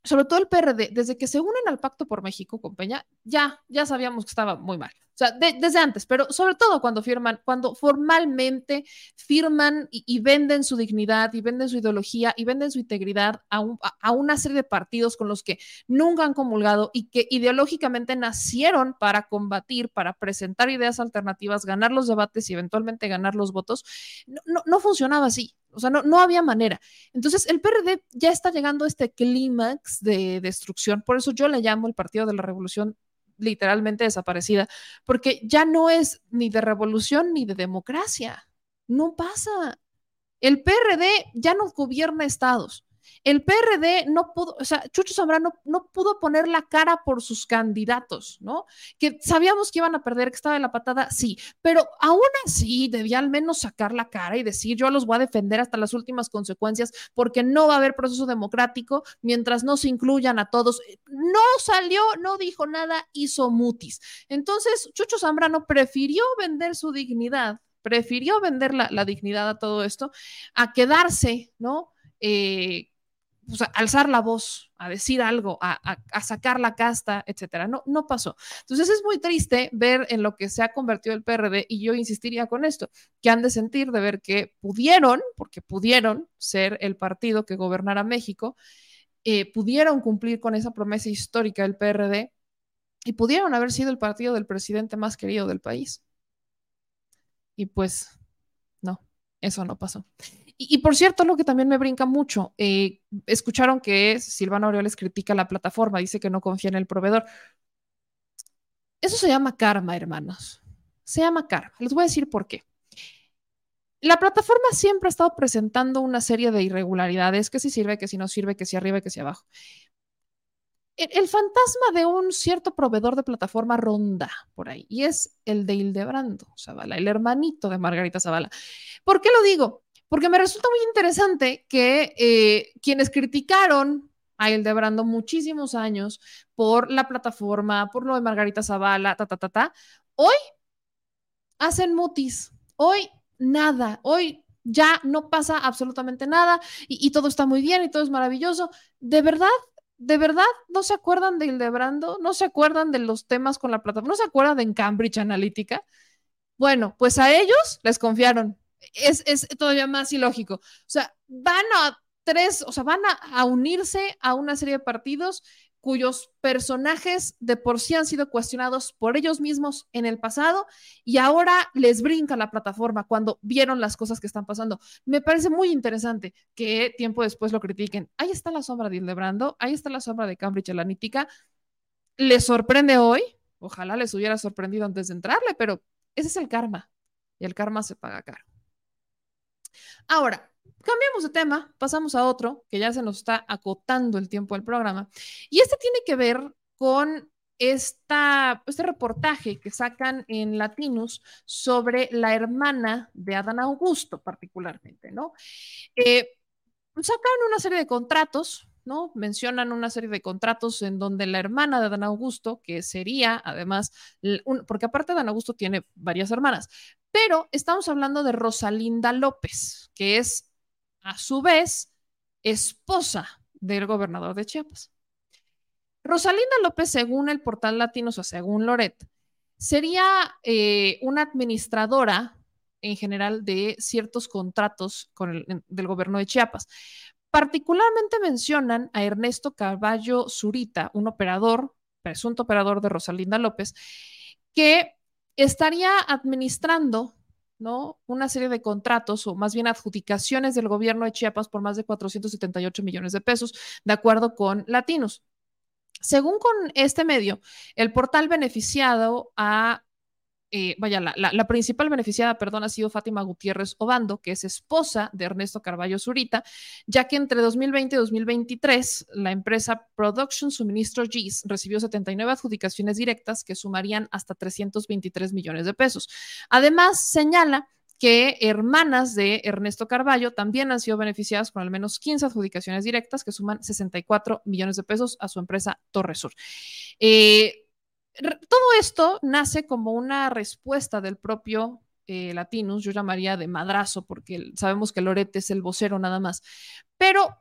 sobre todo el PRD, desde que se unen al Pacto por México con Peña, ya, ya sabíamos que estaba muy mal. Sea, desde antes, pero sobre todo cuando firman, cuando formalmente firman y, venden su dignidad y venden su ideología y venden su integridad a, a, una serie de partidos con los que nunca han comulgado y que ideológicamente nacieron para combatir, para presentar ideas alternativas, ganar los debates y eventualmente ganar los votos, no funcionaba así. O sea, no, no había manera. Entonces, el PRD ya está llegando a este clímax de destrucción. Por eso yo le llamo el Partido de la Revolución literalmente desaparecida, porque ya no es ni de revolución ni de democracia. No pasa. El PRD ya no gobierna estados. El PRD no pudo, o sea, Chucho Zambrano no pudo poner la cara por sus candidatos, ¿no? Que sabíamos que iban a perder, que estaba de la patada, sí, pero aún así debía al menos sacar la cara y decir, yo los voy a defender hasta las últimas consecuencias porque no va a haber proceso democrático mientras no se incluyan a todos. No salió, no dijo nada, hizo mutis. Entonces, Chucho Zambrano prefirió vender su dignidad prefirió vender la, dignidad a todo esto, a quedarse, ¿no? Eh, pues, alzar la voz, a decir algo, a, sacar la casta, etcétera. No, no pasó. Entonces es muy triste ver en lo que se ha convertido el PRD y yo insistiría con esto, que han de sentir de ver que pudieron, porque pudieron ser el partido que gobernara México, eh, pudieron cumplir con esa promesa histórica del PRD y pudieron haber sido el partido del presidente más querido del país. Y pues no, eso no pasó. Y, por cierto, lo que también me brinca mucho, eh, escucharon que Silvana Aureoles critica la plataforma, dice que no confía en el proveedor. Eso se llama karma, hermanos. Se llama karma. Les voy a decir por qué. La plataforma siempre ha estado presentando una serie de irregularidades, que si sirve, que si no sirve, que si arriba, que si abajo. El, el, fantasma de un cierto proveedor de plataforma ronda por ahí, y es el de Hildebrando Zavala, el hermanito de Margarita Zavala. ¿Por qué lo digo? Porque me resulta muy interesante que eh, quienes criticaron a Hildebrando muchísimos años por la plataforma, por lo de Margarita Zavala, ta, ta, ta, ta, hoy hacen mutis, hoy nada, hoy ya no pasa absolutamente nada y, y, todo está muy bien y todo es maravilloso. ¿De verdad? ¿De verdad no se acuerdan de Hildebrando? ¿No se acuerdan de los temas con la plataforma? ¿No se acuerdan de Cambridge Analytica? Bueno, pues a ellos les confiaron es, es todavía más ilógico. O sea, van a tres, o sea, van a, unirse a una serie de partidos cuyos personajes de por sí han sido cuestionados por ellos mismos en el pasado y ahora les brinca la plataforma cuando vieron las cosas que están pasando. Me parece muy interesante que tiempo después lo critiquen. Ahí está la sombra de Hildebrando, ahí está la sombra de Cambridge Analytica. Les sorprende hoy, ojalá les hubiera sorprendido antes de entrarle, pero ese es el karma y el karma se paga caro. Ahora, cambiamos de tema, pasamos a otro, que ya se nos está acotando el tiempo del programa. Y este tiene que ver con esta, este reportaje que sacan en Latinus sobre la hermana de Adán Augusto, particularmente, ¿no? Eh, sacan una serie de contratos, ¿no? Mencionan una serie de contratos en donde la hermana de Adán Augusto, que sería además, porque aparte Adán Augusto tiene varias hermanas, pero estamos hablando de Rosalinda López, que es a su vez esposa del gobernador de Chiapas. Rosalinda López, según el portal latino, o según Loret, sería eh, una administradora en general de ciertos contratos con el, del gobierno de Chiapas. Particularmente mencionan a Ernesto Carballo Zurita, un operador, presunto operador de Rosalinda López, que estaría administrando ¿no? una serie de contratos o más bien adjudicaciones del gobierno de Chiapas por más de 478 millones de pesos, de acuerdo con Latinos. Según con este medio, el portal beneficiado a eh, vaya, la, principal beneficiada, perdón, ha sido Fátima Gutiérrez Obando, que es esposa de Ernesto Carballo Zurita, ya que entre 2020 y 2023 la empresa Production Suministro GIS recibió 79 adjudicaciones directas que sumarían hasta 323 millones de pesos. Además, señala que hermanas de Ernesto Carballo también han sido beneficiadas con al menos 15 adjudicaciones directas que suman 64 millones de pesos a su empresa Torresur. Eh, todo esto nace como una respuesta del propio eh, Latinus, yo llamaría de madrazo, porque sabemos que Lorete es el vocero nada más, pero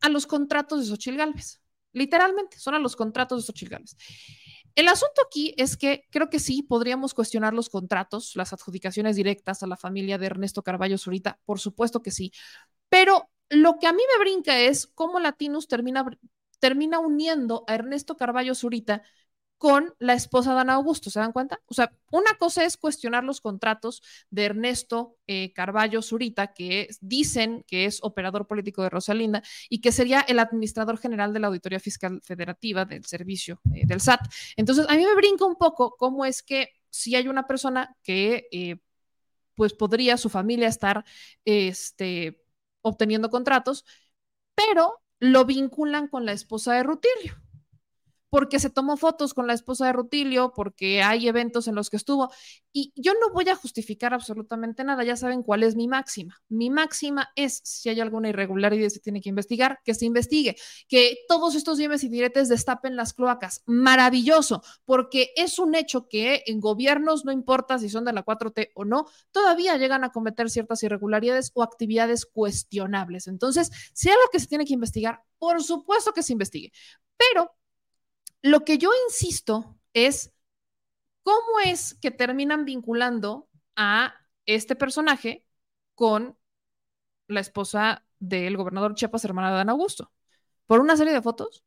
a los contratos de Xochil Gálvez. Literalmente, son a los contratos de Xochil Gálvez. El asunto aquí es que creo que sí podríamos cuestionar los contratos, las adjudicaciones directas a la familia de Ernesto Carballo Zurita, por supuesto que sí, pero lo que a mí me brinca es cómo Latinus termina, termina uniendo a Ernesto Carballo Zurita con la esposa de Ana Augusto, ¿se dan cuenta? O sea, una cosa es cuestionar los contratos de Ernesto eh, Carballo Zurita, que dicen que es operador político de Rosalinda y que sería el administrador general de la Auditoría Fiscal Federativa del Servicio eh, del SAT. Entonces, a mí me brinca un poco cómo es que si hay una persona que... Eh, pues podría su familia estar este, obteniendo contratos, pero lo vinculan con la esposa de Rutilio porque se tomó fotos con la esposa de Rutilio, porque hay eventos en los que estuvo. Y yo no voy a justificar absolutamente nada, ya saben cuál es mi máxima. Mi máxima es, si hay alguna irregularidad se tiene que investigar, que se investigue, que todos estos dimes y diretes destapen las cloacas. Maravilloso, porque es un hecho que en gobiernos, no importa si son de la 4T o no, todavía llegan a cometer ciertas irregularidades o actividades cuestionables. Entonces, hay algo que se tiene que investigar, por supuesto que se investigue. Pero lo que yo insisto es cómo es que terminan vinculando a este personaje con la esposa del gobernador Chiapas, hermana de Dan Augusto, por una serie de fotos.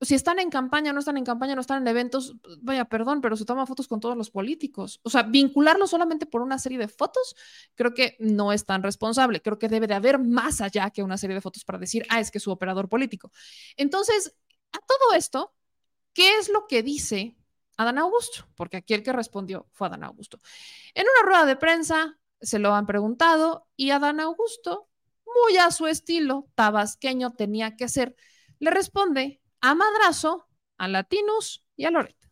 Si están en campaña, no están en campaña, no están en eventos, vaya, perdón, pero se toman fotos con todos los políticos. O sea, vincularlo solamente por una serie de fotos, creo que no es tan responsable. Creo que debe de haber más allá que una serie de fotos para decir, ah, es que es su operador político. Entonces, a todo esto, ¿qué es lo que dice Adán Augusto? Porque aquí el que respondió fue Adán Augusto. En una rueda de prensa se lo han preguntado y Adán Augusto, muy a su estilo tabasqueño tenía que ser, le responde a Madrazo, a Latinus y a Loreto.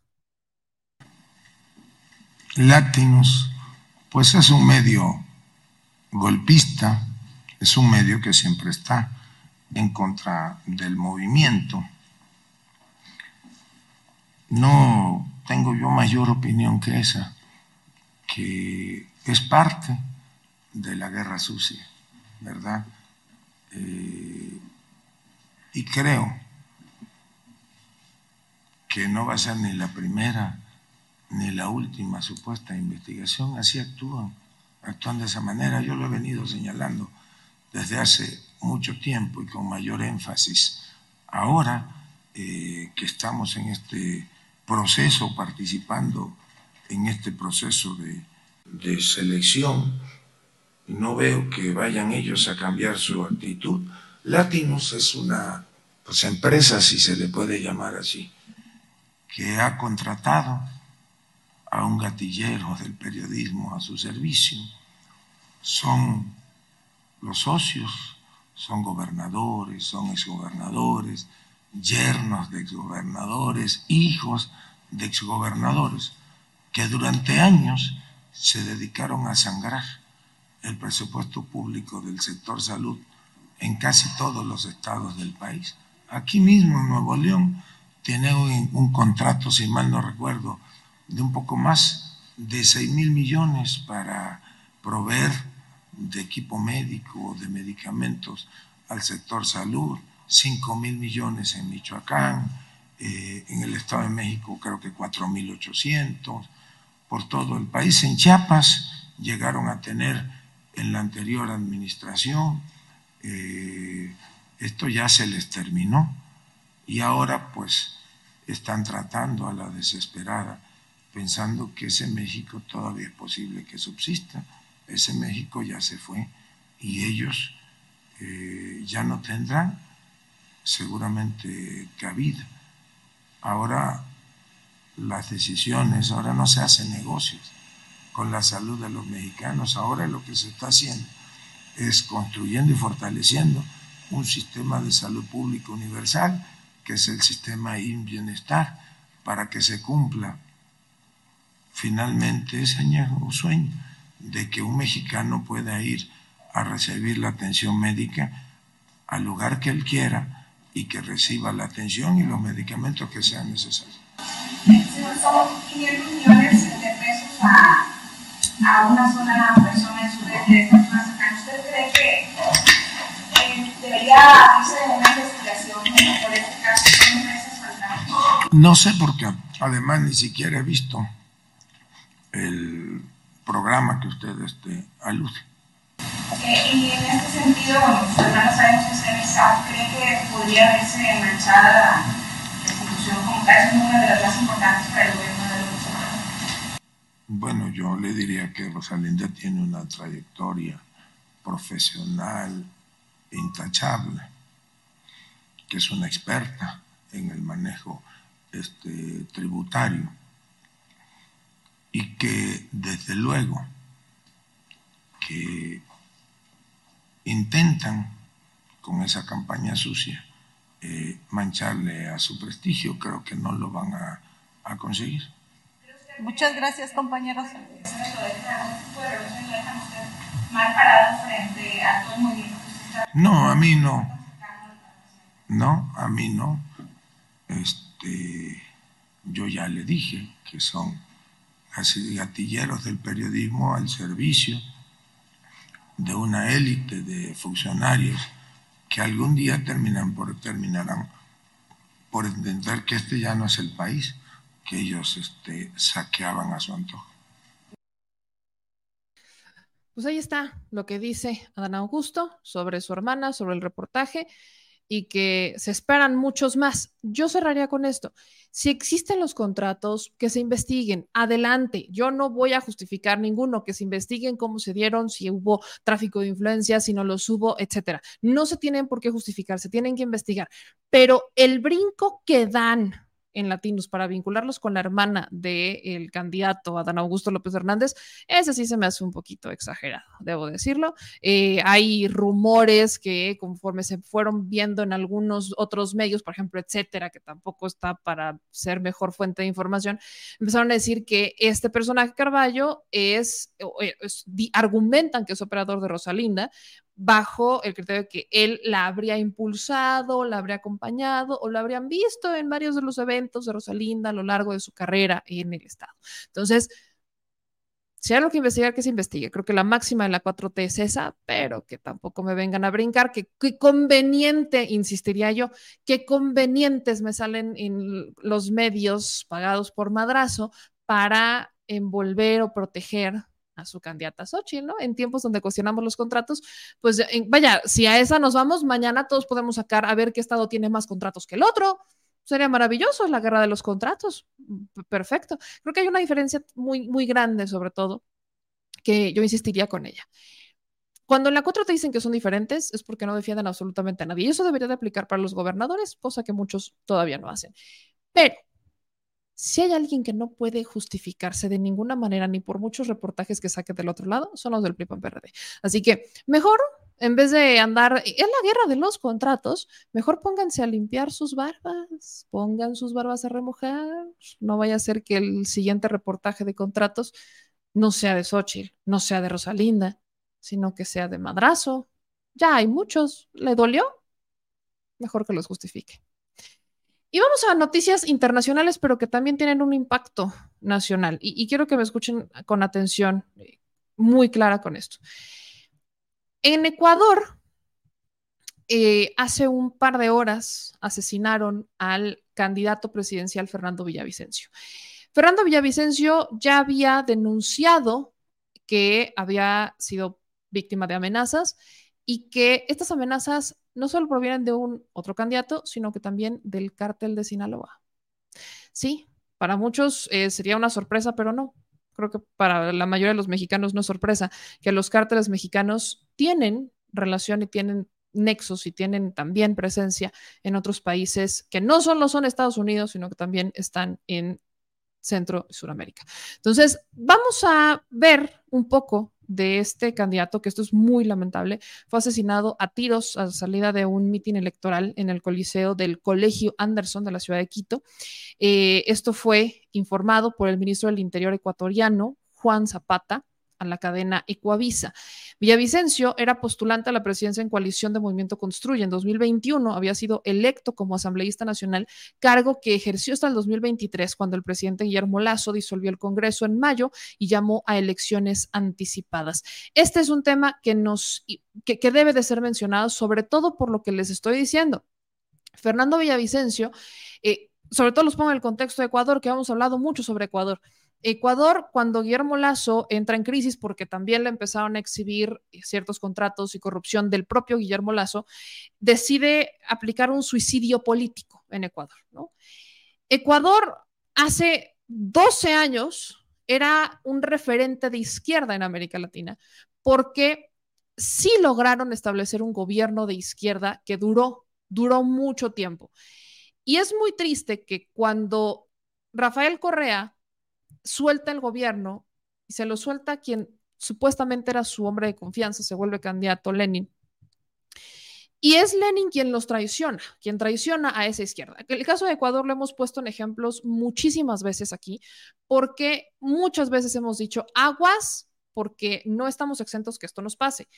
Latinus, pues es un medio golpista, es un medio que siempre está en contra del movimiento no tengo yo mayor opinión que esa, que es parte de la guerra sucia, ¿verdad? Eh, y creo que no va a ser ni la primera ni la última supuesta investigación, así actúan, actúan de esa manera. Yo lo he venido señalando desde hace mucho tiempo y con mayor énfasis. Ahora eh, que estamos en este proceso, participando en este proceso de, de selección, no veo que vayan ellos a cambiar su actitud. Latinos es una pues, empresa, si se le puede llamar así, que ha contratado a un gatillero del periodismo a su servicio. Son los socios, son gobernadores, son exgobernadores, yernos de exgobernadores, hijos de exgobernadores, que durante años se dedicaron a sangrar el presupuesto público del sector salud en casi todos los estados del país. Aquí mismo en Nuevo León tiene un, un contrato, si mal no recuerdo, de un poco más de 6 mil millones para proveer de equipo médico, de medicamentos al sector salud 5 mil millones en Michoacán, eh, en el Estado de México creo que 4 mil 800, por todo el país. En Chiapas llegaron a tener en la anterior administración, eh, esto ya se les terminó y ahora pues están tratando a la desesperada, pensando que ese México todavía es posible que subsista. Ese México ya se fue y ellos eh, ya no tendrán seguramente cabida. Ahora las decisiones, ahora no se hacen negocios con la salud de los mexicanos, ahora lo que se está haciendo es construyendo y fortaleciendo un sistema de salud pública universal, que es el sistema IN Bienestar, para que se cumpla finalmente ese sueño de que un mexicano pueda ir a recibir la atención médica al lugar que él quiera, y que reciba la atención y los medicamentos que sean necesarios. Son 500 millones de pesos a, a una sola persona en su cercanas. ¿Usted cree que eh, debería hacerse una investigación por este caso? No sé porque además ni siquiera he visto el programa que usted este, alude. Eh, y en este sentido, bueno, hermanos sabemos que usted cree que podría verse manchada la institución como tal, es una de las más importantes para el gobierno de López Bueno, yo le diría que Rosalinda tiene una trayectoria profesional intachable, que es una experta en el manejo este, tributario y que desde luego que intentan con esa campaña sucia eh, mancharle a su prestigio, creo que no lo van a, a conseguir. Muchas gracias, compañeros. No, a mí no. No, a mí no. Este, yo ya le dije que son así gatilleros del periodismo al servicio de una élite de funcionarios que algún día terminan por, terminarán por entender que este ya no es el país que ellos este, saqueaban a su antojo. Pues ahí está lo que dice Adán Augusto sobre su hermana, sobre el reportaje y que se esperan muchos más. Yo cerraría con esto. Si existen los contratos, que se investiguen. Adelante. Yo no voy a justificar ninguno, que se investiguen cómo se dieron, si hubo tráfico de influencia, si no los hubo, etcétera. No se tienen por qué justificar, se tienen que investigar. Pero el brinco que dan en Latinos para vincularlos con la hermana del candidato Adán Augusto López Hernández, ese sí se me hace un poquito exagerado, debo decirlo. Eh, hay rumores que conforme se fueron viendo en algunos otros medios, por ejemplo, etcétera, que tampoco está para ser mejor fuente de información, empezaron a decir que este personaje Carballo es, es argumentan que es operador de Rosalinda, bajo el criterio de que él la habría impulsado, la habría acompañado o la habrían visto en varios de los eventos de Rosalinda a lo largo de su carrera en el Estado. Entonces, si hay algo que investigar, que se investigue. Creo que la máxima de la 4T es esa, pero que tampoco me vengan a brincar, que qué conveniente, insistiría yo, qué convenientes me salen en los medios pagados por madrazo para envolver o proteger a su candidata Xochitl, ¿no? En tiempos donde cuestionamos los contratos, pues vaya, si a esa nos vamos, mañana todos podemos sacar a ver qué estado tiene más contratos que el otro. Sería maravilloso la guerra de los contratos. Perfecto. Creo que hay una diferencia muy, muy grande, sobre todo, que yo insistiría con ella. Cuando en la 4 te dicen que son diferentes, es porque no defienden absolutamente a nadie. Y eso debería de aplicar para los gobernadores, cosa que muchos todavía no hacen. Pero si hay alguien que no puede justificarse de ninguna manera, ni por muchos reportajes que saque del otro lado, son los del PRI PRD. Así que mejor, en vez de andar en la guerra de los contratos, mejor pónganse a limpiar sus barbas, pongan sus barbas a remojar. No vaya a ser que el siguiente reportaje de contratos no sea de Xochitl, no sea de Rosalinda, sino que sea de Madrazo. Ya hay muchos. ¿Le dolió? Mejor que los justifique. Y vamos a noticias internacionales, pero que también tienen un impacto nacional. Y, quiero que me escuchen con atención eh, muy clara con esto. En Ecuador, eh, hace un par de horas asesinaron al candidato presidencial Fernando Villavicencio. Fernando Villavicencio ya había denunciado que había sido víctima de amenazas y que estas amenazas no solo provienen de un otro candidato, sino que también del cártel de Sinaloa. Sí, para muchos eh, sería una sorpresa, pero no. Creo que para la mayoría de los mexicanos no es sorpresa que los cárteles mexicanos tienen relación y tienen nexos y tienen también presencia en otros países que no solo son Estados Unidos, sino que también están en Centro y Suramérica. Entonces, vamos a ver un poco de este candidato, que esto es muy lamentable, fue asesinado a tiros a la salida de un mitin electoral en el Coliseo del Colegio Anderson de la ciudad de Quito. Eh, esto fue informado por el ministro del Interior ecuatoriano, Juan Zapata, a la cadena Ecuavisa. Villavicencio era postulante a la presidencia en coalición de Movimiento Construye. En 2021 había sido electo como asambleísta nacional, cargo que ejerció hasta el 2023, cuando el presidente Guillermo Lazo disolvió el Congreso en mayo y llamó a elecciones anticipadas. Este es un tema que, nos, que, que debe de ser mencionado, sobre todo por lo que les estoy diciendo. Fernando Villavicencio, eh, sobre todo los pongo en el contexto de Ecuador, que hemos hablado mucho sobre Ecuador. Ecuador, cuando Guillermo Lazo entra en crisis porque también le empezaron a exhibir ciertos contratos y corrupción del propio Guillermo Lazo, decide aplicar un suicidio político en Ecuador. Ecuador hace 12 años era un referente de izquierda en América Latina porque sí lograron establecer un gobierno de izquierda que duró, duró mucho tiempo. Y es muy triste que cuando Rafael Correa suelta el gobierno y se lo suelta quien supuestamente era su hombre de confianza, se vuelve candidato Lenin. Y es Lenin quien los traiciona, quien traiciona a esa izquierda. El caso de Ecuador lo hemos puesto en ejemplos muchísimas veces aquí, porque muchas veces hemos dicho aguas porque no estamos exentos que esto nos pase.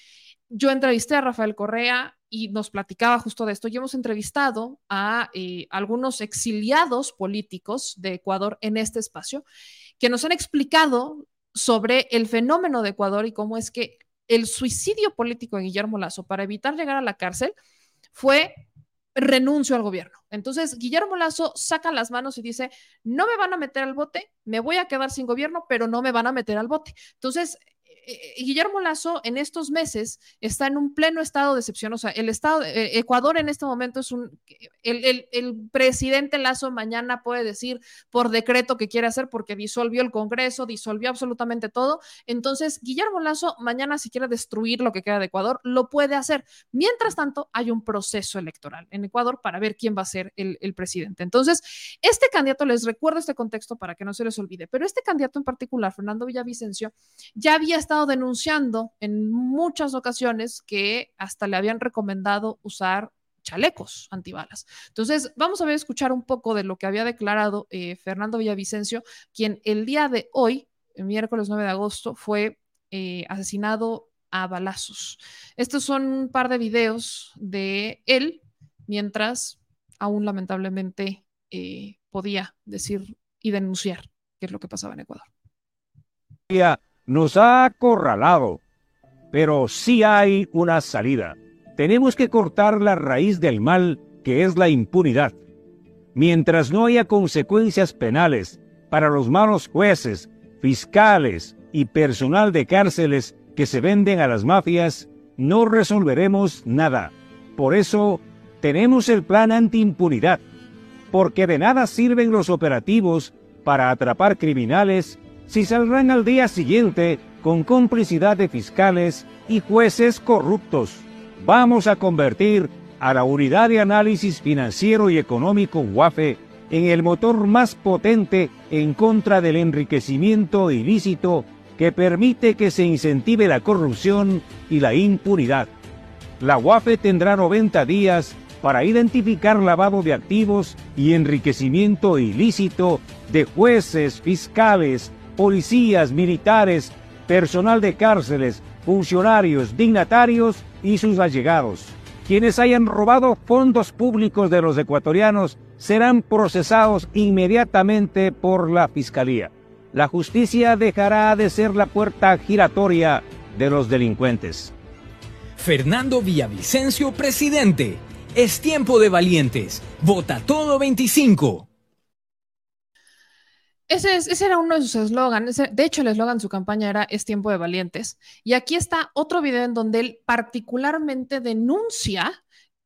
Yo entrevisté a Rafael Correa y nos platicaba justo de esto y hemos entrevistado a eh, algunos exiliados políticos de Ecuador en este espacio que nos han explicado sobre el fenómeno de Ecuador y cómo es que el suicidio político de Guillermo Lazo para evitar llegar a la cárcel fue renuncio al gobierno. Entonces, Guillermo Lazo saca las manos y dice, no me van a meter al bote, me voy a quedar sin gobierno, pero no me van a meter al bote. Entonces, Guillermo Lazo en estos meses está en un pleno estado de excepción. O sea, el estado, eh, Ecuador en este momento es un, el, el, presidente Lazo mañana puede decir por decreto que quiere hacer porque disolvió el Congreso, disolvió absolutamente todo. Entonces, Guillermo Lazo mañana si quiere destruir lo que queda de Ecuador, lo puede hacer. Mientras tanto, hay un proceso electoral en Ecuador para ver quién va a ser el, el presidente. Entonces, este candidato, les recuerdo este contexto para que no se les olvide, pero este candidato en particular, Fernando Villavicencio, ya había estado denunciando en muchas ocasiones que hasta le habían recomendado usar chalecos antibalas. Entonces, vamos a ver, escuchar un poco de lo que había declarado eh, Fernando Villavicencio, quien el día de hoy, el miércoles 9 de agosto, fue eh, asesinado a balazos. Estos son un par de videos de él, mientras aún lamentablemente eh, podía decir y denunciar qué es lo que pasaba en Ecuador nos ha acorralado, pero sí hay una salida. Tenemos que cortar la raíz del mal que es la impunidad. Mientras no haya consecuencias penales para los malos jueces, fiscales y personal de cárceles que se venden a las mafias, no resolveremos nada. Por eso, tenemos el plan antiimpunidad, porque de nada sirven los operativos para atrapar criminales si saldrán al día siguiente con complicidad de fiscales y jueces corruptos. Vamos a convertir a la Unidad de Análisis Financiero y Económico UAFE en el motor más potente en contra del enriquecimiento ilícito que permite que se incentive la corrupción y la impunidad. La UAFE tendrá 90 días para identificar lavado de activos y enriquecimiento ilícito de jueces, fiscales, policías, militares, personal de cárceles, funcionarios, dignatarios y sus allegados. Quienes hayan robado fondos públicos de los ecuatorianos serán procesados inmediatamente por la Fiscalía. La justicia dejará de ser la puerta giratoria de los delincuentes. Fernando Villavicencio, presidente. Es tiempo de valientes. Vota todo 25. Ese, era uno de sus eslogans. De hecho, el eslogan de su campaña era Es tiempo de valientes. Y aquí está otro video en donde él particularmente denuncia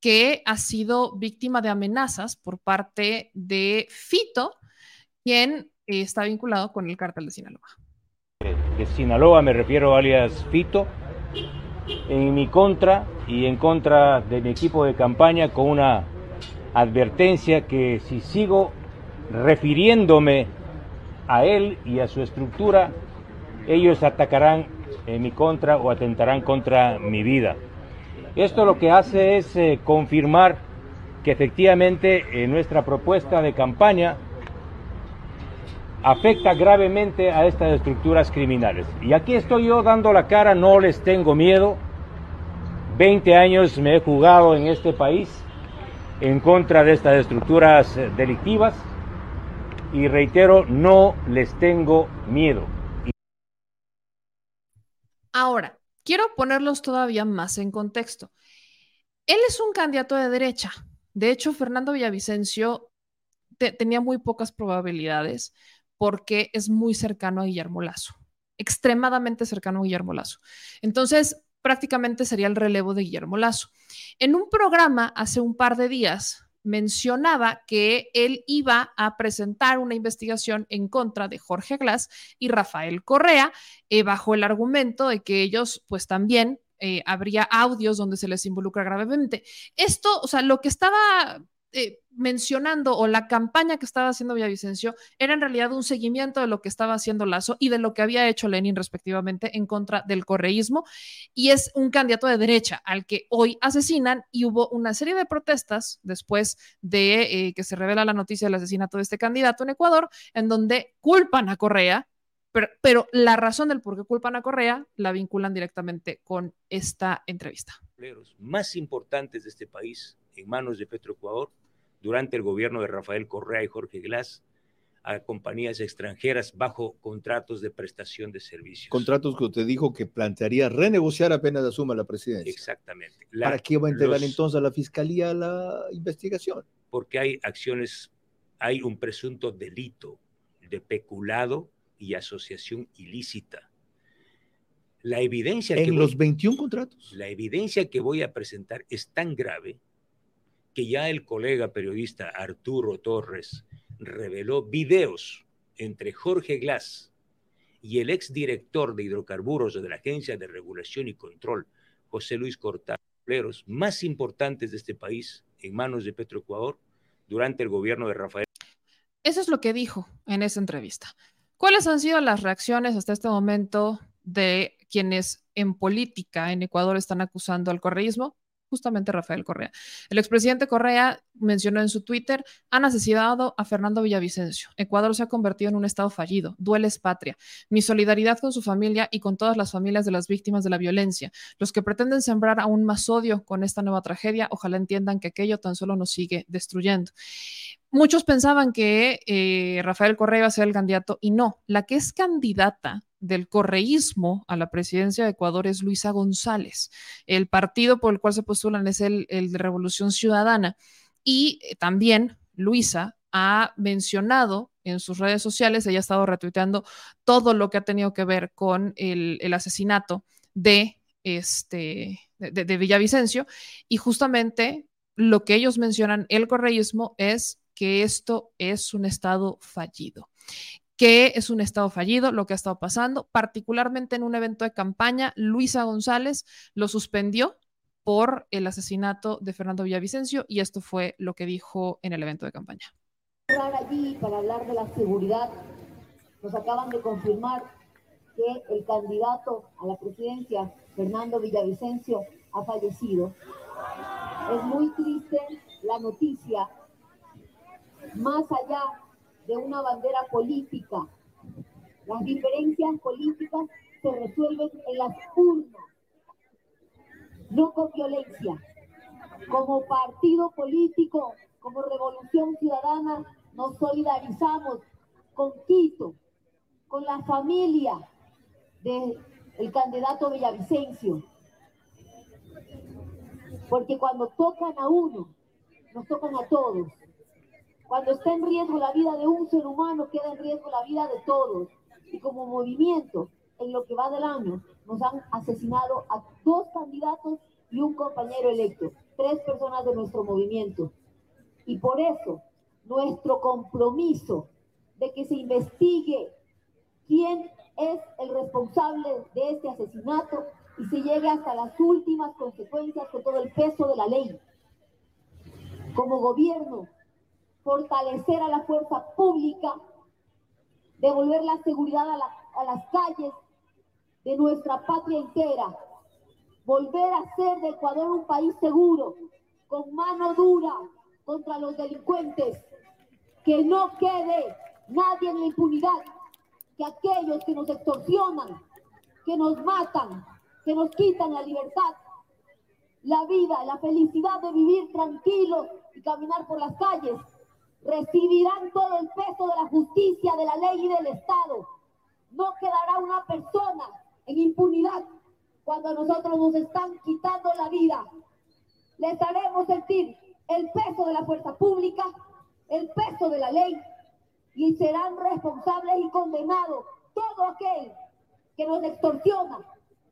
que ha sido víctima de amenazas por parte de Fito, quien está vinculado con el cártel de Sinaloa. De Sinaloa me refiero alias Fito, en mi contra y en contra de mi equipo de campaña con una advertencia que si sigo refiriéndome a él y a su estructura, ellos atacarán en mi contra o atentarán contra mi vida. Esto lo que hace es eh, confirmar que efectivamente eh, nuestra propuesta de campaña afecta gravemente a estas estructuras criminales. Y aquí estoy yo dando la cara, no les tengo miedo. 20 años me he jugado en este país en contra de estas estructuras eh, delictivas y reitero, no les tengo miedo. Ahora, quiero ponerlos todavía más en contexto. Él es un candidato de derecha. De hecho, Fernando Villavicencio tenía muy pocas probabilidades porque es muy cercano a Guillermo Lazo, extremadamente cercano a Guillermo Lazo. Entonces, prácticamente sería el relevo de Guillermo Lazo. En un programa hace un par de días, mencionaba que él iba a presentar una investigación en contra de Jorge Glass y Rafael Correa, eh, bajo el argumento de que ellos, pues también eh, habría audios donde se les involucra gravemente. Esto, o sea, lo que estaba eh, mencionando o la campaña que estaba haciendo Villavicencio era en realidad un seguimiento de lo que estaba haciendo Lazo y de lo que había hecho Lenin respectivamente en contra del correísmo y es un candidato de derecha al que hoy asesinan y hubo una serie de protestas después de eh, que se revela la noticia del asesinato de este candidato en Ecuador en donde culpan a Correa pero, pero, la razón del por qué culpan a Correa la vinculan directamente con esta entrevista. Más importantes de este país en manos de Petroecuador durante el gobierno de Rafael Correa y Jorge Glass a compañías extranjeras bajo contratos de prestación de servicios. Contratos que usted dijo que plantearía renegociar apenas asuma la presidencia. Exactamente. La, ¿Para qué va a entregar entonces a la fiscalía la investigación? Porque hay acciones, hay un presunto delito de peculado y asociación ilícita. La evidencia en que los 21 contratos. La evidencia que voy a presentar es tan grave que ya el colega periodista Arturo Torres reveló videos entre Jorge Glass y el exdirector de hidrocarburos de la Agencia de Regulación y Control, José Luis Cortázar, más importantes de este país en manos de Petroecuador durante el gobierno de Rafael. Eso es lo que dijo en esa entrevista. ¿Cuáles han sido las reacciones hasta este momento de quienes en política en Ecuador están acusando al correísmo? Justamente Rafael Correa. El expresidente Correa mencionó en su Twitter, han asesinado a Fernando Villavicencio. Ecuador se ha convertido en un estado fallido. Dueles patria. Mi solidaridad con su familia y con todas las familias de las víctimas de la violencia. Los que pretenden sembrar aún más odio con esta nueva tragedia, ojalá entiendan que aquello tan solo nos sigue destruyendo. Muchos pensaban que eh, Rafael Correa iba a ser el candidato y no, la que es candidata del correísmo a la presidencia de Ecuador es Luisa González. El partido por el cual se postulan es el, de Revolución Ciudadana. Y eh, también Luisa ha mencionado en sus redes sociales, ella ha estado retuiteando todo lo que ha tenido que ver con el, asesinato de, este, de Villavicencio. Y justamente lo que ellos mencionan, el correísmo, es que esto es un Estado fallido que es un Estado fallido, lo que ha estado pasando, particularmente en un evento de campaña, Luisa González lo suspendió por el asesinato de Fernando Villavicencio y esto fue lo que dijo en el evento de campaña. Allí para hablar de la seguridad, nos acaban de confirmar que el candidato a la presidencia, Fernando Villavicencio, ha fallecido. Es muy triste la noticia, más allá de una bandera política. Las diferencias políticas se resuelven en las urnas, no con violencia. Como partido político, como Revolución Ciudadana, nos solidarizamos con Quito, con la familia del candidato Villavicencio. Porque cuando tocan a uno, nos tocan a todos. Cuando está en riesgo la vida de un ser humano, queda en riesgo la vida de todos. Y como movimiento, en lo que va del año, nos han asesinado a dos candidatos y un compañero electo, tres personas de nuestro movimiento. Y por eso, nuestro compromiso de que se investigue quién es el responsable de este asesinato y se llegue hasta las últimas consecuencias con todo el peso de la ley. Como gobierno, fortalecer a la fuerza pública, devolver la seguridad a, las calles de nuestra patria entera, volver a ser de Ecuador un país seguro, con mano dura contra los delincuentes, que no quede nadie en la impunidad, que aquellos que nos extorsionan, que nos matan, que nos quitan la libertad, la vida, la felicidad de vivir tranquilos y caminar por las calles, recibirán todo el peso de la justicia, de la ley y del Estado. No quedará una persona en impunidad cuando nosotros nos están quitando la vida. Les haremos sentir el peso de la fuerza pública, el peso de la ley y serán responsables y condenados todo aquel que nos extorsiona,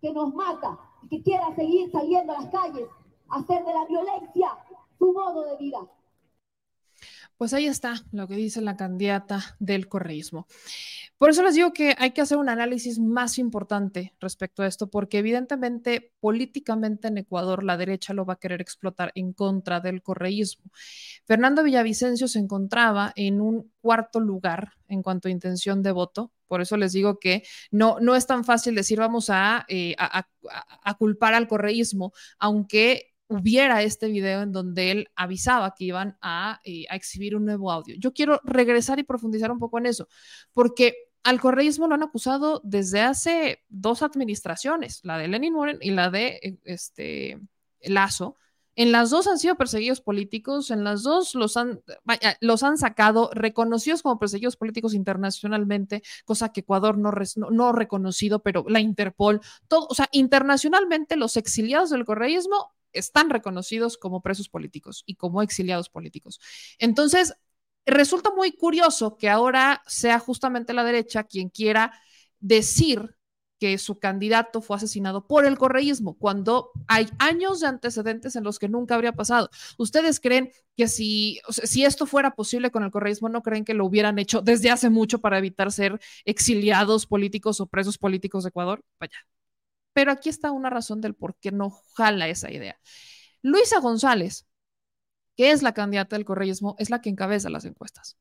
que nos mata y que quiera seguir saliendo a las calles a hacer de la violencia su modo de vida. Pues ahí está lo que dice la candidata del correísmo. Por eso les digo que hay que hacer un análisis más importante respecto a esto, porque evidentemente políticamente en Ecuador la derecha lo va a querer explotar en contra del correísmo. Fernando Villavicencio se encontraba en un cuarto lugar en cuanto a intención de voto. Por eso les digo que no, no es tan fácil decir vamos a, eh, culpar al correísmo, aunque hubiera este video en donde él avisaba que iban eh, a, exhibir un nuevo audio. Yo quiero regresar y profundizar un poco en eso, porque al correísmo lo han acusado desde hace dos administraciones, la de Lenin Moreno y la de eh, este, Lazo. En las dos han sido perseguidos políticos, en las dos los han, los han sacado, reconocidos como perseguidos políticos internacionalmente, cosa que Ecuador no, no, no reconocido, pero la Interpol, todo, o sea, internacionalmente los exiliados del correísmo están reconocidos como presos políticos y como exiliados políticos. Entonces, resulta muy curioso que ahora sea justamente la derecha quien quiera decir que su candidato fue asesinado por el correísmo, cuando hay años de antecedentes en los que nunca habría pasado. ¿Ustedes creen que si, si esto fuera posible con el correísmo, no creen que lo hubieran hecho desde hace mucho para evitar ser exiliados políticos o presos políticos de Ecuador? Vaya, pero aquí está una razón del por qué no jala esa idea. Luisa González, que es la candidata del correísmo, es la que encabeza las encuestas.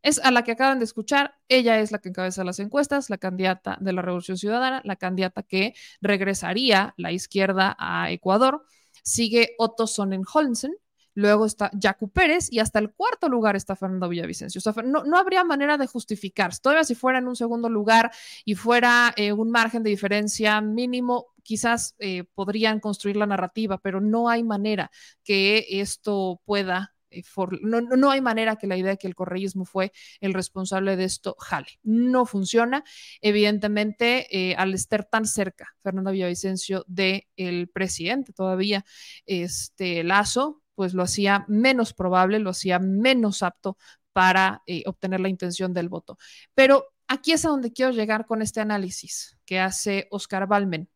Es a la que acaban de escuchar, ella es la que encabeza las encuestas, la candidata de la Revolución Ciudadana, la candidata que regresaría la izquierda a Ecuador. Sigue Otto Sonnenholzen, luego está Jacu Pérez y hasta el cuarto lugar está Fernando Villavicencio. No, habría manera de justificar. Todavía si fuera en un segundo lugar y fuera eh, un margen de diferencia mínimo, quizás eh, podrían construir la narrativa, pero no hay manera que esto pueda eh, no, hay manera que la idea de que el correísmo fue el responsable de esto jale. No funciona. Evidentemente, al estar tan cerca Fernando Villavicencio del el presidente todavía, este Lazo, pues lo hacía menos probable, lo hacía menos apto para eh, obtener la intención del voto. Pero aquí es a donde quiero llegar con este análisis que hace Oscar Balmen,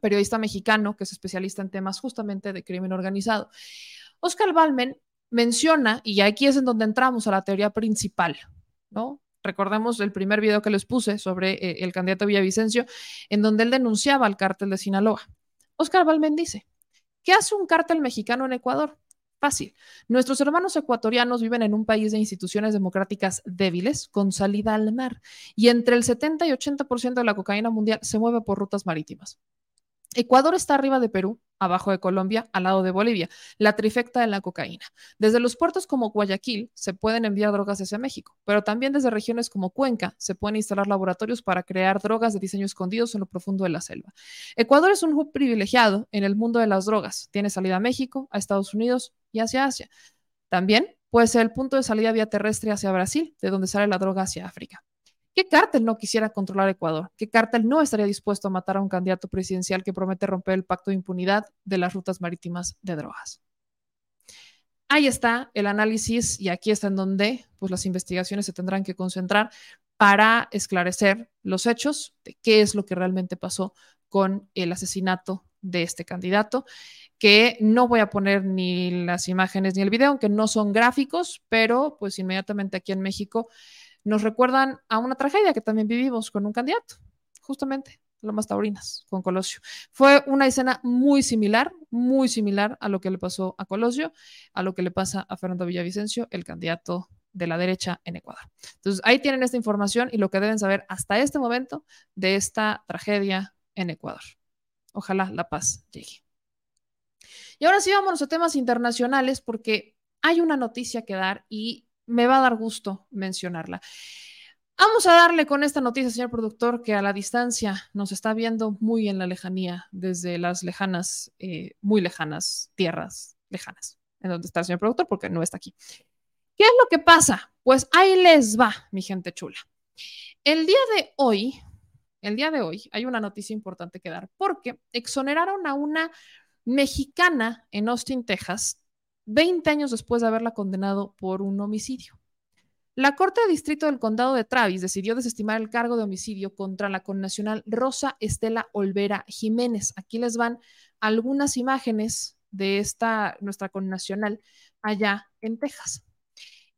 periodista mexicano que es especialista en temas justamente de crimen organizado. Oscar Balmen menciona, y aquí es en donde entramos a la teoría principal, ¿no? Recordemos el primer video que les puse sobre eh, el candidato Villavicencio, en donde él denunciaba al cártel de Sinaloa. Oscar Balmen dice, ¿Qué hace un cártel mexicano en Ecuador? Fácil. Nuestros hermanos ecuatorianos viven en un país de instituciones democráticas débiles, con salida al mar, y entre el 70 y 80% de la cocaína mundial se mueve por rutas marítimas. Ecuador está arriba de Perú, abajo de Colombia, al lado de Bolivia, la trifecta de la cocaína. Desde los puertos como Guayaquil se pueden enviar drogas hacia México, pero también desde regiones como Cuenca se pueden instalar laboratorios para crear drogas de diseño escondidos en lo profundo de la selva. Ecuador es un hub privilegiado en el mundo de las drogas. Tiene salida a México, a Estados Unidos y hacia Asia. También puede ser el punto de salida vía terrestre hacia Brasil, de donde sale la droga hacia África. ¿Qué cártel no quisiera controlar Ecuador? ¿Qué cártel no estaría dispuesto a matar a un candidato presidencial que promete romper el pacto de impunidad de las rutas marítimas de drogas? Ahí está el análisis y aquí está en donde pues, las investigaciones se tendrán que concentrar para esclarecer los hechos de qué es lo que realmente pasó con el asesinato de este candidato, que no voy a poner ni las imágenes ni el video, aunque no son gráficos, pero pues inmediatamente aquí en México nos recuerdan a una tragedia que también vivimos con un candidato, justamente, Lomas Taurinas, con Colosio. Fue una escena muy similar, muy similar a lo que le pasó a Colosio, a lo que le pasa a Fernando Villavicencio, el candidato de la derecha en Ecuador. Entonces, ahí tienen esta información y lo que deben saber hasta este momento de esta tragedia en Ecuador. Ojalá la paz llegue. Y ahora sí, vámonos a temas internacionales porque hay una noticia que dar y me va a dar gusto mencionarla. Vamos a darle con esta noticia, señor productor, que a la distancia nos está viendo muy en la lejanía, desde las lejanas, eh, muy lejanas tierras lejanas, en donde está el señor productor, porque no está aquí. ¿Qué es lo que pasa? Pues ahí les va, mi gente chula. El día de hoy, el día de hoy, hay una noticia importante que dar, porque exoneraron a una mexicana en Austin, Texas, 20 años después de haberla condenado por un homicidio. La Corte de Distrito del Condado de Travis decidió desestimar el cargo de homicidio contra la connacional Rosa Estela Olvera Jiménez. Aquí les van algunas imágenes de esta, nuestra connacional allá en Texas.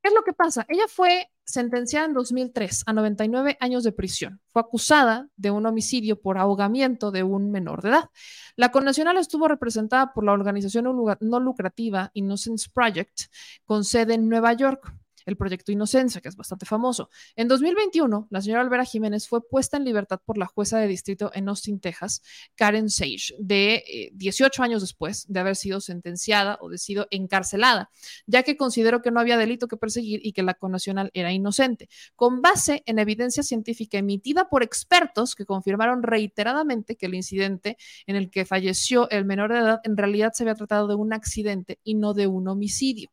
¿Qué es lo que pasa? Ella fue sentenciada en 2003 a 99 años de prisión. Fue acusada de un homicidio por ahogamiento de un menor de edad. La connacional estuvo representada por la organización no lucrativa Innocence Project, con sede en Nueva York el proyecto Inocencia, que es bastante famoso. En 2021, la señora Alvera Jiménez fue puesta en libertad por la jueza de distrito en Austin, Texas, Karen Sage, de 18 eh, años después de haber sido sentenciada o de sido encarcelada, ya que consideró que no había delito que perseguir y que la connacional era inocente, con base en evidencia científica emitida por expertos que confirmaron reiteradamente que el incidente en el que falleció el menor de edad en realidad se había tratado de un accidente y no de un homicidio.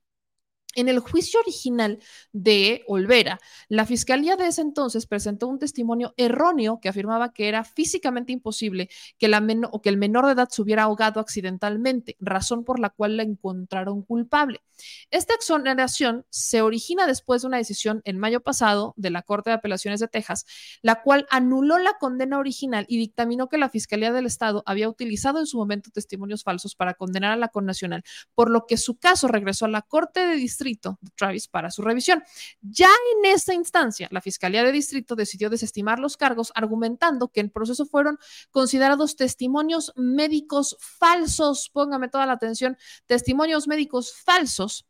En el juicio original de Olvera, la fiscalía de ese entonces presentó un testimonio erróneo que afirmaba que era físicamente imposible que, la o que el menor de edad se hubiera ahogado accidentalmente, razón por la cual la encontraron culpable. Esta exoneración se origina después de una decisión en mayo pasado de la Corte de Apelaciones de Texas, la cual anuló la condena original y dictaminó que la Fiscalía del Estado había utilizado en su momento testimonios falsos para condenar a la connacional, por lo que su caso regresó a la Corte de Distrito de Travis para su revisión. Ya en esta instancia, la Fiscalía de Distrito decidió desestimar los cargos, argumentando que en proceso fueron considerados testimonios médicos falsos. Póngame toda la atención, testimonios médicos falsos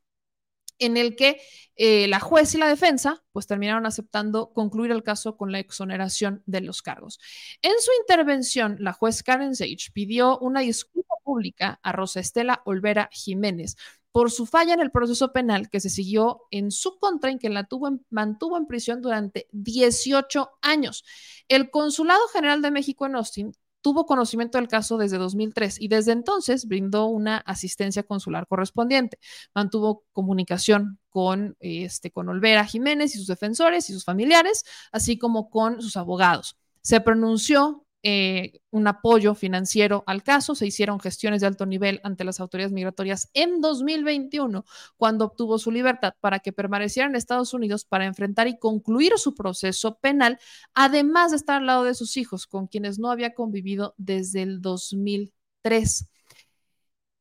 en el que eh, la juez y la defensa pues terminaron aceptando concluir el caso con la exoneración de los cargos. En su intervención, la juez Karen Sage pidió una disculpa pública a Rosa Estela Olvera Jiménez por su falla en el proceso penal que se siguió en su contra, en que la tuvo mantuvo en prisión durante 18 años. El Consulado General de México en Austin tuvo conocimiento del caso desde 2003 y desde entonces brindó una asistencia consular correspondiente. Mantuvo comunicación con, este, con Olvera Jiménez y sus defensores y sus familiares, así como con sus abogados. Se pronunció eh, un apoyo financiero al caso, se hicieron gestiones de alto nivel ante las autoridades migratorias en 2021, cuando obtuvo su libertad para que permaneciera en Estados Unidos para enfrentar y concluir su proceso penal, además de estar al lado de sus hijos, con quienes no había convivido desde el 2003.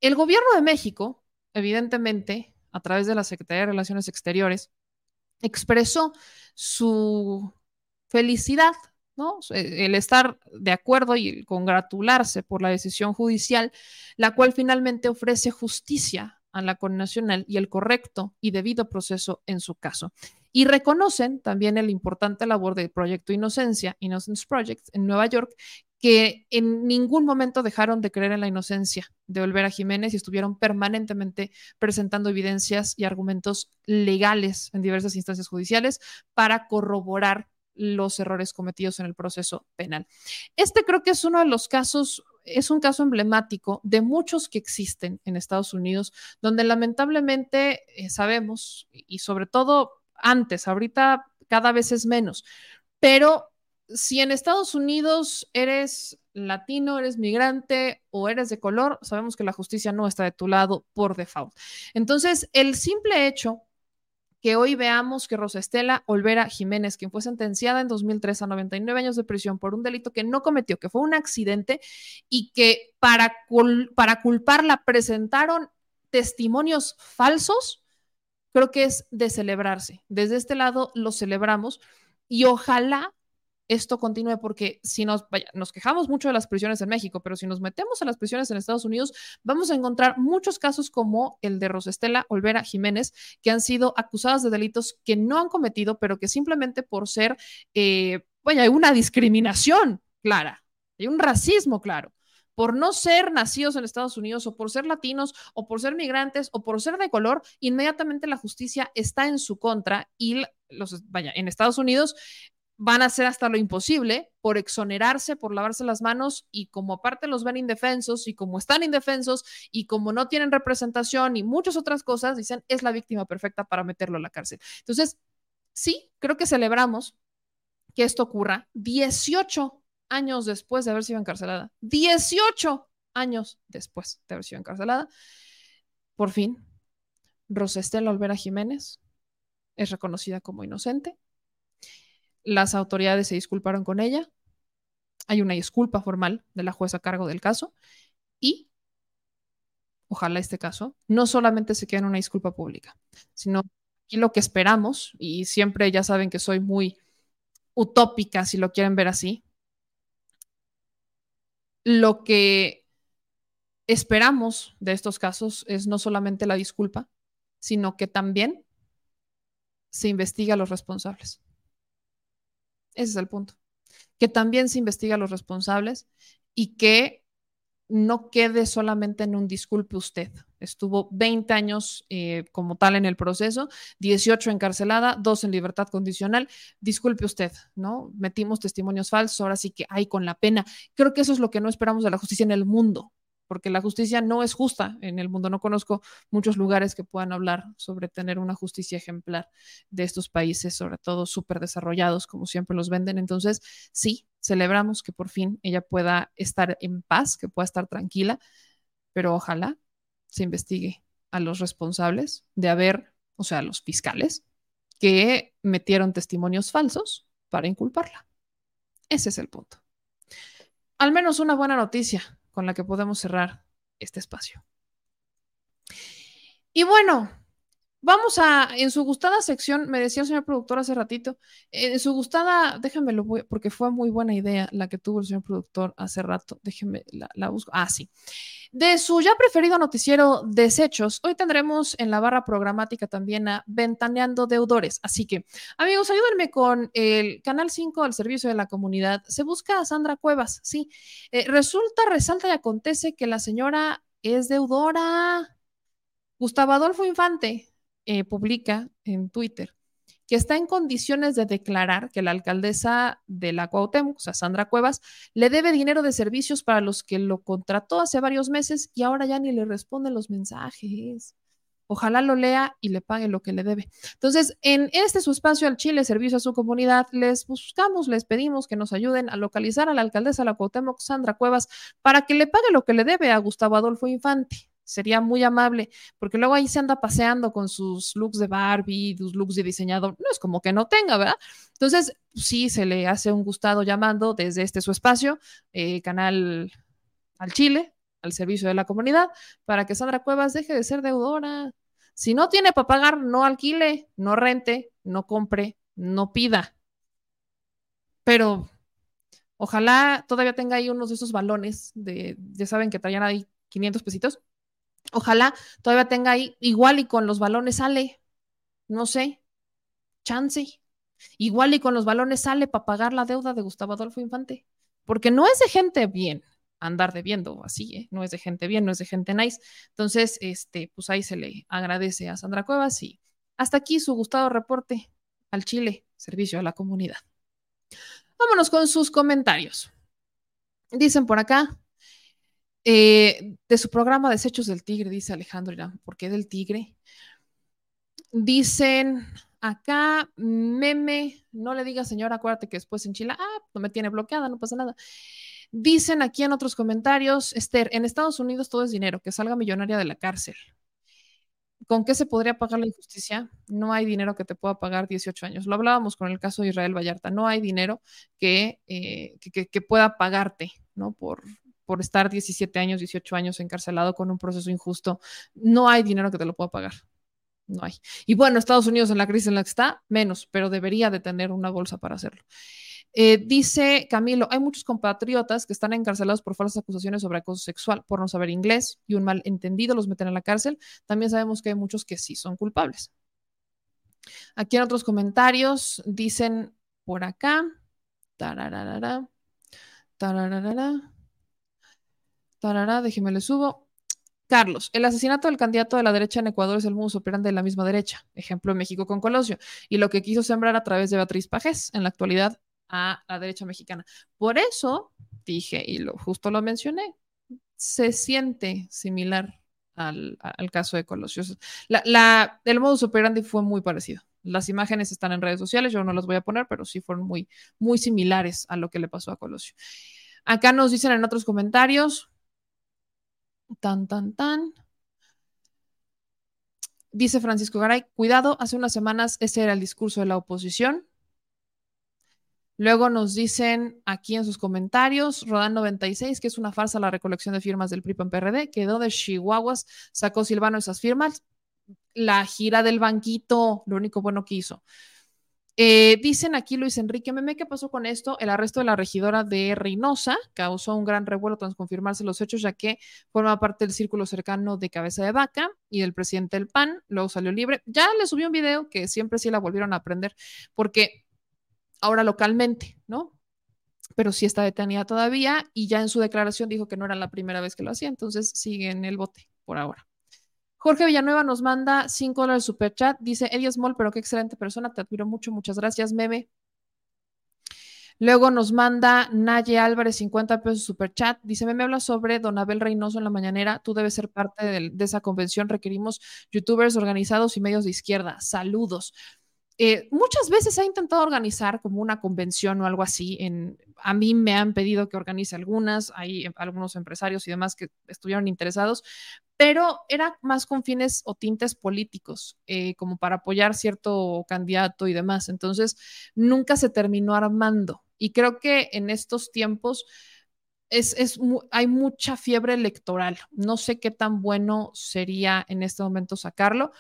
El gobierno de México, evidentemente, a través de la Secretaría de Relaciones Exteriores, expresó su felicidad eh, el estar de acuerdo y congratularse por la decisión judicial, la cual finalmente ofrece justicia a la connacional y el correcto y debido proceso en su caso. Y reconocen también el importante labor del Proyecto Inocencia, Innocence Project, en Nueva York, que en ningún momento dejaron de creer en la inocencia de Olvera Jiménez y estuvieron permanentemente presentando evidencias y argumentos legales en diversas instancias judiciales para corroborar los errores cometidos en el proceso penal. Este creo que es uno de los casos es un caso emblemático de muchos que existen en Estados Unidos, donde lamentablemente eh, sabemos, y sobre todo antes, ahorita cada vez es menos, pero si en Estados Unidos eres latino, eres migrante o eres de color, sabemos que la justicia no está de tu lado por default. Entonces, el simple hecho que hoy veamos que Rosa Estela Olvera Jiménez, quien fue sentenciada en 2003 a 99 años de prisión por un delito que no cometió, que fue un accidente y que para, para culparla presentaron testimonios falsos, creo que es de celebrarse. Desde este lado lo celebramos y ojalá esto continúe porque si nos, nos quejamos mucho de las prisiones en México, pero si nos metemos a las prisiones en Estados Unidos, vamos a encontrar muchos casos como el de Rosestela Olvera Jiménez, que han sido acusadas de delitos que no han cometido, pero que simplemente por ser, eh, vaya, hay una discriminación clara, hay un racismo claro. Por no ser nacidos en Estados Unidos o por ser latinos o por ser migrantes o por ser de color, inmediatamente la justicia está en su contra y los, vaya, en Estados Unidos van a hacer hasta lo imposible por exonerarse, por lavarse las manos y como aparte los ven indefensos y como están indefensos y como no tienen representación y muchas otras cosas, dicen es la víctima perfecta para meterlo a la cárcel. Entonces, sí, creo que celebramos que esto ocurra 18 años después de haber sido encarcelada. 18 años después de haber sido encarcelada. Por fin, Rosestela Olvera Jiménez es reconocida como inocente las autoridades se disculparon con ella. Hay una disculpa formal de la jueza a cargo del caso y ojalá este caso no solamente se quede en una disculpa pública, sino aquí lo que esperamos, y siempre ya saben que soy muy utópica si lo quieren ver así, lo que esperamos de estos casos es no solamente la disculpa, sino que también se investiga a los responsables. Ese es el punto. Que también se investiga a los responsables y que no quede solamente en un disculpe usted. Estuvo 20 años eh, como tal en el proceso, 18 encarcelada, 2 en libertad condicional. Disculpe usted, ¿no? Metimos testimonios falsos, ahora sí que hay con la pena. Creo que eso es lo que no esperamos de la justicia en el mundo, porque la justicia no es justa en el mundo. No conozco muchos lugares que puedan hablar sobre tener una justicia ejemplar de estos países, sobre todo súper desarrollados, como siempre los venden. Entonces, sí, celebramos que por fin ella pueda estar en paz, que pueda estar tranquila, pero ojalá se investigue a los responsables de haber, o sea, a los fiscales que metieron testimonios falsos para inculparla. Ese es el punto. Al menos una buena noticia con la que podemos cerrar este espacio. Y bueno, Vamos a, en su gustada sección, me decía el señor productor hace ratito, en su gustada, déjenmelo, porque fue muy buena idea la que tuvo el señor productor hace rato, déjenme, la, la busco, ah, sí. De su ya preferido noticiero Desechos, hoy tendremos en la barra programática también a Ventaneando Deudores. Así que, amigos, ayúdenme con el Canal 5 al servicio de la comunidad. Se busca a Sandra Cuevas, sí. Eh, resulta, resalta y acontece que la señora es deudora. Gustavo Adolfo Infante, eh, publica en Twitter que está en condiciones de declarar que la alcaldesa de la Cuauhtémoc, o sea, Sandra Cuevas, le debe dinero de servicios para los que lo contrató hace varios meses y ahora ya ni le responde los mensajes. Ojalá lo lea y le pague lo que le debe. Entonces, en este su espacio al Chile, servicio a su comunidad, les buscamos, les pedimos que nos ayuden a localizar a la alcaldesa de la Cuauhtémoc, Sandra Cuevas, para que le pague lo que le debe a Gustavo Adolfo Infante sería muy amable, porque luego ahí se anda paseando con sus looks de Barbie, sus looks de diseñador, no es como que no tenga, ¿verdad? Entonces, sí, se le hace un gustado llamando desde este su espacio, eh, canal al Chile, al servicio de la comunidad, para que Sandra Cuevas deje de ser deudora. Si no tiene para pagar, no alquile, no rente, no compre, no pida. Pero ojalá todavía tenga ahí unos de esos balones de, ya saben que traían ahí 500 pesitos Ojalá todavía tenga ahí, igual y con los balones sale, no sé, chance. Igual y con los balones sale para pagar la deuda de Gustavo Adolfo Infante. Porque no es de gente bien andar debiendo así, ¿eh? no es de gente bien, no es de gente nice. Entonces, este, pues ahí se le agradece a Sandra Cuevas y hasta aquí su gustado reporte al Chile, servicio a la comunidad. Vámonos con sus comentarios. Dicen por acá, eh, de su programa Desechos del Tigre, dice Alejandro Irán. ¿Por qué del Tigre? Dicen acá, meme, no le digas señora, acuérdate que después en Chile, ah, no me tiene bloqueada, no pasa nada. Dicen aquí en otros comentarios, Esther, en Estados Unidos todo es dinero, que salga millonaria de la cárcel. ¿Con qué se podría pagar la injusticia? No hay dinero que te pueda pagar 18 años. Lo hablábamos con el caso de Israel Vallarta. No hay dinero que, eh, que, que pueda pagarte, ¿no? Por, por estar 17 años, 18 años encarcelado con un proceso injusto, no hay dinero que te lo pueda pagar. No hay. Y bueno, Estados Unidos en la crisis en la que está, menos, pero debería de tener una bolsa para hacerlo. Eh, dice Camilo, hay muchos compatriotas que están encarcelados por falsas acusaciones sobre acoso sexual, por no saber inglés y un malentendido los meten en la cárcel. También sabemos que hay muchos que sí son culpables. Aquí en otros comentarios dicen por acá, tararara, tararara, Tarará, déjeme le subo. Carlos, el asesinato del candidato de la derecha en Ecuador es el modus operandi de la misma derecha, ejemplo México con Colosio, y lo que quiso sembrar a través de Beatriz Pajés, en la actualidad a la derecha mexicana. Por eso dije, y lo, justo lo mencioné, se siente similar al, caso de Colosio. La, el modus operandi fue muy parecido. Las imágenes están en redes sociales, yo no las voy a poner, pero sí fueron muy, muy similares a lo que le pasó a Colosio. Acá nos dicen en otros comentarios, Tan, tan, tan. Dice Francisco Garay, cuidado, hace unas semanas ese era el discurso de la oposición. Luego nos dicen aquí en sus comentarios, Rodan 96, que es una farsa la recolección de firmas del PRI PRD, quedó de Chihuahuas, sacó Silvano esas firmas. la gira del banquito, lo único bueno que hizo. Eh, dicen aquí Luis Enrique Meme, ¿qué pasó con esto? El arresto de la regidora de Reynosa causó un gran revuelo tras confirmarse los hechos, ya que forma parte del círculo cercano de Cabeza de Vaca y del presidente del PAN, luego salió libre. Ya le subió un video que siempre sí la volvieron a aprender, porque ahora localmente, ¿no? Pero sí está detenida todavía y ya en su declaración dijo que no era la primera vez que lo hacía, entonces sigue en el bote por ahora. Jorge Villanueva nos manda 5 dólares super chat. Dice Eddie Small, pero qué excelente persona. Te admiro mucho. Muchas gracias, meme. Luego nos manda Naye Álvarez 50 pesos super chat. Dice, me habla sobre Don Abel Reynoso en la mañanera. Tú debes ser parte de, esa convención. Requerimos youtubers organizados y medios de izquierda. Saludos. Eh, muchas veces ha intentado organizar como una convención o algo así. En, a mí me han pedido que organice algunas, hay algunos empresarios y demás que estuvieron interesados, pero era más con fines o tintes políticos, eh, como para apoyar cierto candidato y demás. Entonces, nunca se terminó armando. Y creo que en estos tiempos... Es, hay mucha fiebre electoral. No sé qué tan bueno sería en este momento sacarlo,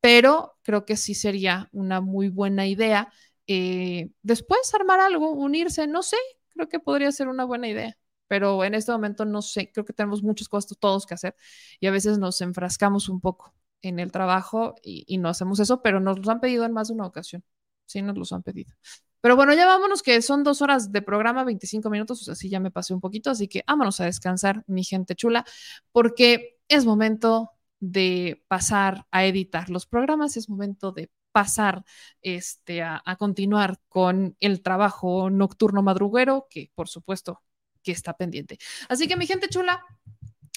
pero creo que sí sería una muy buena idea. Eh, después armar algo, unirse, no sé, creo que podría ser una buena idea, pero en este momento no sé, creo que tenemos muchos cosas todos que hacer y a veces nos enfrascamos un poco en el trabajo y, no hacemos eso, pero nos los han pedido en más de una ocasión. Sí, nos los han pedido. Pero bueno, ya vámonos, que son dos horas de programa, 25 minutos, o sea, sí ya me pasé un poquito, así que vámonos a descansar, mi gente chula, porque es momento de pasar a editar los programas, es momento de pasar este, a, a continuar con el trabajo nocturno madruguero, que por supuesto que está pendiente. Así que mi gente chula,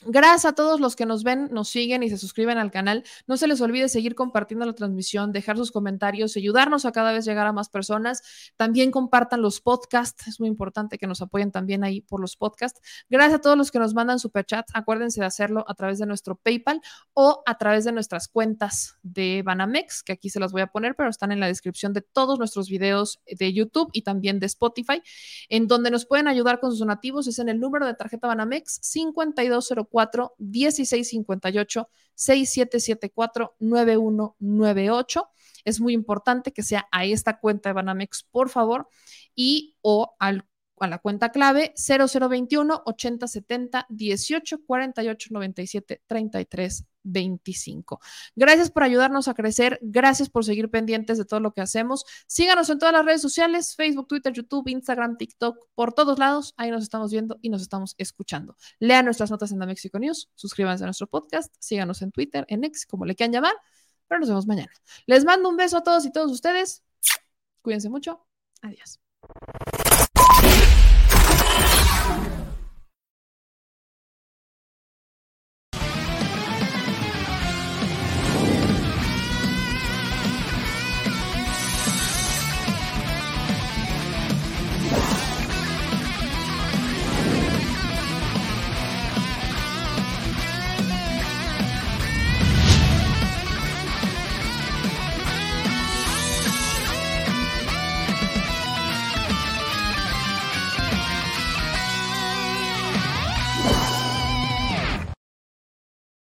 Gracias a todos los que nos ven, nos siguen y se suscriben al canal. No se les olvide seguir compartiendo la transmisión, dejar sus comentarios, ayudarnos a cada vez llegar a más personas. También compartan los podcasts. Es muy importante que nos apoyen también ahí por los podcasts. Gracias a todos los que nos mandan superchats. Acuérdense de hacerlo a través de nuestro PayPal o a través de nuestras cuentas de Banamex, que aquí se las voy a poner, pero están en la descripción de todos nuestros videos de YouTube y también de Spotify. En donde nos pueden ayudar con sus donativos es en el número de tarjeta Banamex 5204 1658 6774 9198. Es muy importante que sea a esta cuenta de Banamex, por favor, y o al a la cuenta clave 0021 8070 18 48 97 33 25. Gracias por ayudarnos a crecer, gracias por seguir pendientes de todo lo que hacemos. Síganos en todas las redes sociales, Facebook, Twitter, YouTube, Instagram, TikTok, por todos lados. Ahí nos estamos viendo y nos estamos escuchando. Lean nuestras notas en la Mexico News, suscríbanse a nuestro podcast, síganos en Twitter, en X, como le quieran llamar, pero nos vemos mañana. Les mando un beso a todos y todos ustedes. Cuídense mucho. Adiós.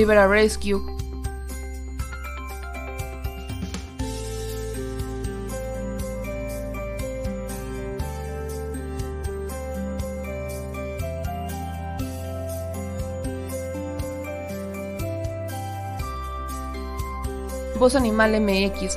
Rivera Rescue, Voz Animal MX,